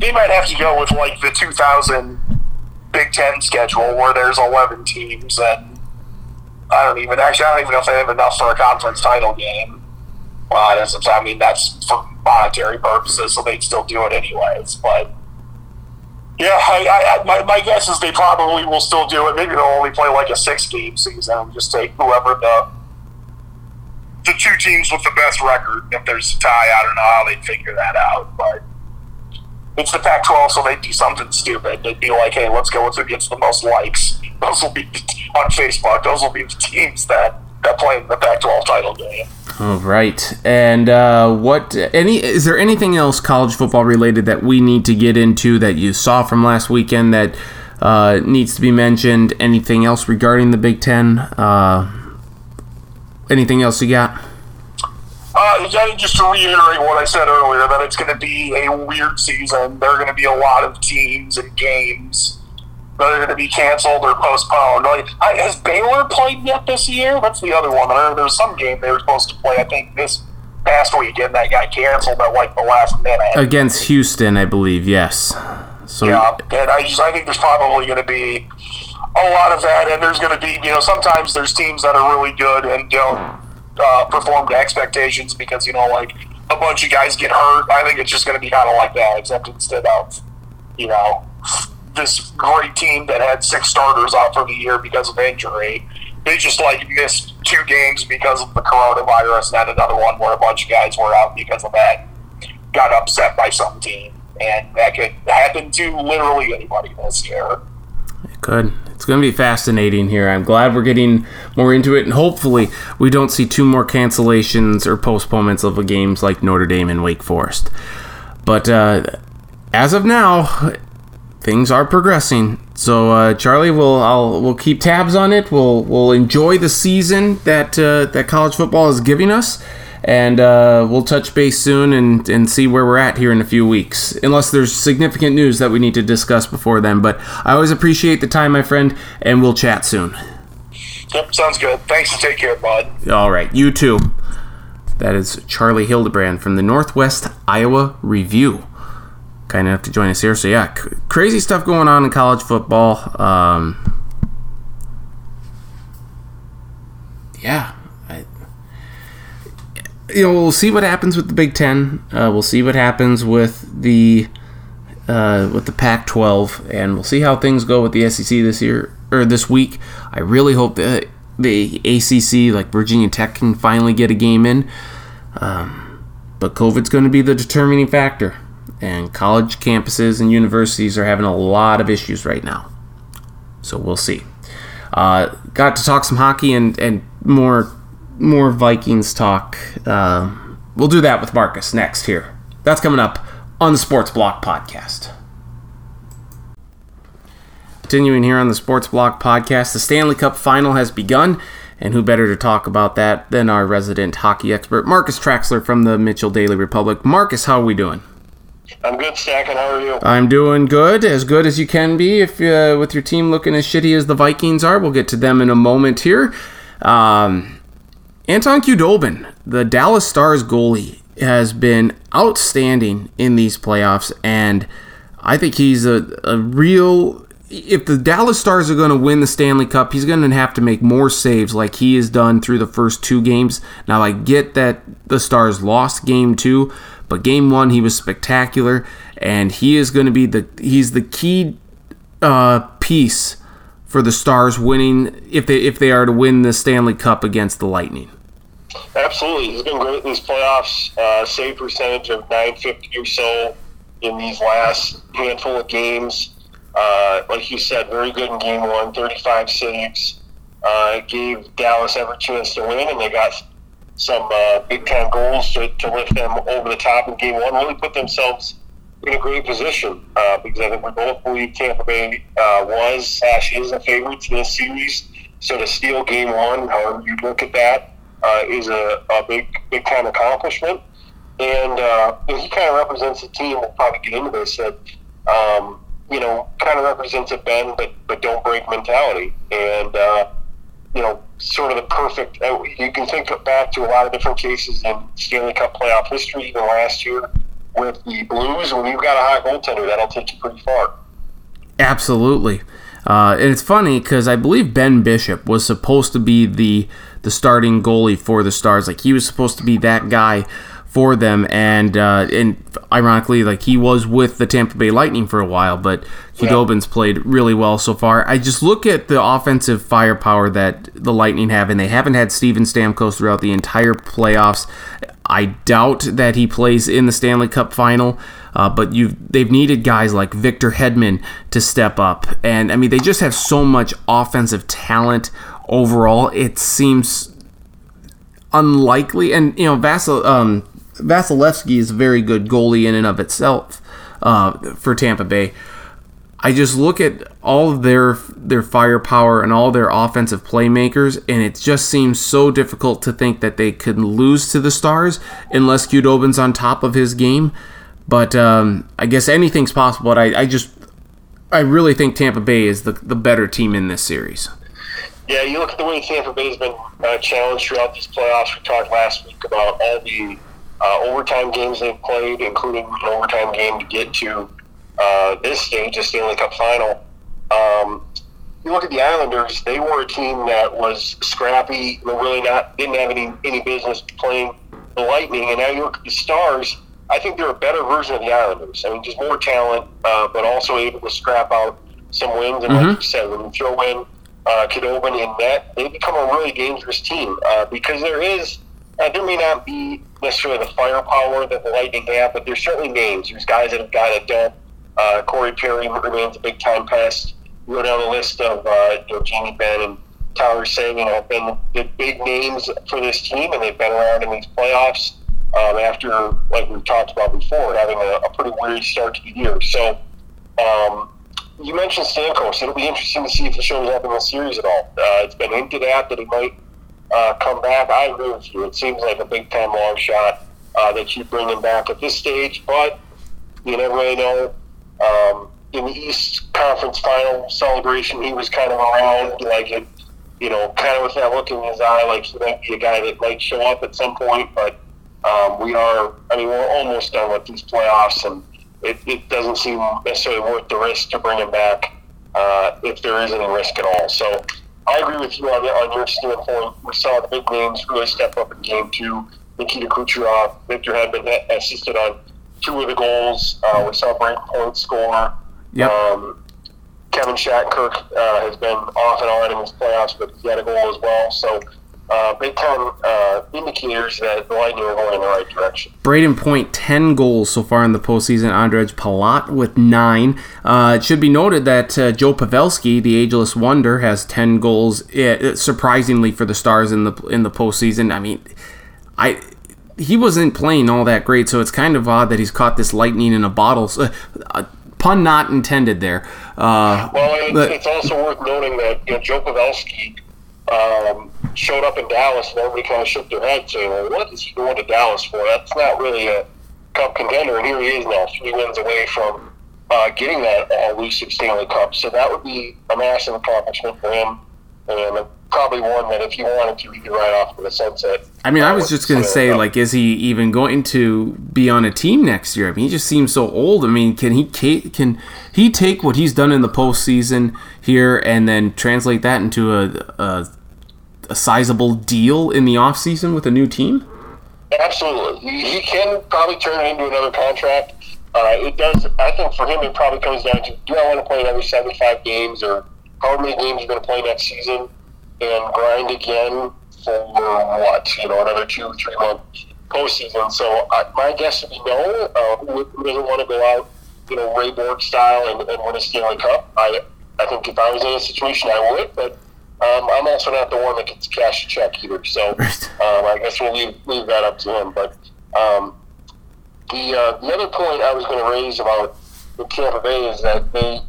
They might have to go with like the 2000 Big Ten schedule where there's 11 teams and I don't even actually I don't even know if they have enough for a conference title game. I mean that's for monetary purposes, so they'd still do it anyways. But yeah, I, I, my, my guess is they probably will still do it. Maybe they'll only play like a six game season and just take whoever the the two teams with the best record. If there's a tie, I don't know how they'd figure that out, but it's the Pac-12, so they'd do something stupid. They'd be like, "Hey, let's go with who gets the most likes." Those will be on Facebook. Those will be the teams that that play in the Pac-12 title game. All right. And uh, what any is there anything else college football related that we need to get into that you saw from last weekend that uh, needs to be mentioned? Anything else regarding the Big Ten? Uh, anything else you got? Uh, just to reiterate what I said earlier, that it's going to be a weird season. There are going to be a lot of teams and games that are going to be canceled or postponed. Like, I, has Baylor played yet this year? That's the other one. There, there was some game they were supposed to play. I think this past weekend that got canceled at like the last minute. Against Houston, I believe. Yes. So Yeah, and I just I think there's probably going to be a lot of that, and there's going to be you know sometimes there's teams that are really good and don't uh, perform to expectations because you know like a bunch of guys get hurt. I think it's just going to be kind of like that, except instead of you know this great team that had six starters out for the year because of injury. They just like missed two games because of the coronavirus, and had another one where a bunch of guys were out because of that. Got upset by some team, and that could happen to literally anybody this year. Good. It's going to be fascinating here. I'm glad we're getting more into it, and hopefully, we don't see two more cancellations or postponements of games like Notre Dame and Wake Forest. But uh, as of now, things are progressing. So, uh, Charlie, we'll I'll, we'll keep tabs on it. We'll we'll enjoy the season that uh, that college football is giving us, and uh, we'll touch base soon and, and see where we're at here in a few weeks. Unless there's significant news that we need to discuss before then. But I always appreciate the time, my friend, and we'll chat soon. Yep, sounds good. Thanks and take care, bud. All right, you too. That is Charlie Hildebrand from the Northwest Iowa Review. Kind enough to join us here. So yeah, c- crazy stuff going on in college football. Um, yeah, I, you know, we'll see what happens with the Big Ten. Uh, we'll see what happens with the uh, with the Pac-12, and we'll see how things go with the SEC this year or this week. I really hope that the ACC, like Virginia Tech, can finally get a game in. Um, but COVID's going to be the determining factor, and college campuses and universities are having a lot of issues right now. So we'll see. Uh, got to talk some hockey and, and more more Vikings talk. Uh, we'll do that with Marcus next here. That's coming up on the Sports Block podcast. Continuing here on the Sports Block podcast, the Stanley Cup final has begun, and who better to talk about that than our resident hockey expert, Marcus Traxler from the Mitchell Daily Republic. Marcus, how are we doing? I'm good, Stack, and how are you? I'm doing good, as good as you can be. If uh, with your team looking as shitty as the Vikings are, we'll get to them in a moment here. Um, Anton Khudobin, the Dallas Stars goalie, has been outstanding in these playoffs, and I think he's a, a real. If the Dallas Stars are going to win the Stanley Cup, he's going to have to make more saves like he has done through the first two games. Now, I get that the Stars lost game two, but game one, he was spectacular, and he is going to be the he's the key uh, piece for the Stars winning if they if they are to win the Stanley Cup against the Lightning. Absolutely, he's been great in these playoffs. Uh, save percentage of 950 or so in these last handful of games. Uh, like you said, very good in game one, 35 saves. Uh, gave Dallas every chance to win, and they got some uh, big time goals to, to lift them over the top in game one. Really put themselves in a great position uh, because I think we both believe Tampa Bay uh, was slash is a favorite to this series. So to steal game one, however you look at that, uh, is a, a big big time accomplishment. And uh, he kind of represents a team. We'll probably get into this that um, you know kind of represents a bend but but don't break mentality. And uh, you know, sort of the perfect. Uh, you can think back to a lot of different cases in Stanley Cup playoff history, even last year with the Blues. When you've got a hot goaltender, that'll take you pretty far. Absolutely. Uh, and it's funny because I believe Ben Bishop was supposed to be the the starting goalie for the Stars. Like he was supposed to be that guy for them, and uh, and ironically, like he was with the Tampa Bay Lightning for a while, but Khudobin's yeah. played really well so far. I just look at the offensive firepower that the Lightning have, and they haven't had Steven Stamkos throughout the entire playoffs. I doubt that he plays in the Stanley Cup final. Uh, but you they've needed guys like Victor Hedman to step up, and I mean they just have so much offensive talent overall. It seems unlikely, and you know Vasil um, Vasilevskiy is a very good goalie in and of itself uh, for Tampa Bay. I just look at all of their their firepower and all their offensive playmakers, and it just seems so difficult to think that they could lose to the Stars unless Khudobin's on top of his game. But um, I guess anything's possible. But I, I just I really think Tampa Bay is the the better team in this series. Yeah, you look at the way Tampa Bay has been uh, challenged throughout these playoffs. We talked last week about all the uh, overtime games they've played, including an overtime game to get to uh, this stage, the Stanley Cup final. Um, you look at the Islanders; they were a team that was scrappy, but really not didn't have any any business playing the Lightning. And now you look at the Stars; I think they're a better version of the Islanders. I mean, just more talent, uh, but also able to scrap out some wins. And mm-hmm. like you said, when you throw in uh, Khudobin in net, they become a really dangerous team uh, because there is uh, there may not be necessarily the firepower that the Lightning have, but there's certainly names. There's guys that have got it done. Uh, Corey Perry remains a big time pest. You go down the list of uh, you know, Jamie Benn and Tyler Seguin have been the big names for this team, and they've been around in these playoffs um, after, like we've talked about before, having a, a pretty weird start to the year. So, um, you mentioned Stamkos. It'll be interesting to see if he shows up in the series at all. Uh, it's been hinted at that he might uh, come back. I agree with you. It seems like a big time long shot uh, that you bring him back at this stage, but you never really know. Um, in the East Conference Final celebration, he was kind of around, like it, you know, kind of with that look in his eye, like he might be a guy that might show up at some point. But um, we are, I mean, we're almost done with these playoffs, and it, it doesn't seem necessarily worth the risk to bring him back uh, if there is any risk at all. So I agree with you on, on your standpoint. We saw the big names really step up in game two. Nikita Kucherov, Victor Hedman assisted on two of the goals. Uh, we saw Brayden Point score. Yep. Um, Kevin Shattenkirk uh, has been off and on in his playoffs, but he had a goal as well. So, uh, big time uh, indicators that the Lightning are going in the right direction. Brayden Point, 10 goals so far in the postseason. Ondrej Palat with 9. Uh, it should be noted that uh, Joe Pavelski, the ageless wonder, has 10 goals, eh, surprisingly for the Stars in the in the postseason. I mean, I he wasn't playing all that great, so it's kind of odd that he's caught this lightning in a bottle. So, uh, pun not intended there. Uh, Well, and but- it's also worth noting that you know Joe Pavelski um, showed up in Dallas, and everybody kind of shook their head, saying, "Well, what is he going to Dallas for? That's not really a Cup contender." And here he is now, three wins away from uh, getting that elusive Stanley Cup. So that would be a massive accomplishment for him, and probably one that if he wanted to, he could ride off to the sunset. I mean, I was just gonna say, uh, like, is he even going to be on a team next year? I mean, he just seems so old. I mean, can he ca- can he take what he's done in the postseason here and then translate that into a a, a sizable deal in the offseason with a new team? Absolutely, he, can probably turn it into another contract. Uh, it does. I think for him, it probably comes down to: Do I want to play another seventy-five games, or how many games you're going to play next season, and grind again for what? You know, another two, three month postseason. So I, my guess would be no. Uh, who doesn't want to go out, you know, Ray Bourque style and, and win a Stanley Cup? I I think if I was in a situation, I would, but. Um, I'm also not the one that gets cash a check either, so um, I guess we'll leave, leave that up to him. But um, the uh, the other point I was going to raise about the Tampa Bay is that they,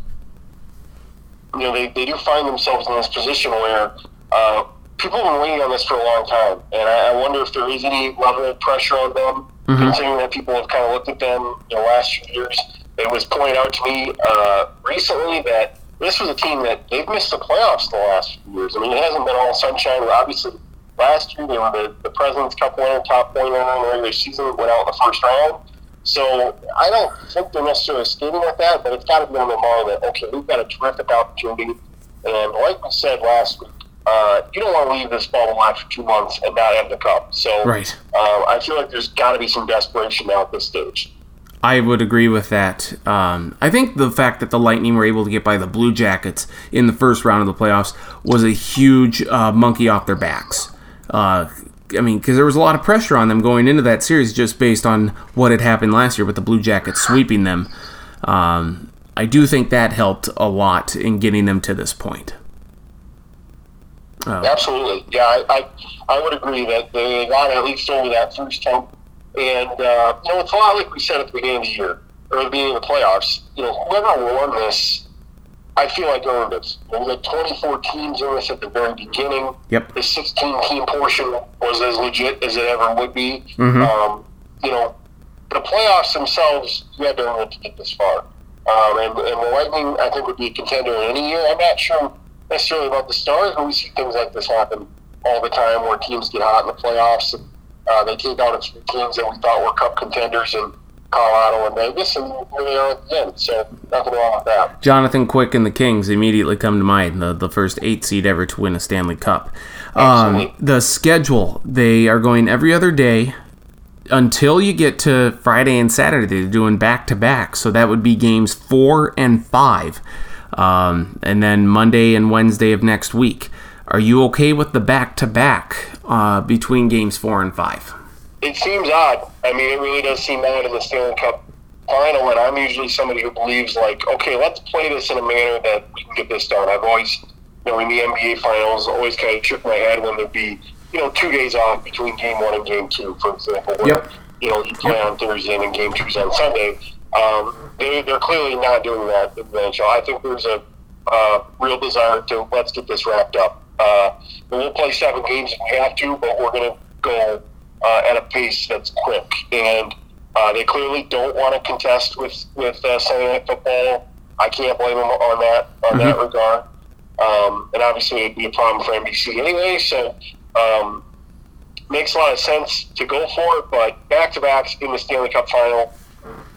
you know, they, they do find themselves in this position where uh, people have been waiting on this for a long time, and I, I wonder if there is any level of pressure on them, considering that people have kind of looked at them the last few years. It was pointed out to me uh, recently that this was a team that they've missed the playoffs the last few years. I mean, it hasn't been all sunshine. Obviously, last year they were the, the President's Cup winner, top point winner in the regular season, went out in the first round. So I don't think they're necessarily skating like that, but it's got to be on their mind that okay, we've got a terrific opportunity, and like we said last week, uh, you don't want to leave this bubble for two months and not have the cup. So Right. um, I feel like there's got to be some desperation now at this stage. I would agree with that. Um, I think the fact that the Lightning were able to get by the Blue Jackets in the first round of the playoffs was a huge uh, monkey off their backs. Uh, I mean, because there was a lot of pressure on them going into that series just based on what had happened last year with the Blue Jackets sweeping them. Um, I do think that helped a lot in getting them to this point. Absolutely, yeah, I, I, I would agree that they got at least over that first hump. And uh, you know, it's a lot like we said at the beginning of the year or the beginning of the playoffs. You know, whoever won this, I feel like earned it. You know, we had 24 teams in this at the very beginning. Yep. The 16 team portion was as legit as it ever would be. Mhm. Um, you know, the playoffs themselves, you had to earn it to get this far. Um, and, and the Lightning, I think, would be a contender in any year. I'm not sure necessarily about the Stars, but we see things like this happen all the time where teams get hot in the playoffs and uh, they take out a few teams that we thought were Cup contenders in Colorado and Vegas, and here they are at the end. So nothing wrong with that. Jonathan Quick and the Kings immediately come to mind, the, the first eight seed ever to win a Stanley Cup. Um, the schedule, they are going every other day until you get to Friday and Saturday. They're doing back to back. So that would be games four and five. Um, and then Monday and Wednesday of next week. Are you okay with the back to back between games four and five? It seems odd. I mean, it really does seem odd in the Stanley Cup final, and I'm usually somebody who believes, like, okay, let's play this in a manner that we can get this done. I've always, you know, in the NBA finals, always kind of shook my head when there'd be, you know, two days off between game one and game two, for example, where, Yep. you know, you play on Thursday and then game two's on Sunday. Um, they, they're clearly not doing that in the NHL. I think there's a uh, real desire to let's get this wrapped up. Uh, we'll play seven games if we have to, but we're going to go uh, at a pace that's quick. And uh, they clearly don't want to contest with with uh, Sunday Night Football. I can't blame them on that on that regard. Um, and obviously, it'd be a problem for NBC anyway. So, um, makes a lot of sense to go for it. But back to backs in the Stanley Cup final,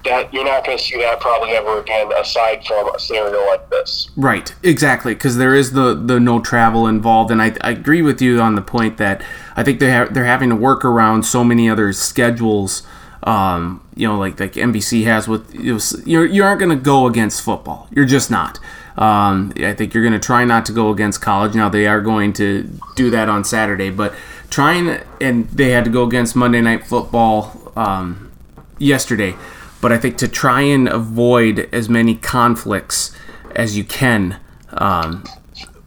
that you're not going to see that probably ever again, aside from a scenario like this. Right, exactly, because there is the the no travel involved, and I, I agree with you on the point that I think they ha- they're having to work around so many other schedules Um, you know, like like NBC has with you, know, you're, you aren't going to go against football. You're just not. Um, I think you're going to try not to go against college. Now they are going to do that on Saturday, but trying and they had to go against Monday Night Football um, yesterday. But I think to try and avoid as many conflicts as you can um,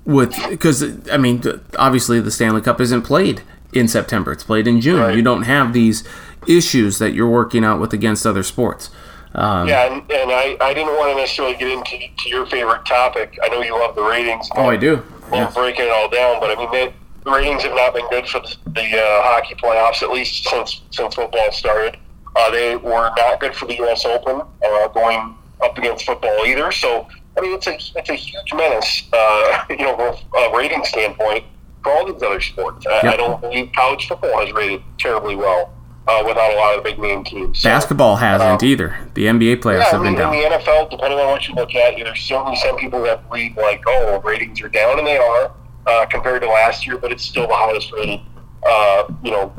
with because I mean obviously the Stanley Cup isn't played in September; it's played in June. Right. You don't have these issues that you're working out with against other sports. Um, Yeah, and, and I, I didn't want to necessarily get into to your favorite topic. I know you love the ratings. Oh, I do. Well, Yeah. breaking it all down, but I mean, they, the ratings have not been good for the, the uh, hockey playoffs, at least since since football started. Uh, they were not good for the U.S. Open, uh, going up against football either. So, I mean, it's a it's a huge menace, uh, you know, from a rating standpoint for all these other sports. I, I don't believe college football has rated terribly well uh, without a lot of the big name teams. So, Basketball hasn't um, either. The NBA playoffs yeah, I have mean, been down. in the NFL, depending on what you look at, you there's certainly some people that believe like, oh, ratings are down, and they are uh, compared to last year, but it's still the highest rated, uh, you know,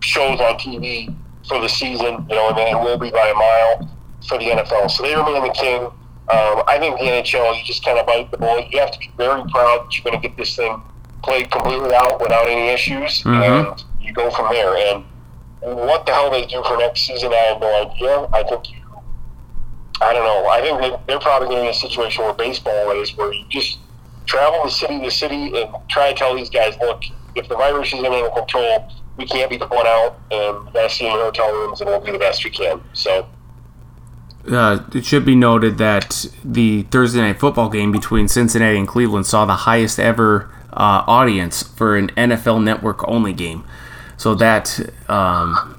shows on TV for the season. You know, and it will be by a mile for the NFL. So they remain the king. Um, I think the NHL, you just kind of bite the bullet. You have to be very proud that you're going to get this thing played completely out without any issues, Mhm. and you go from there. And what the hell they do for next season, I have no idea. I think you I don't know. I think that they're probably going to be in a situation where baseball is, where you just travel to city to city and try to tell these guys, look, if the virus isn't under control, we can't be going out, and we got to stay in hotel rooms, and we'll do the best we can. So, Uh, it should be noted that the Thursday night football game between Cincinnati and Cleveland saw the highest ever uh, audience for an NFL Network only game. So that um,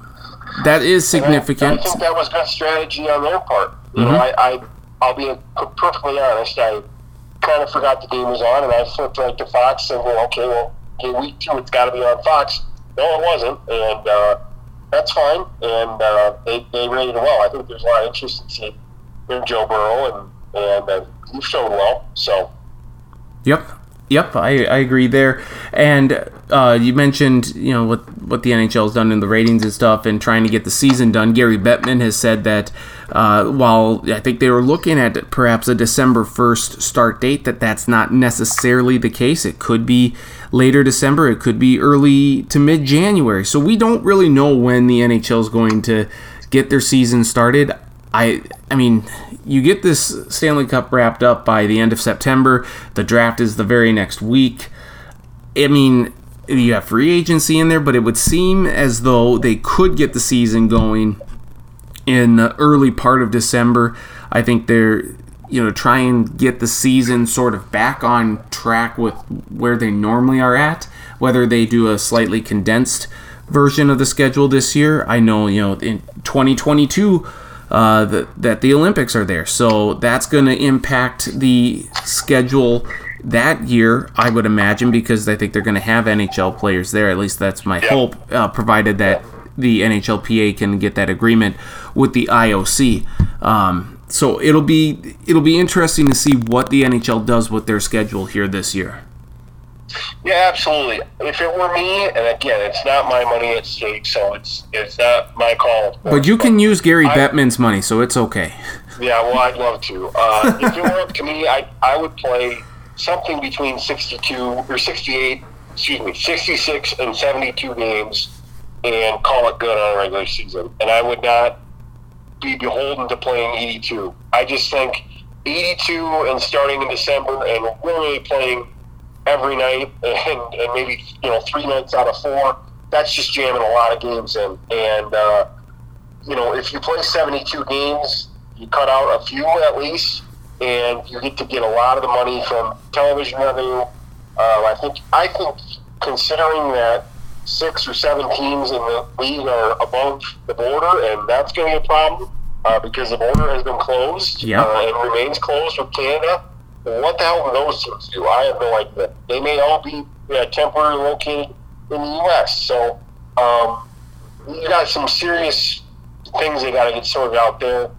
that is and I- significant. I, think that was good strategy on their part. You know, I, I, I'll be perfectly honest. I kind of forgot the game was on, and I flipped right to Fox, and well, okay, well, okay, week two, it's got to be on Fox. No, it wasn't, and uh, that's fine. And uh, they they rated well. I think there's a lot of interest in Joe Burrow, and and uh, you've shown well. So Yep. Yep, I, I agree there. And uh, you mentioned, you know, what what the NHL's done in the ratings and stuff and trying to get the season done. Gary Bettman has said that uh, while I think they were looking at perhaps a December 1st start date, that that's not necessarily the case. It could be later December, it could be early to mid January. So we don't really know when the NHL is going to get their season started. I I mean, you get this Stanley Cup wrapped up by the end of September. The draft is the very next week. I mean, you have free agency in there, but it would seem as though they could get the season going in the early part of December. I think they're you know try and get the season sort of back on track with where they normally are at. Whether they do a slightly condensed version of the schedule this year, I know you know in 2022 uh, that that the Olympics are there, so that's going to impact the schedule that year, I would imagine, because I think they're going to have NHL players there. At least that's my hope, uh, provided that the NHLPA can get that agreement with the IOC. Um, so it'll be it'll be interesting to see what the NHL does with their schedule here this year. Yeah, absolutely. If it were me, and again, it's not my money at stake, so it's it's not my call. But you can use Gary I- Bettman's money, so it's okay. Yeah, well, I'd love to. Uh, if it were up to me, I I would play something between sixty-two or sixty-eight, excuse me, sixty-six and seventy-two games, and call it good on a regular season. And I would not be beholden to playing eighty-two. I just think eighty-two and starting in December and really playing every night and, and maybe you know three nights out of four. That's just jamming a lot of games in. And uh, you know, if you play seventy-two games, you cut out a few at least, and you get to get a lot of the money from television revenue. Um, I think I think considering that six or seven teams in the league are above the border, and that's going to be a problem uh, because the border has been closed Yeah. uh, and remains closed with Canada. What the hell do those teams do? I have no idea. They may all be uh, temporarily located in the U.S. So um, you got some serious things they got to get sorted out there.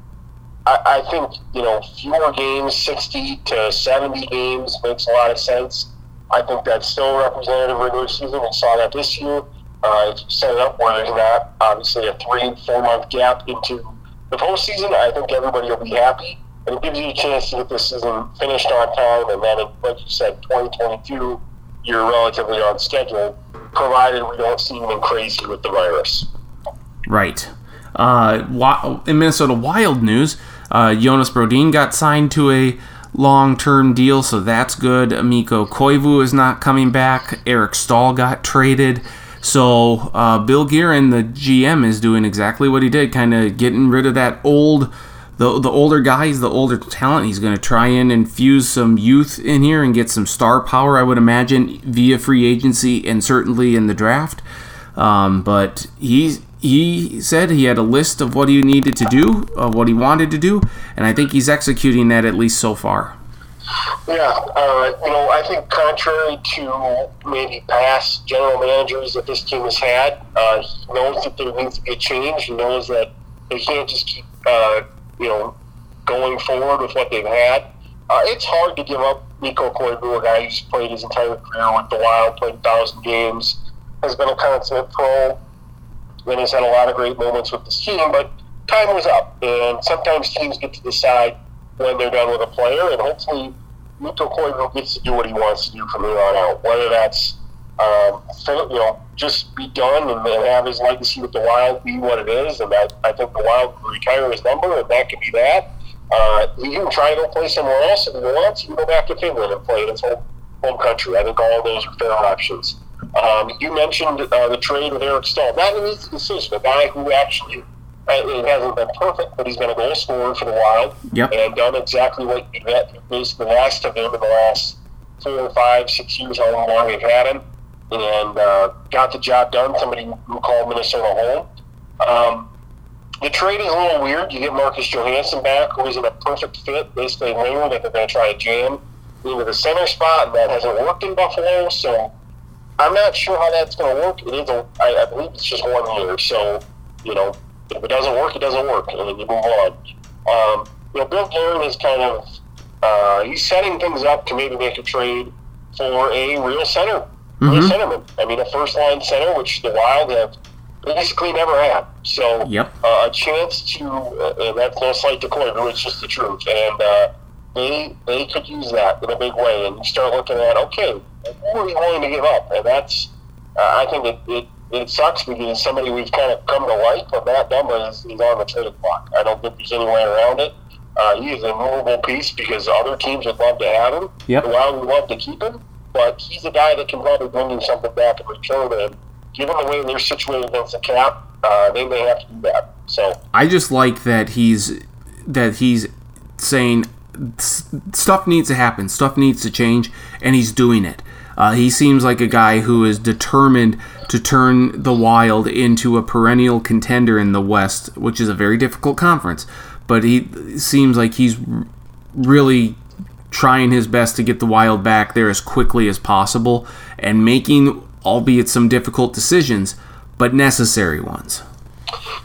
I, I think you know fewer games, sixty to seventy games makes a lot of sense. I think that's still representative regular season. We saw that this year, uh, set it up where there's not obviously a three, four month gap into the postseason, I think everybody will be happy. And it gives you a chance to get this season finished on time. And then, like you said, 2022, you're relatively on schedule, provided we don't see anything crazy with the virus. Right. Uh, in Minnesota Wild news, uh, Jonas Brodin got signed to a long-term deal, so that's good. Mikko Koivu is not coming back. Eric Staal got traded. So uh, Bill Guerin, the GM, is doing exactly what he did, kind of getting rid of that old, the the older guys, the older talent. He's going to try and infuse some youth in here and get some star power. I would imagine via free agency and certainly in the draft. Um, but he's he said he had a list of what he needed to do, of what he wanted to do, and I think he's executing that at least so far. Yeah, uh, you know, I think contrary to maybe past general managers that this team has had, uh, he knows that there needs to be a change. He knows that they can't just keep, uh, you know, going forward with what they've had. Uh, it's hard to give up Mikko Koivu, a guy who's played his entire career with the Wild, played a thousand games, has been a consummate pro and has had a lot of great moments with this team, but time was up. And sometimes teams get to decide when they're done with a player, and hopefully Mikko Koivu gets to do what he wants to do from here on out. Whether that's um, you know just be done and, and, have his legacy with the Wild be what it is, and that I think the Wild can retire his number, and that could be that. Uh, he can try to go play somewhere else if he wants. He can go back to Finland and play in his home home country. I think all of those are fair options. Um, you mentioned uh, the trade with Eric Staal. Not an easy decision. A guy who actually uh, it hasn't been perfect, but he's been a goal scorer for the Wild yep. and done exactly what you basically asked of him in the last four, five, six years, however long they've had him, and uh, got the job done. Somebody who called Minnesota home. Um, the trade is a little weird. You get Marcus Johansson back, who isn't a perfect fit, basically a winger that they're going to try to jam into the center spot, and that hasn't worked in Buffalo. So I'm not sure how that's going to work. It is, a, I, I believe it's just one year. So, you know, if it doesn't work, it doesn't work, and then you move on. Um, you know, Bill Guerin is kind of uh, he's setting things up to maybe make a trade for a real center, mm-hmm. real centerman. I mean, a first line center, which the Wild have basically never had. So, yep. uh, a chance to uh, that's no slight to Koivu, it's just the truth, and uh, they they could use that in a big way. And you start looking at okay, who are we willing to give up? And that's uh, I think it, it, it sucks because somebody we've kind of come to like, but Matt Dumba is, is on the trading block. I don't think there's any way around it. Uh, he is a movable piece because other teams would love to have him. Yep. While we love to keep him, but he's a guy that can probably bring you something back in return. And given the way they're situated against the cap, uh, they may have to do that. So I just like that he's that he's saying stuff needs to happen, stuff needs to change, and he's doing it. Uh, he seems like a guy who is determined to turn the Wild into a perennial contender in the West, which is a very difficult conference. But he seems like he's really trying his best to get the Wild back there as quickly as possible and making, albeit some difficult decisions, but necessary ones.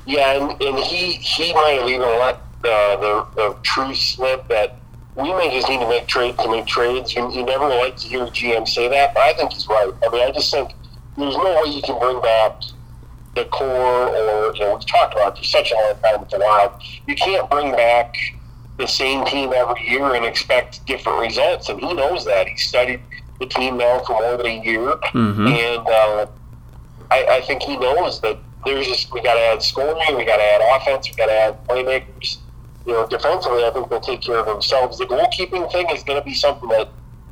Yeah, and, and he he might have even let uh, the the truth slip that we may just need to make trades to make trades. You, you never like to hear GM say that, but I think he's right. I mean, I just think there's no way you can bring back the core or, you know, we've talked about it for such a long time with the Wild. You can't bring back the same team every year and expect different results, and he knows that. He studied the team now for more than a year, mm-hmm. and uh, I, I think he knows that there's just, we got to add scoring, we got to add offense, we got to add playmakers you know, defensively, I think they'll take care of themselves. The goalkeeping thing is going to be something that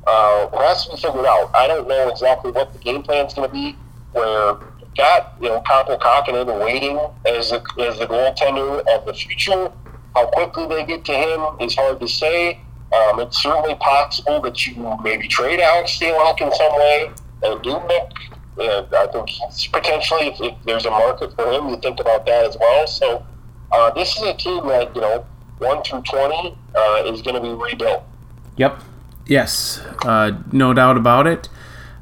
uh, has to be figured out. I don't know exactly what the game plan is going to be. Where you've got you know Kaapo Kahkonen waiting as the, as the goaltender of the future. How quickly they get to him is hard to say. Um, it's certainly possible that you maybe trade Alex Stalock in some way and Dubnyk. And I think potentially, if, if, there's a market for him, you think about that as well. So uh, this is a team that you know 1 through 20 uh, is going to be rebuilt. Yep. Yes. Uh, no doubt about it.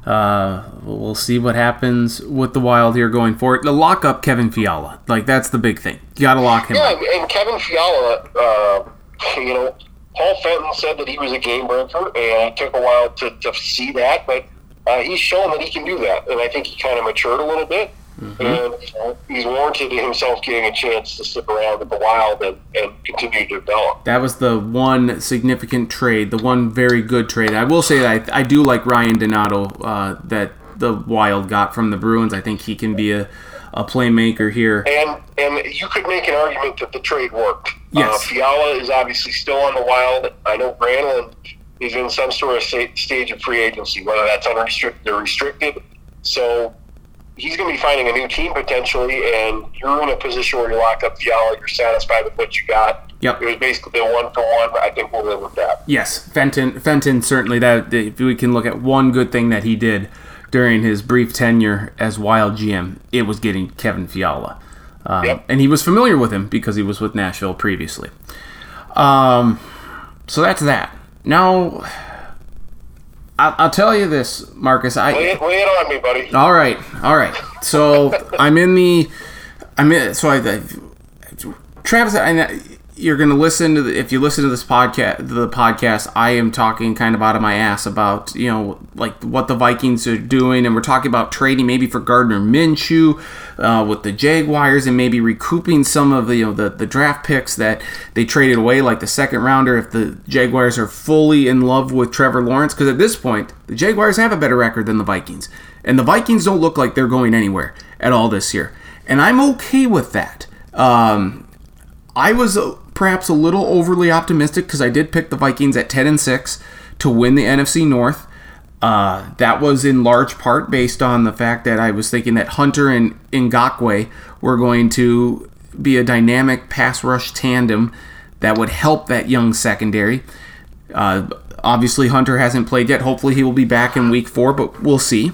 Uh, we'll see what happens with the Wild here going forward. The lock up Kevin Fiala. Like, that's the big thing. You got to lock him yeah, up. and Kevin Fiala, uh, you know, Paul Fenton said that he was a game breaker, and it took a while to, to see that, but uh, he's shown that he can do that. And I think he kind of matured a little bit. And he's warranted himself getting a chance to stick around at the Wild and, and continue to develop. That was the one significant trade, the one very good trade. I will say that I, I do like Ryan Donato uh, that the Wild got from the Bruins. I think he can be a, a playmaker here. And and you could make an argument that the trade worked. Yes. Uh, Fiala is obviously still on the Wild. I know Granlund is in some sort of sta- stage of free agency, whether that's unrestricted or restricted. So he's going to be finding a new team potentially, and you're in a position where you lock up Fiala. You're satisfied with what you got. Yep. It was basically a one for one. But I think we'll live with that. Yes, Fenton. Fenton certainly. That if we can look at one good thing that he did during his brief tenure as Wild GM, it was getting Kevin Fiala, uh, Yep. and he was familiar with him because he was with Nashville previously. Um, so that's that. Now, I'll, I'll tell you this, Marcus. I Lay it, lay it on me, buddy. all right, all right. So I'm in the, I'm in. So I, I Travis, I, you're going to listen to the, if you listen to this podcast, the podcast, I am talking kind of out of my ass about you know like what the Vikings are doing, and we're talking about trading maybe for Gardner Minshew uh, with the Jaguars, and maybe recouping some of the you know the, the draft picks that they traded away, like the second rounder. If the Jaguars are fully in love with Trevor Lawrence, because at this point the Jaguars have a better record than the Vikings, and the Vikings don't look like they're going anywhere at all this year, and I'm okay with that. Um, I was perhaps a little overly optimistic because I did pick the Vikings at 10 and 6 to win the NFC North. Uh, that was in large part based on the fact that I was thinking that Hunter and Ngakoue were going to be a dynamic pass rush tandem that would help that young secondary. Uh, obviously, Hunter hasn't played yet. Hopefully, he will be back in week four, but we'll see.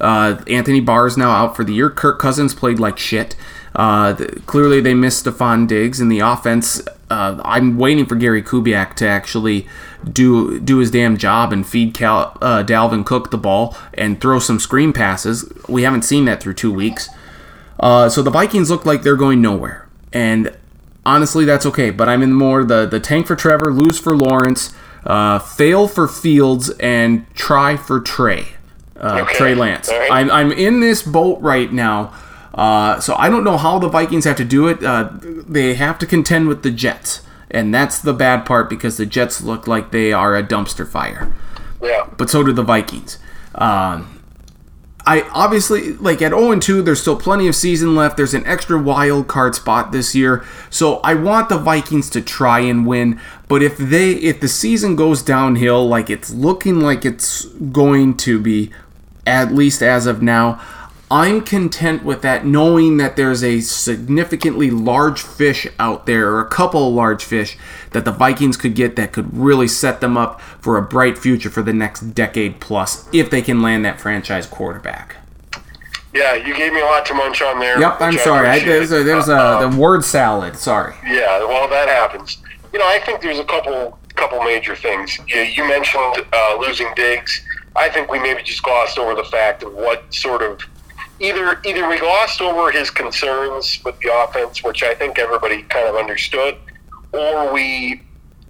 Uh, Anthony Barr is now out for the year. Kirk Cousins played like shit. Uh, clearly, they missed Stefon Diggs in the offense. Uh, I'm waiting for Gary Kubiak to actually do do his damn job and feed Cal, uh, Dalvin Cook the ball and throw some screen passes. We haven't seen that through two weeks. Uh, so the Vikings look like they're going nowhere, and honestly, that's okay. But I'm in more the the tank for Trevor, lose for Lawrence, uh, fail for Fields, and try for Trey, uh, Okay. Trey Lance. Right. I'm I'm in this boat right now. Uh, so I don't know how the Vikings have to do it. Uh, they have to contend with the Jets, and that's the bad part because the Jets look like they are a dumpster fire Yeah. but so do the Vikings. Um, I obviously like at 0 and 2. There's still plenty of season left. There's an extra wild card spot this year, so I want the Vikings to try and win. But if they if the season goes downhill, like it's looking like it's going to be, at least as of now. I'm content with that, knowing that there's a significantly large fish out there, or a couple of large fish that the Vikings could get that could really set them up for a bright future for the next decade plus if they can land that franchise quarterback. Yeah, you gave me a lot to munch on there. Yep, I'm I sorry. I, there's a, there's a Uh, the word salad. Sorry. Yeah, well, that happens. You know, I think there's a couple couple major things. You, you mentioned uh, losing Diggs. I think we maybe just glossed over the fact of what sort of either either we glossed over his concerns with the offense, which I think everybody kind of understood, or we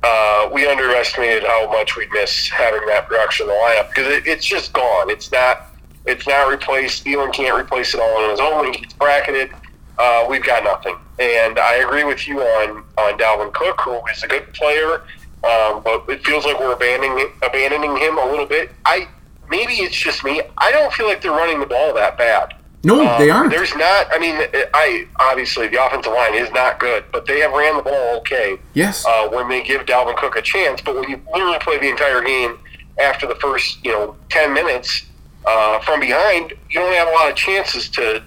uh, we underestimated how much we'd miss having that production in the lineup because it, it's just gone. It's not it's not replaced. Thielen can't replace it all on his own. Bracketed. Uh, we've got nothing. And I agree with you on on Dalvin Cook, who is a good player, um, but it feels like we're abandoning abandoning him a little bit. I maybe it's just me. I don't feel like they're running the ball that bad. No, Um, they aren't. There's not. I mean, I obviously the offensive line is not good, but they have ran the ball okay Yes. uh, when they give Dalvin Cook a chance. But when you literally play the entire game after the first, you know, ten minutes uh, from behind, you don't have a lot of chances to.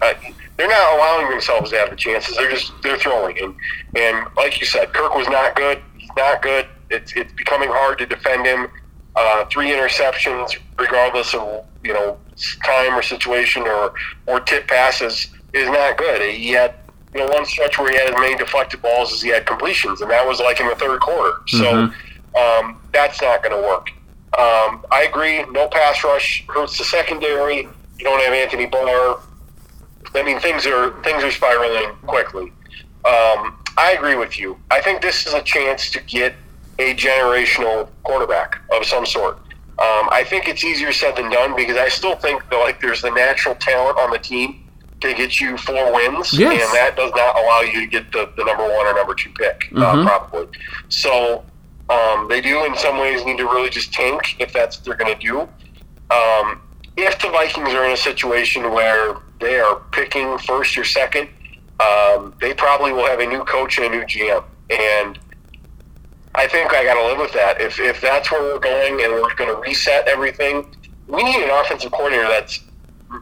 Uh, they're not allowing themselves to have the chances. They're just they're throwing, and and like you said, Kirk was not good. He's not good. It's it's becoming hard to defend him. Uh, three interceptions, regardless of you know time or situation or or tip passes, is not good. He had you know one stretch where he had as many deflected balls as he had completions, and that was like in the third quarter. So um, that's not going to work. Um, I agree. No pass rush hurts the secondary. You don't have Anthony Barr. I mean, things are things are spiraling quickly. Um, I agree with you. I think this is a chance to get a generational quarterback of some sort. Um, I think it's easier said than done because I still think that like there's the natural talent on the team to get you four wins, Yes. and that does not allow you to get the, the number one or number two pick, Mhm. uh, probably. So um, they do, in some ways, need to really just tank if that's what they're going to do. Um, if the Vikings are in a situation where they are picking first or second, um, they probably will have a new coach and a new GM, and I think I got to live with that. If if that's where we're going and we're going to reset everything, we need an offensive coordinator that's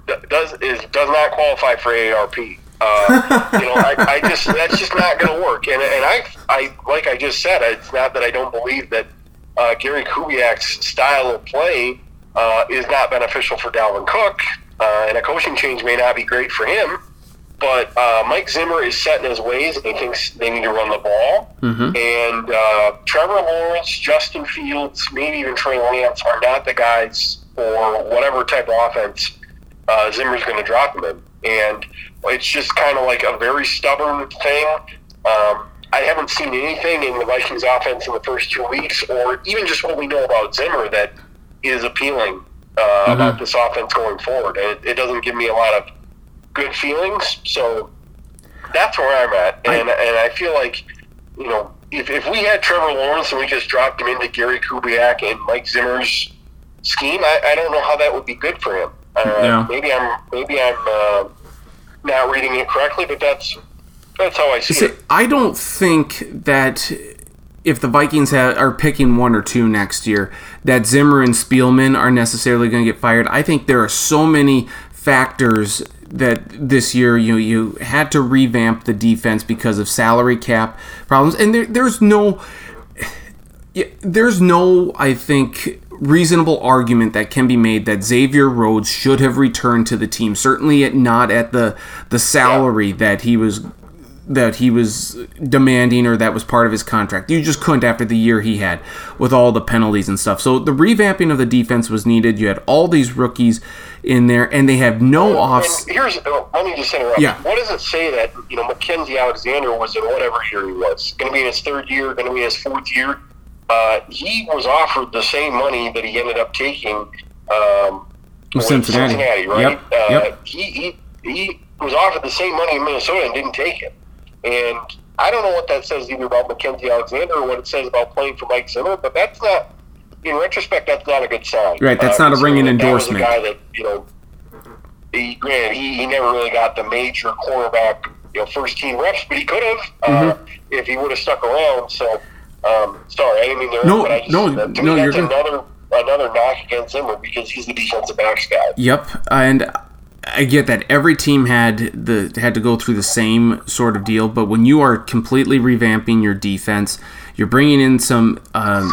that does is does not qualify for AARP. Uh, you know, I, I just that's just not going to work. And and I I like I just said, it's not that I don't believe that uh, Gary Kubiak's style of play uh, is not beneficial for Dalvin Cook, uh, and a coaching change may not be great for him. But uh, Mike Zimmer is set in his ways, and he thinks they need to run the ball. Mhm. And uh, Trevor Lawrence, Justin Fields, maybe even Trey Lance are not the guys for whatever type of offense uh, Zimmer's going to drop them in. And it's just kind of like a very stubborn thing. Um, I haven't seen anything in the Vikings offense in the first two weeks, or even just what we know about Zimmer that is appealing uh, about this offense going forward. It, it doesn't give me a lot of good feelings. So that's where I'm at. And, and I feel like, you know, if, if we had Trevor Lawrence and we just dropped him into Gary Kubiak and Mike Zimmer's scheme, I, I don't know how that would be good for him. Uh, Yeah. Maybe I'm maybe I'm uh, not reading it correctly, but that's that's how I see See, it. I don't think that if the Vikings ha- are picking one or two next year, that Zimmer and Spielman are necessarily going to get fired. I think there are so many factors that this year you you had to revamp the defense because of salary cap problems, and there, there's no there's no, I think, reasonable argument that can be made that Xavier Rhodes should have returned to the team. Certainly, at, not at the the salary that he was that he was demanding or that was part of his contract. You just couldn't after the year he had with all the penalties and stuff. So the revamping of the defense was needed. You had all these rookies in there, and they have no offs. And here's oh, let me just interrupt. Yeah. What does it say that you know Mackensie Alexander was in whatever year he was going to be in his third year, going to be in his fourth year? Uh, he was offered the same money that he ended up taking um, with Cincinnati. right? Yep, Uh, yep. He, he he was offered the same money in Minnesota and didn't take it. And I don't know what that says either about Mackensie Alexander or what it says about playing for Mike Zimmer, but that's not. In retrospect, that's not a good sign. Right, that's Uh, not a ringing considering that was a endorsement. guy that you know he, granted, he, he never really got the major quarterback, you know, first team reps, but he could have uh, Mm-hmm. if he would have stuck around. So, um, sorry, I didn't mean to. No, but I just, no, uh, to no, me, you're another another knock against him because he's the defensive backs guy. Yep, and I get that every team had the had to go through the same sort of deal, but when you are completely revamping your defense, you're bringing in some. Um,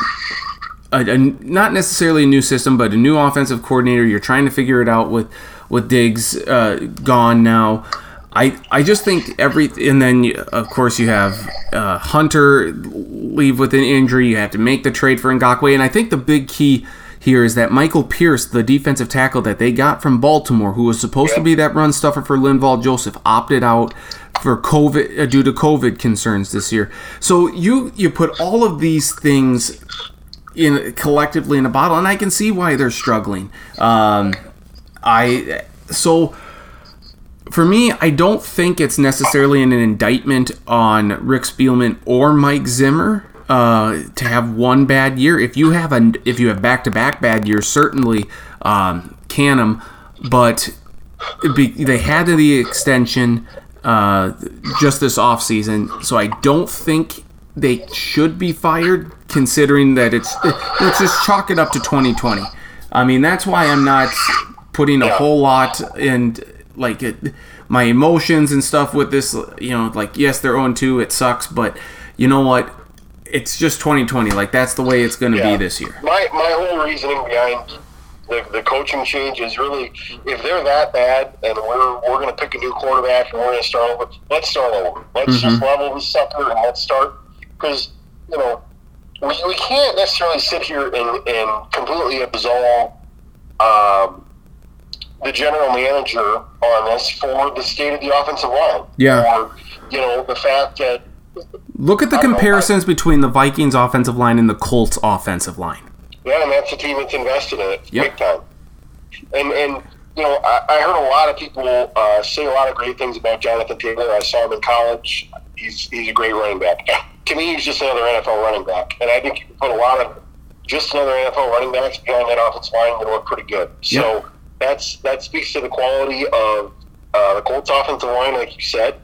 a, a, not necessarily a new system, but a new offensive coordinator. You're trying to figure it out with with Diggs uh, gone now. I I just think every and then you, of course you have uh, Hunter leave with an injury. You have to make the trade for Ngakoue, and I think the big key here is that Michael Pierce, the defensive tackle that they got from Baltimore, who was supposed to be that run stuffer for Linval Joseph, opted out for COVID uh, due to COVID concerns this year. So you you put all of these things in collectively in a bottle, and I can see why they're struggling. Um, I so for me, I don't think it's necessarily an indictment on Rick Spielman or Mike Zimmer uh, to have one bad year. If you have a if you have back to back bad years, certainly um, can them, but be, they had the extension uh, just this offseason, so I don't think they should be fired. Considering that it's let's just chalk it up to 2020. I mean that's why I'm not putting a whole lot and like it, my emotions and stuff with this. You know, like yes, they're 0 2. It sucks, but you know what? It's just 2020. Like that's the way it's going to Yeah. be this year. My my whole reasoning behind the, the coaching change is really if they're that bad and we're we're going to pick a new quarterback and we're going to start over, let's start over. Let's just mm-hmm. level this sucker and let's start because you know we, we can't necessarily sit here and, and completely absolve um, the general manager on this for the state of the offensive line. Yeah. Or you know the fact that Look at the I know, comparisons between the Vikings offensive line and the Colts offensive line. Yeah, and that's a team that's invested in it Yep. big time. And and you know, I, I heard a lot of people uh, say a lot of great things about Jonathan Taylor. I saw him in college. He's he's a great running back. To me, he's just another NFL running back, and I think you can put a lot of just another NFL running backs behind that offensive line that look pretty good. So that's that speaks to the quality of uh, the Colts offensive line, like you said.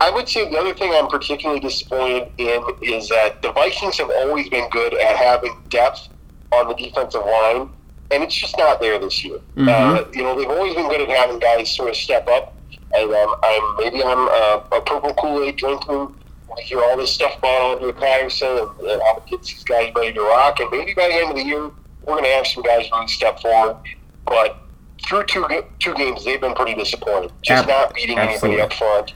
I would say the other thing I'm particularly disappointed in is that the Vikings have always been good at having depth on the defensive line, and it's just not there this year. Uh, you know, they've always been good at having guys sort of step up. And um, I'm maybe I'm uh, a purple Kool Aid drinking. I hear all this stuff about Andre Patterson and, and how it gets these guys ready to rock. And maybe by the end of the year, we're going to have some guys really step forward. But through two two games, they've been pretty disappointed. Just Ab- not beating absolutely. anybody up front.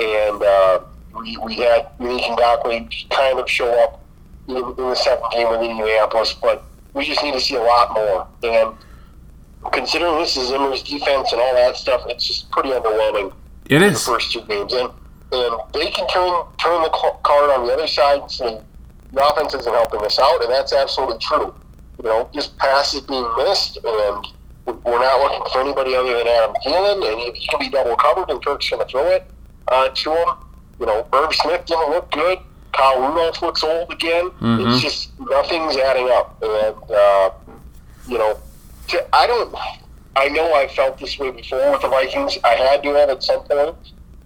And uh, we, we had Malik Ngakoue kind of show up in, in the second game with Indianapolis, but we just need to see a lot more. And considering this is Zimmer's defense and all that stuff, it's just pretty underwhelming It the first two games. And, and they can turn turn the ca- card on the other side and say, the offense isn't helping us out, and that's absolutely true. You know, just passes being missed, and we're not looking for anybody other than Adam Thielen, and he he can be double covered, and Kirk's going to throw it uh, to him. You know, Irv Smith didn't look good. Kyle Rudolph looks old again. Mhm. It's just nothing's adding up, and uh, you know, to, I don't. I know I felt this way before with the Vikings. I had to have at some point,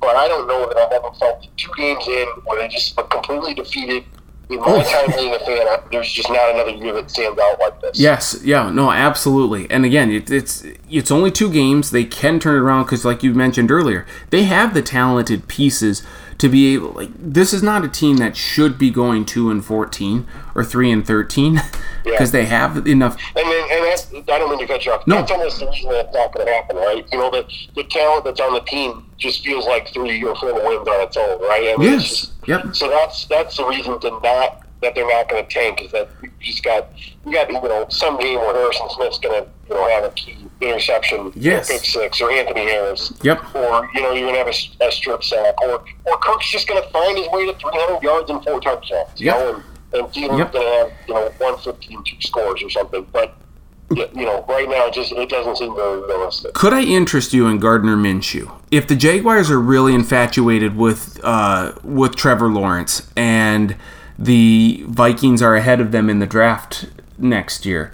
but I don't know that I've ever felt two games in where they just look completely defeated. In my time being a fan, I- there's just not another year that stands out like this. Yes, yeah, no, absolutely. And again, it, it's it's only two games. They can turn it around because, like you mentioned earlier, they have the talented pieces to be able. Like this is not a team that should be going two and fourteen or three and thirteen because they have enough. And then, and that's, I don't mean to cut you off. No. That's almost the reason that's not going to happen, right? You know, the, the talent that's on the team just feels like three or four wins on its own, right? I mean, it's Yes, just- yep. So that's that's the reason to not that they're not going to tank is that just got you got you know some game where Harrison Smith's going to you know have a key interception, Yes. pick six, or Anthony Harris, Yep. or you know you're going to have a, a strip sack, or or Kirk's just going to find his way to 300 yards and four touchdowns, you know, and and Thielen's Yep. going to have you know 115 two scores or something, but you know, right now, it just it doesn't seem very realistic. Could I interest you in Gardner Minshew? If the Jaguars are really infatuated with uh, with Trevor Lawrence and the Vikings are ahead of them in the draft next year,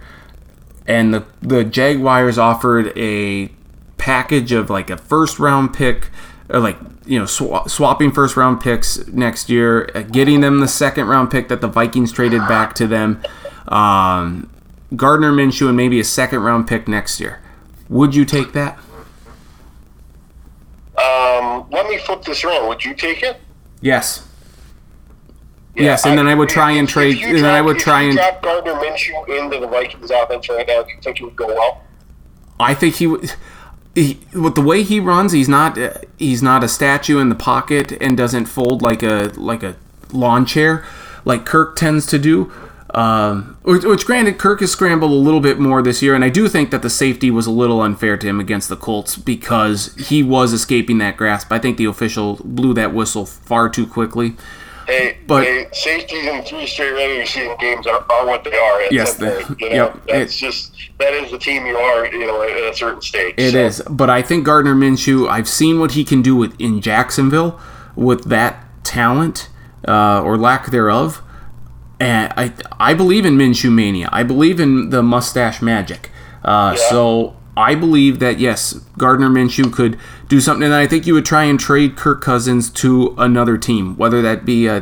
and the the Jaguars offered a package of like a first round pick, or like you know swa- swapping first round picks next year, uh, getting them the second round pick that the Vikings traded back to them, um, Gardner Minshew, and maybe a second round pick next year. Would you take that? Um, let me flip this around. Would you take it? Yes. Yes, and then I would try and trade- and then I would try and- drop Gardner Minshew into the Vikings offense right now. Do you think it would go well? I think he would. He, with the way he runs, he's not he's not a statue in the pocket and doesn't fold like a like a lawn chair, like Kirk tends to do. Um, which, which, granted, Kirk has scrambled a little bit more this year, and I do think that the safety was a little unfair to him against the Colts because he was escaping that grasp. I think the official blew that whistle far too quickly. Hey, But- hey, safeties in three straight regular season games are, are what they are. At Yes, they- you know? yep, That's it- just that is the team you are. You know, at a certain stage. It so. is, but I think Gardner Minshew. I've seen what he can do with in Jacksonville with that talent uh, or lack thereof, and I I believe in Minshew mania. I believe in the mustache magic. Uh, Yeah. So I believe that yes, Gardner Minshew could do something, and I think you would try and trade Kirk Cousins to another team, whether that be uh,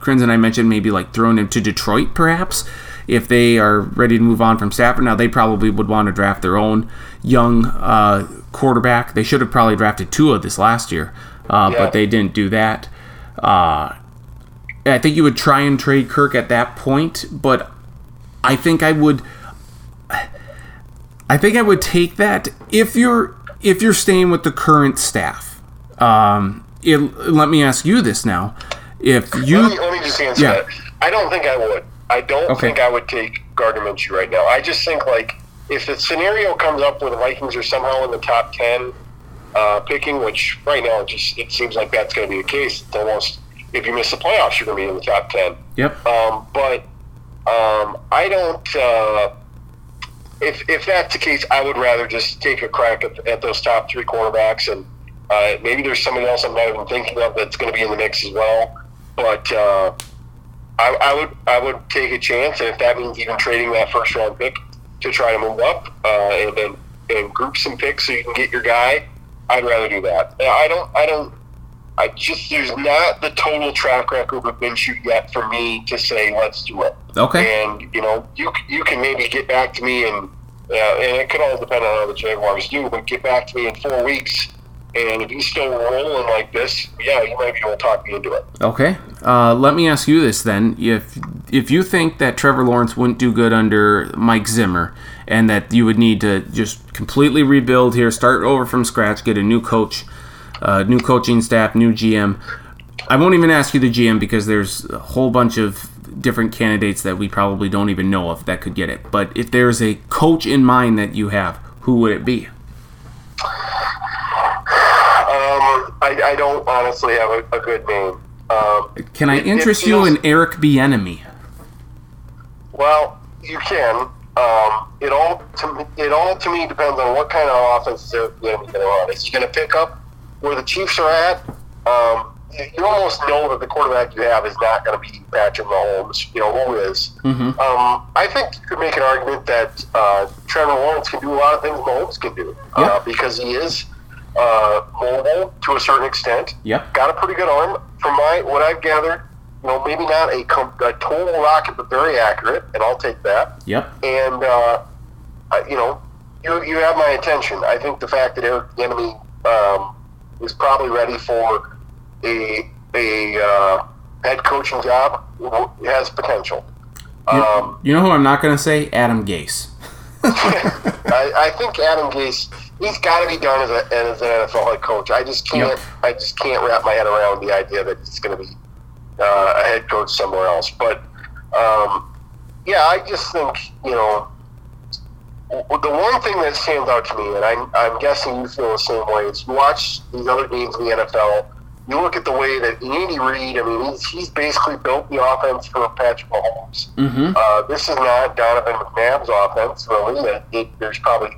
Kriens and I mentioned maybe like throwing him to Detroit, perhaps if they are ready to move on from Stafford. Now they probably would want to draft their own young uh, quarterback. They should have probably drafted Tua this last year, uh, Yeah. but they didn't do that. Uh, I think you would try and trade Kirk at that point, but I think I would. I think I would take that if you're if you're staying with the current staff. Um, it, let me ask you this now: If you Let me, let me just answer Yeah. that. I don't think I would. I don't Okay. think I would take Gardner Minshew right now. I just think like if the scenario comes up where the Vikings are somehow in the top ten uh, picking, which right now it just it seems like that's going to be the case. It's almost if you miss the playoffs, you're going to be in the top ten. yep, Um, but um, I don't. Uh, if if that's the case, I would rather just take a crack at, at those top three quarterbacks, and uh, maybe there's somebody else I'm not even thinking of that's going to be in the mix as well. But uh, I, I would I would take a chance, and if that means even trading that first round pick to try to move up, uh, and then and group some picks so you can get your guy, I'd rather do that. I don't I don't. I just there's not the total track record of Minshew yet for me to say let's do it. Okay. And you know, you you can maybe get back to me and uh, and it could all depend on how the Jaguars do, but get back to me in four weeks. And if he's still rolling like this, yeah, you might be able to talk me into it. Okay. Uh, let me ask you this then: if if you think that Trevor Lawrence wouldn't do good under Mike Zimmer, and that you would need to just completely rebuild here, start over from scratch, get a new coach, uh, new coaching staff, new GM. I won't even ask you the GM because there's a whole bunch of different candidates that we probably don't even know of that could get it. But if there's a coach in mind that you have, who would it be? Um, I, I don't honestly have a, a good name. Um, Can I It- it interest you in Eric Bieniemy? Well, you can. Um, it all to me, it all to me depends on what kind of offense they're going to run. Is he going to pick up where the Chiefs are at? Um, you, you almost know that the quarterback you have is not going to be Patrick Mahomes. You know who is. Mhm. Um, I think you could make an argument that uh, Trevor Lawrence can do a lot of things Mahomes can do Yeah. uh, because he is uh, mobile to a certain extent Yep. got a pretty good arm. From my what I've gathered, you know, maybe not a, com- a total rocket, but very accurate, and I'll take that. Yep. And uh, I- you know, you you have my attention. I think the fact that Eric Bieniemy um, is probably ready for a a uh, head coaching job has potential. Um, You know who I'm not going to say? Adam Gase. I, I think Adam Gase, he's got to be done as, a, as an NFL head coach. I just can't, Yep. I just can't wrap my head around the idea that he's going to be uh, a head coach somewhere else. But um, yeah, I just think you know the one thing that stands out to me, and I'm, I'm guessing you feel the same way, is you watch these other games in the NFL. You look at the way that Andy Reid. I mean, he's, he's basically built the offense for Patrick Mahomes. Mm-hmm. Uh, this is not Donovan McNabb's offense, really. It, it, there's probably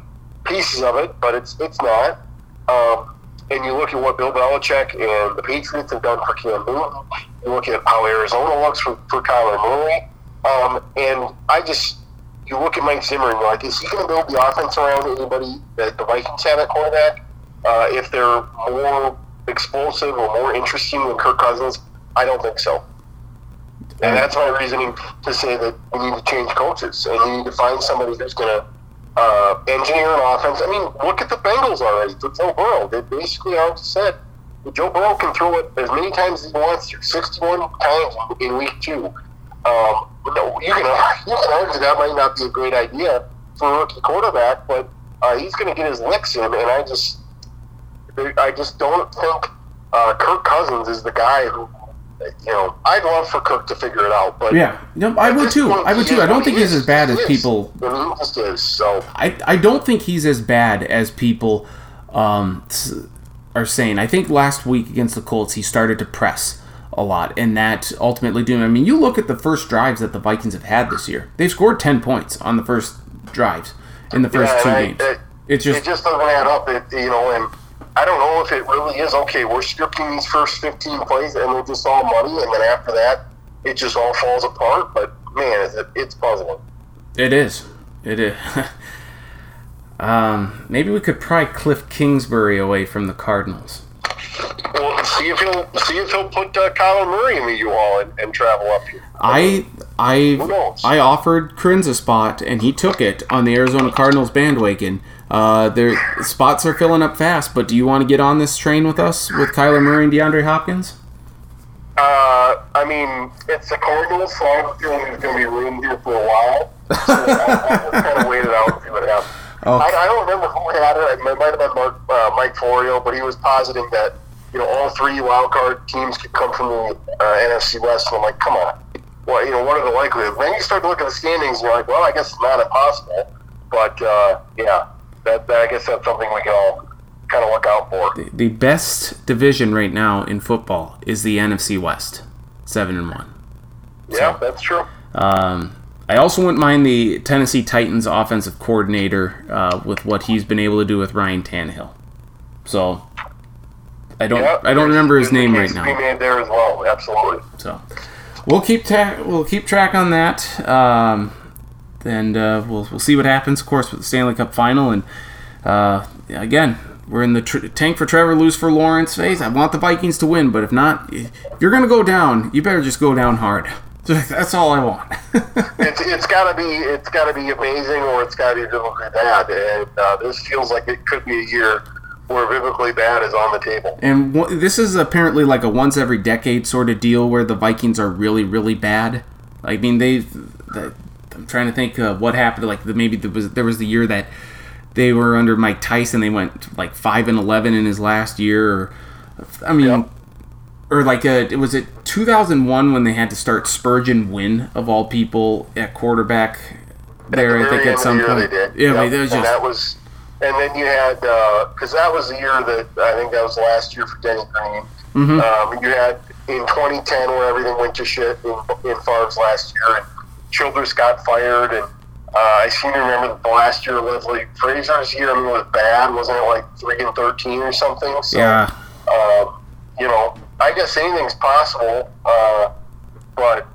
pieces of it, but it's it's not. Um, and you look at what Bill Belichick and the Patriots have done for Cam Newton. You look at how Arizona looks for, for Kyler Murray. Um, and I just, you look at Mike Zimmer and you're like, is he going to build the offense around anybody that the Vikings have at quarterback? Uh, if they're more explosive or more interesting than Kirk Cousins, I don't think so. And that's my reasoning to say that we need to change coaches and we need to find somebody who's going to uh, engineer an offense. I mean, look at the Bengals already with Joe Burrow. They basically already said Joe Burrow can throw it as many times as he wants to, 61 times in week two. Um, no, you can you can argue that might not be a great idea for a rookie quarterback, but uh, he's going to get his licks in, and I just I just don't think uh, Kirk Cousins is the guy who. You know, I'd love for Kirk to figure it out, but Yeah. No, I would too. I would too. I don't think he's as bad as people. Is. So I, I don't think he's as bad as people um, are saying. I think last week against the Colts, he started to press a lot, and that ultimately doomed. I mean, you look at the first drives that the Vikings have had this year. They've scored ten points on the first drives in the first Yeah, two I- games. it- it's it just just doesn't add up. It, you know, and I don't know if it really is okay. We're scripting these first 15 plays, and they're just all money, and then after that, it just all falls apart. But man, it's, it's puzzling. it is. It is. um, maybe we could pry Cliff Kingsbury away from the Cardinals. Well, see if he'll see if he'll put uh, Kyler Murray in the U-Haul and, and travel up here. I I I offered Kriens a spot and he took it on the Arizona Cardinals bandwagon. Uh, their spots are filling up fast, but do you want to get on this train with us with Kyler Murray and DeAndre Hopkins? Uh, I mean, it's the Cardinals, so I'm feeling there's going to be room here for a while. So I'll, I'll kind of wait it out and see what happens. Oh. I, I don't remember who had it. It might have been Mark, uh, Mike Florio, but he was positing that you know all three wild card teams could come from the uh, NFC West. And I'm like, come on. Well, you know, what are the likelihoods? Then you start to look at the standings, and you're like, well, I guess it's not impossible. But uh, yeah, that, that I guess that's something we can all kind of look out for. The, the best division right now in football is the NFC West, seven and one. Yeah, that's true. Um, I also wouldn't mind the Tennessee Titans offensive coordinator uh, with what he's been able to do with Ryan Tannehill. So I don't I don't remember his name right now. made there as well. Absolutely. So we'll keep ta- we'll keep track on that. Um, and uh, we'll we'll see what happens, of course, with the Stanley Cup final. And uh, again, we're in the tr- tank for Trevor, lose for Lawrence phase. I want the Vikings to win, but if not, if you're gonna go down, you better just go down hard. That's all I want. It's it's got to be it's got to be amazing or it's got to be biblically bad, and uh, this feels like it could be a year where biblically bad is on the table. And wh- this is apparently like a once every decade sort of deal where the Vikings are really, really bad. I mean, they. I'm trying to think uh, what happened. Like the, maybe there was there was the year that they were under Mike Tyson. They went like five and eleven in his last year. Or, I mean, Yep. or like uh it was it 2001 when they had to start Spergon Wynn of all people at quarterback. There, I At the think at some the point. Yeah, Yep. that was and just that was, and then you had because that was the year that I think that was last year for Denny Green. Mm-hmm. Um, you had in 2010 where everything went to shit in, in Favre's last year, and Childress got fired, and uh, I seem to remember the last year Leslie Frazier's year I mean, it was bad, wasn't it like three and 13 or something? So, yeah. um, you know, I guess anything's possible, uh, but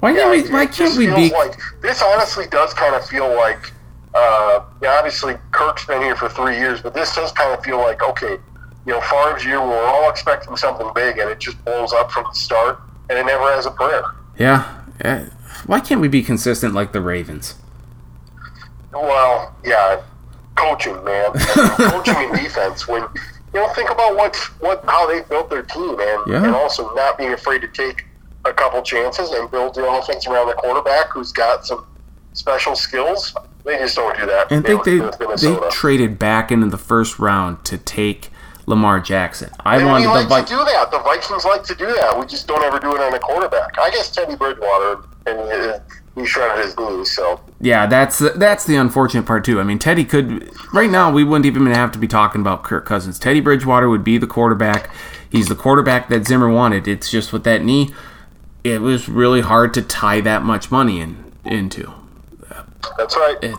Why can't we? Why can't we be? Like, this honestly does kind of feel like, uh, yeah, obviously Kirk's been here for three years, but this does kind of feel like, okay, you know, Favre's year, we're all expecting something big, and it just blows up from the start, and it never has a prayer. Yeah. yeah. Why can't we be consistent like the Ravens? Well, yeah, coaching, man, coaching and defense. When you know, think about what what how they built their team, and Yeah. and also not being afraid to take a couple chances and build the offense around the quarterback who's got some special skills. They just don't do that. And I think they they traded back into the first round to take Lamar Jackson. I And wanted we the like Vikings. to do that. The Vikings like to do that. We just don't ever do it on a quarterback. I guess Teddy Bridgewater and he shredded his. So Yeah, that's that's the unfortunate part too. I mean, Teddy could right now we wouldn't even have to be talking about Kirk Cousins. Teddy Bridgewater would be the quarterback. He's the quarterback that Zimmer wanted. It's just with that knee, it was really hard to tie that much money in into. that's right.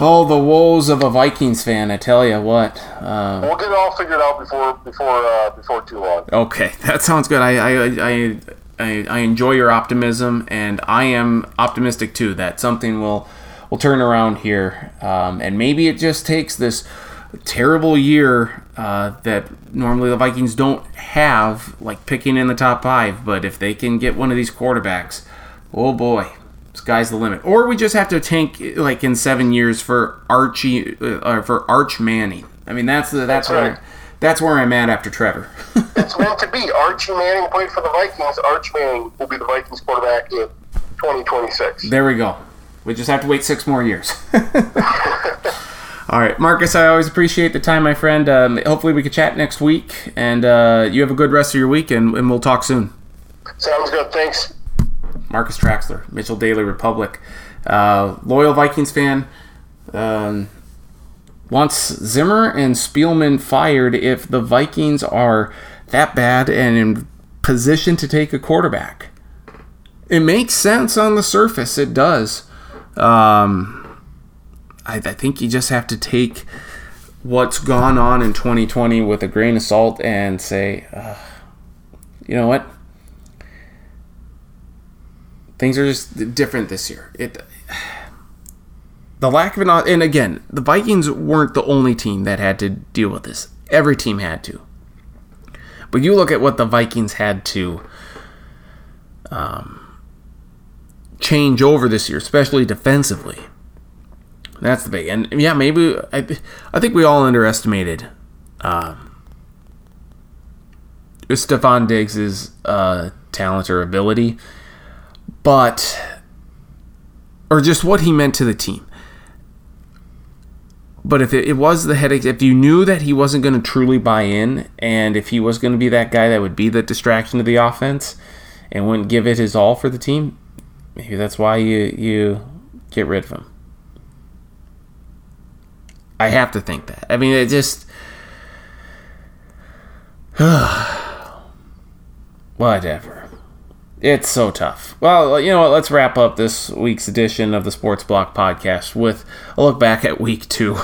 Oh, the woes of a Vikings fan! I tell you what. Uh, We'll get it all figured out before before uh, before too long. Okay, that sounds good. I I, I, I, I enjoy your optimism, and I am optimistic too that something will will turn around here, um, and maybe it just takes this terrible year uh, that normally the Vikings don't have, like picking in the top five. But if they can get one of these quarterbacks, oh boy, sky's the limit. Or we just have to tank like in seven years for Archie uh, for Arch Manning. I mean that's the that's, That's right. That's where I'm at after Trevor. It's meant to be. Archie Manning played for the Vikings. Archie Manning will be the Vikings quarterback in 2026. There we go. We just have to wait six more years. All right, Marcus, I always appreciate the time, my friend. Um, hopefully, we can chat next week, and uh, you have a good rest of your week, and, and we'll talk soon. Sounds good. Thanks. Marcus Traxler, Mitchell Daily Republic, uh, loyal Vikings fan. Um, wants Zimmer and Spielman fired if the Vikings are that bad and in position to take a quarterback. It makes sense on the surface. It does. Um, I, I think you just have to take what's gone on in 2020 with a grain of salt and say, uh, you know what? Things are just different this year. It the lack of an and again, the Vikings weren't the only team that had to deal with this. Every team had to. But you look at what the Vikings had to um, change over this year, especially defensively. That's the big, and yeah, maybe I, I think we all underestimated um, Stefon Diggs' uh, talent or ability, but or just what he meant to the team. But if it, it was the headache, if you knew that he wasn't going to truly buy in, and if he was going to be that guy that would be the distraction to the offense and wouldn't give it his all for the team, maybe that's why you you get rid of him. I have to think that. I mean, it just whatever. It's so tough. Well, you know what? Let's wrap up this week's edition of the Sports Block podcast with a look back at week two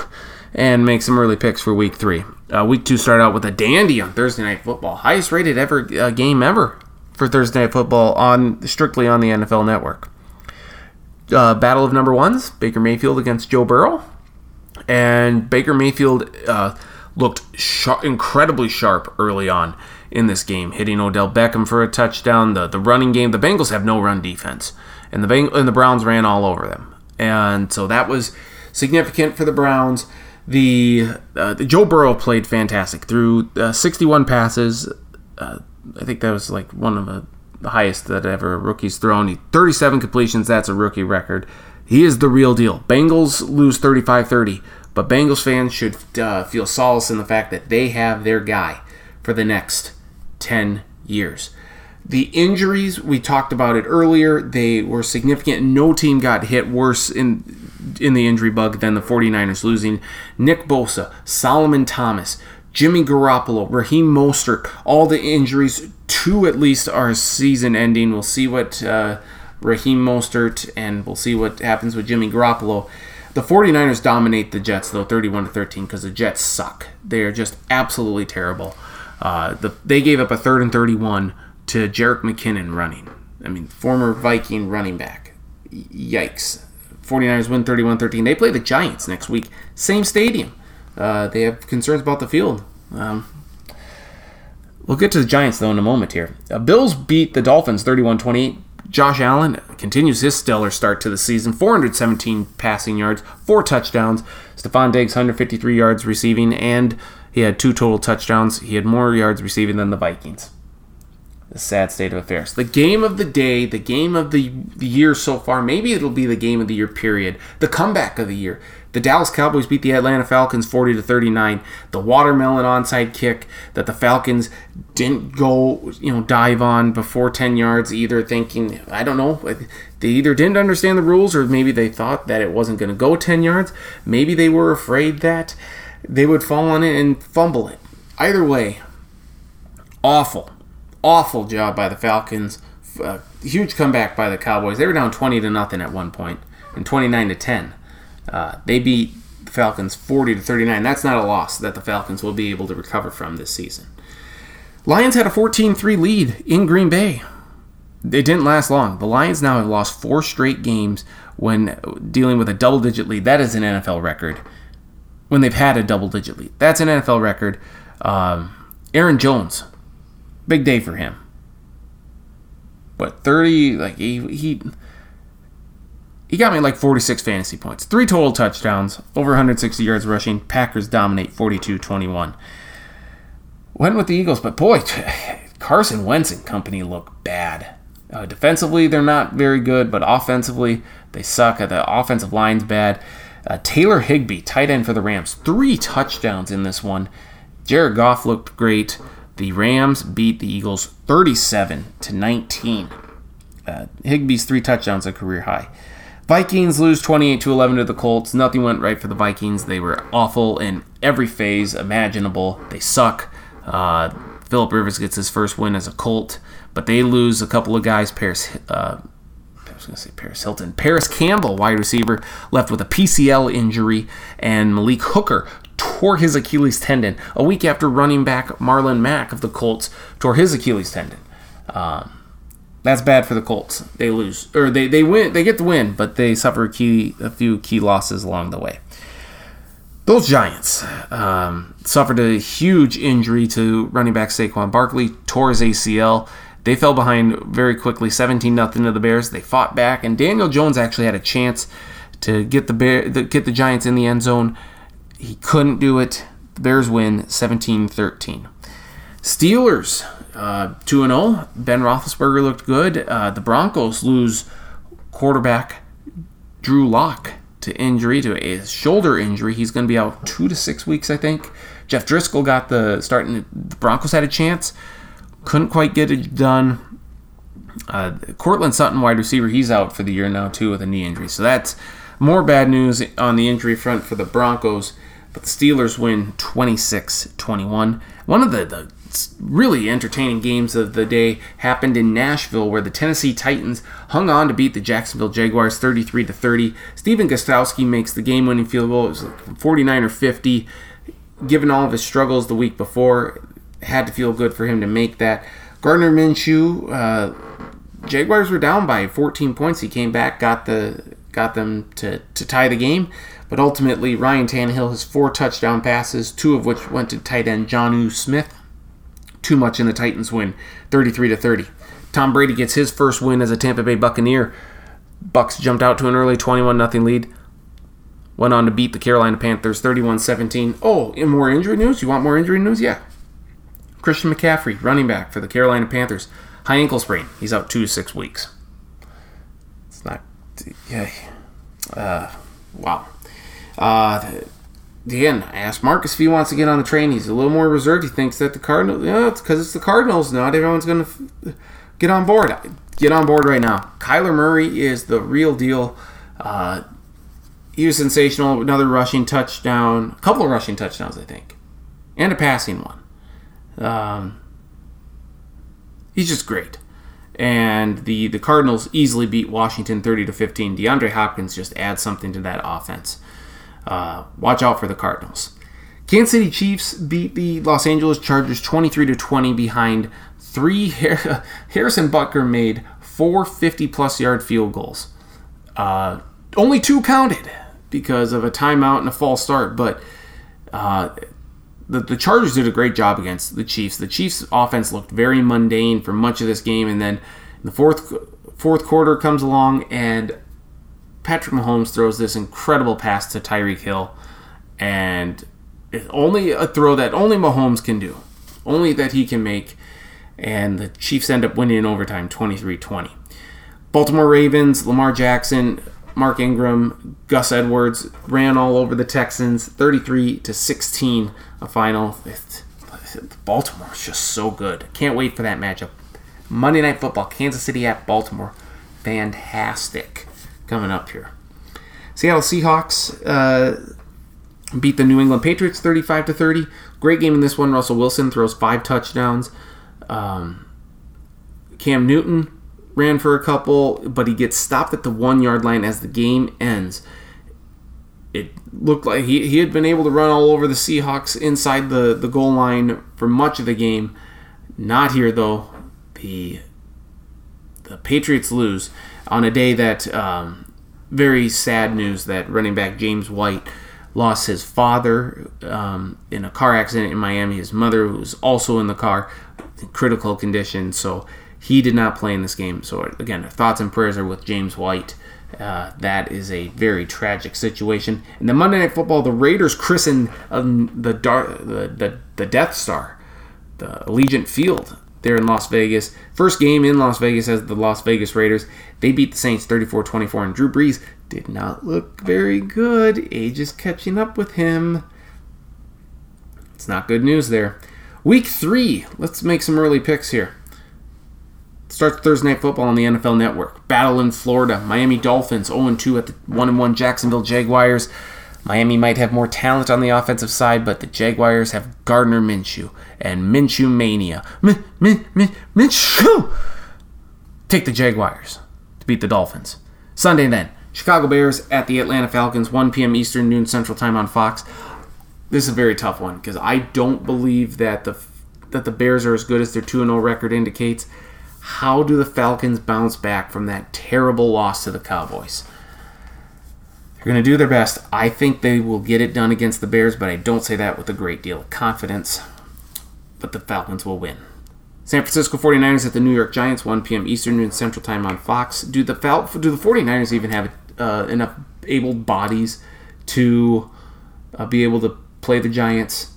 and make some early picks for week three. Uh, week two started out with a dandy on Thursday Night Football, highest rated ever uh, game ever for Thursday Night Football on strictly on the NFL Network. Uh, battle of number ones: Baker Mayfield against Joe Burrow, and Baker Mayfield uh, looked incredibly sharp early on in this game, hitting Odell Beckham for a touchdown. The the running game, the Bengals have no run defense, and the Beng- and the Browns ran all over them, and so that was significant for the Browns. The, uh, the Joe Burrow played fantastic through uh, 61 passes. Uh, I think that was like one of the, highest that ever a rookie's thrown. He, 37 completions, that's a rookie record. He is the real deal. Bengals lose 35 30, but Bengals fans should uh, feel solace in the fact that they have their guy for the next 10 years. The injuries, we talked about it earlier, they were significant. No team got hit worse in in the injury bug than the 49ers losing Nick Bosa, Solomon Thomas, Jimmy Garoppolo, Raheem Mostert, all the injuries. Two at least are season ending. We'll see what uh, Raheem Mostert and we'll see what happens with Jimmy Garoppolo. The 49ers dominate the Jets though 31 to 13 because the Jets suck. They are just absolutely terrible. Uh, the, they gave up a third and 31 to Jerick McKinnon running. I mean, former Viking running back. Yikes. 49ers win 31 13. They play the Giants next week. Same stadium. Uh, they have concerns about the field. Um, we'll get to the Giants, though, in a moment here. Uh, Bills beat the Dolphins 31 28. Josh Allen continues his stellar start to the season 417 passing yards, four touchdowns. Stefon Diggs, 153 yards receiving, and he had two total touchdowns. He had more yards receiving than the Vikings. The sad state of affairs. The game of the day, the game of the, year so far, maybe it'll be the game of the year, period. The comeback of the year. The Dallas Cowboys beat the Atlanta Falcons 40 to 39. The watermelon onside kick that the Falcons didn't go, you know, dive on before 10 yards either thinking, I don't know, they either didn't understand the rules or maybe they thought that it wasn't going to go 10 yards. Maybe they were afraid that they would fall on it and fumble it. Either way, awful, awful job by the Falcons. Uh, huge comeback by the Cowboys. They were down 20 to nothing at one point and 29 to 10. Uh, they beat the Falcons 40 to 39. That's not a loss that the Falcons will be able to recover from this season. Lions had a 14-3 lead in Green Bay. It didn't last long. The Lions now have lost four straight games when dealing with a double-digit lead. That is an NFL record. When they've had a double-digit lead, that's an NFL record. Um, Aaron Jones, big day for him. But 30, like he, he he got me like 46 fantasy points, three total touchdowns, over 160 yards rushing. Packers dominate 42 21. Went with the Eagles, but boy, Carson Wentz and company look bad. Uh, defensively, they're not very good, but offensively, they suck. The offensive line's bad. Uh, Tyler Higbee, tight end for the Rams, three touchdowns in this one. Jared Goff looked great. The Rams beat the Eagles 37 to 19. Uh, Higbee's three touchdowns a career high. Vikings lose 28 to 11 to the Colts. Nothing went right for the Vikings. They were awful in every phase imaginable. They suck. Uh, Philip Rivers gets his first win as a Colt, but they lose a couple of guys. Paris, uh, going to say Paris Hilton. Parris Campbell, wide receiver, left with a PCL injury, and Malik Hooker tore his Achilles tendon a week after running back Marlon Mack of the Colts tore his Achilles tendon. Um, that's bad for the Colts. They lose or they, they win. They get the win, but they suffer a key a few key losses along the way. Those Giants um, suffered a huge injury to running back Saquon Barkley, tore his ACL. They fell behind very quickly, 17 nothing to the Bears. They fought back, and Daniel Jones actually had a chance to get the Bear, get the Giants in the end zone. He couldn't do it. The Bears win 17-13. Steelers uh, 2 0. Ben Roethlisberger looked good. Uh, the Broncos lose quarterback Drew Lock to injury, to a shoulder injury. He's going to be out two to six weeks, I think. Jeff Driskel got the starting. The Broncos had a chance, couldn't quite get it done. Uh, Courtland Sutton, wide receiver, he's out for the year now too with a knee injury. So that's more bad news on the injury front for the Broncos. But the Steelers win 26 21. One of the, the really entertaining games of the day happened in Nashville, where the Tennessee Titans hung on to beat the Jacksonville Jaguars 33 to 30. Stephen Gostkowski makes the game-winning field goal. It was like 49 or 50. Given all of his struggles the week before, had to feel good for him to make that. Gardner Minshew, uh, Jaguars were down by 14 points. He came back, got the got them to, to tie the game. But ultimately, Ryan Tannehill has four touchdown passes, two of which went to tight end Jonnu Smith. Too much in the Titans win, 33 to 30. Tom Brady gets his first win as a Tampa Bay Buccaneer. Bucks jumped out to an early 21 0 lead. Went on to beat the Carolina Panthers 31 17. Oh, in more injury news? You want more injury news? Yeah. Christian McCaffrey, running back for the Carolina Panthers, high ankle sprain. He's out two to six weeks. It's not. Yeah. Uh, wow. Uh, again, I asked Marcus if he wants to get on the train. He's a little more reserved. He thinks that the Cardinals, yeah, it's because it's the Cardinals. Not everyone's going to get on board. Get on board right now. Kyler Murray is the real deal. Uh, he was sensational. Another rushing touchdown, a couple of rushing touchdowns, I think, and a passing one. Um, he's just great. And the, the Cardinals easily beat Washington 30 to 15. DeAndre Hopkins just adds something to that offense. Uh, watch out for the Cardinals. Kansas City Chiefs beat the Los Angeles Chargers 23 to 20 behind three. Harrison Butker made four 50 plus yard field goals. Uh, only two counted because of a timeout and a false start, but uh, the, the Chargers did a great job against the Chiefs. The Chiefs' offense looked very mundane for much of this game, and then the fourth fourth quarter comes along, and Patrick Mahomes throws this incredible pass to Tyreek Hill, and only a throw that only Mahomes can do, only that he can make, and the Chiefs end up winning in overtime 23-20. Baltimore Ravens, Lamar Jackson, Mark Ingram, Gus Edwards ran all over the Texans, 33 to 16 a final. Baltimore's just so good. Can't wait for that matchup. Monday Night Football, Kansas City at Baltimore. Fantastic coming up here. Seattle Seahawks uh, beat the New England Patriots 35 to 30. Great game in this one. Russell Wilson throws five touchdowns. Um, Cam Newton ran for a couple, but he gets stopped at the one yard line as the game ends it looked like he, he had been able to run all over the Seahawks inside the, the goal line for much of the game. Not here though. The the Patriots lose on a day that um, very sad news that running back James White lost his father um, in a car accident in Miami. His mother was also in the car, in critical condition. So he did not play in this game. So again, thoughts and prayers are with James White. Uh, that is a very tragic situation. And the Monday Night Football, the Raiders christened um, the, the, the the Death Star, the Allegiant Field there in Las Vegas. First game in Las Vegas as the Las Vegas Raiders. They beat the Saints 34-24, and Drew Brees did not look very good. Age is catching up with him. It's not good news there. Week three. Let's make some early picks here. Starts Thursday Night Football on the NFL Network. Battle in Florida. Miami Dolphins 0-2 at the 1-1 Jacksonville Jaguars. Miami might have more talent on the offensive side, but the Jaguars have Gardner Minshew and Minshew mania. Min, min, min, Minshew. Take the Jaguars to beat the Dolphins. Sunday then, Chicago Bears at the Atlanta Falcons, 1 p.m. Eastern, noon Central Time on Fox. This is a very tough one because I don't believe that the that the Bears are as good as their 2-0 record indicates. How do the Falcons bounce back from that terrible loss to the Cowboys? They're going to do their best. I think they will get it done against the Bears, but I don't say that with a great deal of confidence. But the Falcons will win. San Francisco 49ers at the New York Giants, 1 p.m. Eastern and Central Time on Fox. Do the Fal- do the 49ers even have uh, enough able bodies to uh, be able to play the Giants?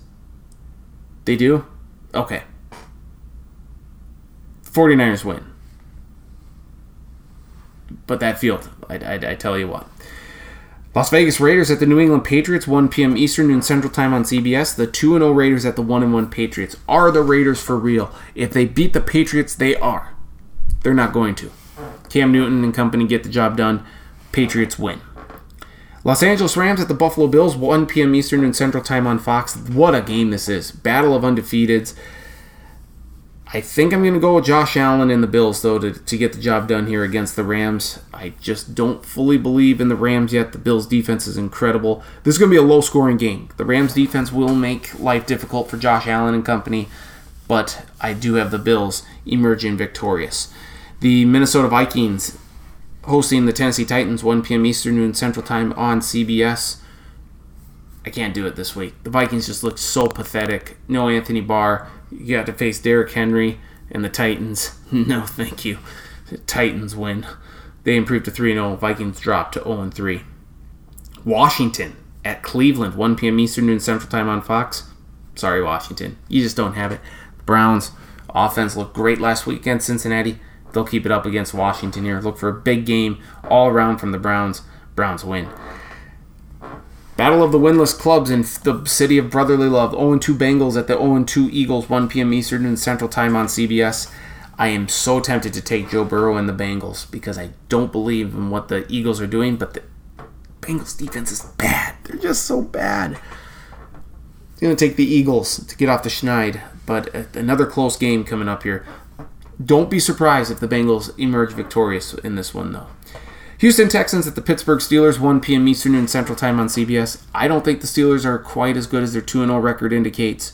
They do? Okay. 49ers win. But that field, I, I, I, tell you what. Las Vegas Raiders at the New England Patriots, 1 p.m. Eastern and Central Time on CBS. The 2 0 Raiders at the 1 1 Patriots. Are the Raiders for real? If they beat the Patriots, they are. They're not going to. Cam Newton and company get the job done. Patriots win. Los Angeles Rams at the Buffalo Bills, 1 p.m. Eastern and Central Time on Fox. What a game this is. Battle of undefeateds. I think I'm going to go with Josh Allen and the Bills, though, to, to get the job done here against the Rams. I just don't fully believe in the Rams yet. The Bills' defense is incredible. This is going to be a low scoring game. The Rams' defense will make life difficult for Josh Allen and company, but I do have the Bills emerging victorious. The Minnesota Vikings hosting the Tennessee Titans, 1 p.m. Eastern, noon Central Time on CBS. I can't do it this week. The Vikings just look so pathetic. No Anthony Barr. You got to face Derrick Henry and the Titans. No, thank you. The Titans win. They improved to 3 0. Vikings drop to 0 3. Washington at Cleveland, 1 p.m. Eastern, noon Central Time on Fox. Sorry, Washington. You just don't have it. Browns offense looked great last week against Cincinnati. They'll keep it up against Washington here. Look for a big game all around from the Browns. Browns win. Battle of the winless clubs in the city of brotherly love. 0-2 Bengals at the 0-2 Eagles, 1 p.m. Eastern and Central Time on CBS. I am so tempted to take Joe Burrow and the Bengals because I don't believe in what the Eagles are doing, but the Bengals defense is bad. They're just so bad. I'm going to take the Eagles to get off the schneid, but another close game coming up here. Don't be surprised if the Bengals emerge victorious in this one, though. Houston Texans at the Pittsburgh Steelers, 1 p.m. Eastern and Central Time on CBS. I don't think the Steelers are quite as good as their 2 0 record indicates.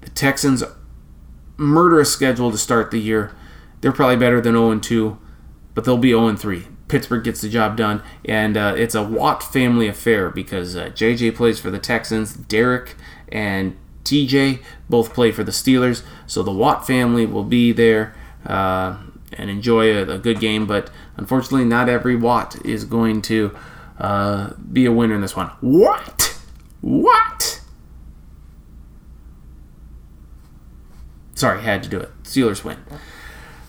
The Texans, murderous schedule to start the year. They're probably better than 0 2, but they'll be 0 3. Pittsburgh gets the job done, and uh, it's a Watt family affair because uh, JJ plays for the Texans, Derek and TJ both play for the Steelers, so the Watt family will be there. Uh, and enjoy a, a, good game. But unfortunately, not every Watt is going to uh, be a winner in this one. What? What? Sorry, had to do it. Steelers win.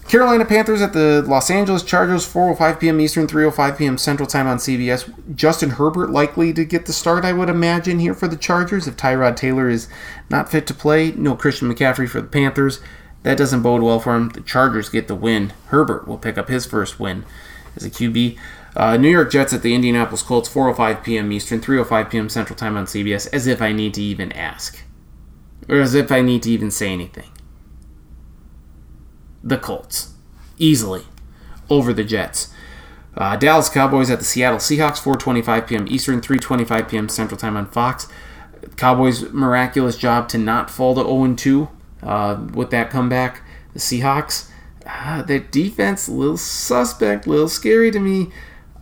Carolina Panthers at the Los Angeles Chargers, 4:05 p.m. Eastern, 3:05 p.m. Central Time on CBS. Justin Herbert likely to get the start, I would imagine, here for the Chargers if Tyrod Taylor is not fit to play. No Christian McCaffrey for the Panthers. That doesn't bode well for him. The Chargers get the win. Herbert will pick up his first win as a QB. Uh, New York Jets at the Indianapolis Colts, 4:05 p.m. Eastern, 3:05 p.m. Central Time on CBS. As if I need to even ask, or as if I need to even say anything. The Colts, easily, over the Jets. Uh, Dallas Cowboys at the Seattle Seahawks, 4:25 p.m. Eastern, 3:25 p.m. Central Time on Fox. Cowboys' miraculous job to not fall to 0 2 uh, with that comeback. The Seahawks, uh, their defense, a little suspect, a little scary to me.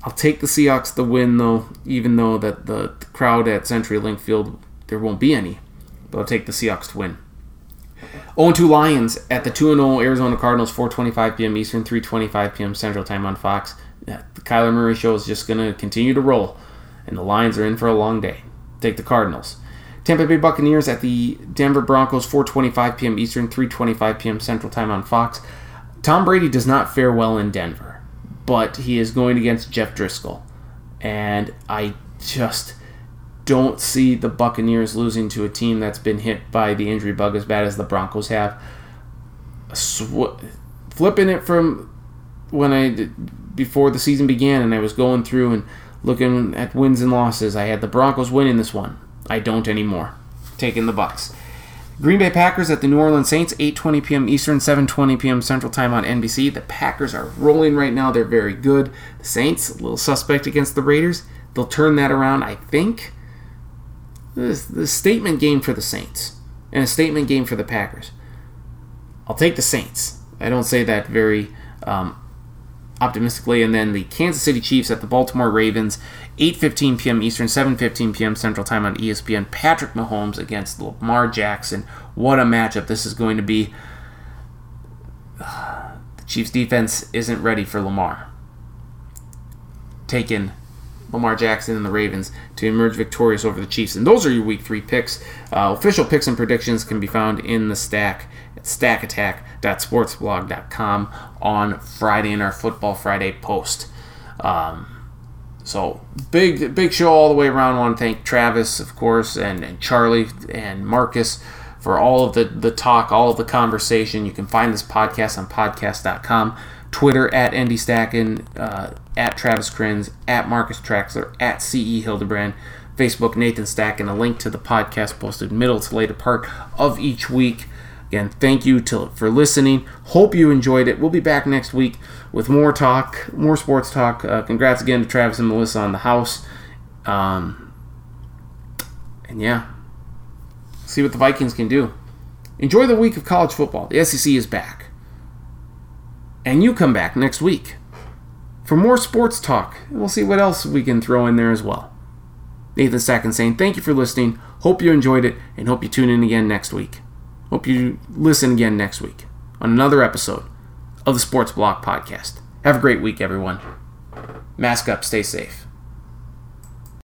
I'll take the Seahawks to win, though, even though that the, the crowd at CenturyLink Field, there won't be any. But I'll take the Seahawks to win. 0-2 Lions at the 2-0 Arizona Cardinals, 4:25 p.m. Eastern, 3:25 p.m. Central Time on Fox. The Kyler Murray show is just going to continue to roll, and the Lions are in for a long day. Take the Cardinals. Tampa Bay Buccaneers at the Denver Broncos, 4:25 p.m. Eastern, 3:25 p.m. Central Time on Fox. Tom Brady does not fare well in Denver, but he is going against Jeff Driskel, and I just don't see the Buccaneers losing to a team that's been hit by the injury bug as bad as the Broncos have. Sw- flipping it from when I before the season began and I was going through and looking at wins and losses, I had the Broncos winning this one. I don't anymore. Taking the Bucks. Green Bay Packers at the New Orleans Saints, 8:20 p.m. Eastern, 7:20 p.m. Central Time on NBC. The Packers are rolling right now. They're very good. The Saints, a little suspect against the Raiders. They'll turn that around, I think. This the statement game for the Saints and a statement game for the Packers. I'll take the Saints. I don't say that very um, optimistically. And then the Kansas City Chiefs at the Baltimore Ravens, 8:15 p.m. Eastern, 7:15 p.m. Central Time on ESPN. Patrick Mahomes against Lamar Jackson. What a matchup this is going to be. The Chiefs defense isn't ready for Lamar. Taking Lamar Jackson and the Ravens to emerge victorious over the Chiefs. And those are your Week 3 picks. Uh, official picks and predictions can be found in the stack at stackattack.sportsblog.com on Friday in our Football Friday post. Um, so big, big show all the way around. I want to thank Travis, of course, and, and Charlie and Marcus for all of the, the talk, all of the conversation. You can find this podcast on podcast.com. Twitter at ND Stacken, uh, at Travis Kriens, at Marcus Traxler, at CE Hildebrand, Facebook Nathan Stacken. A link to the podcast posted middle to later part of each week. Again, thank you to, for listening. Hope you enjoyed it. We'll be back next week with more talk, more sports talk. Uh, congrats again to Travis and Melissa on the house. Um, and yeah, see what the Vikings can do. Enjoy the week of college football. The SEC is back. And you come back next week for more sports talk. We'll see what else we can throw in there as well. Nathan Stacken saying thank you for listening. Hope you enjoyed it and hope you tune in again next week. Hope you listen again next week on another episode of the Sports Block Podcast. Have a great week, everyone. Mask up, stay safe.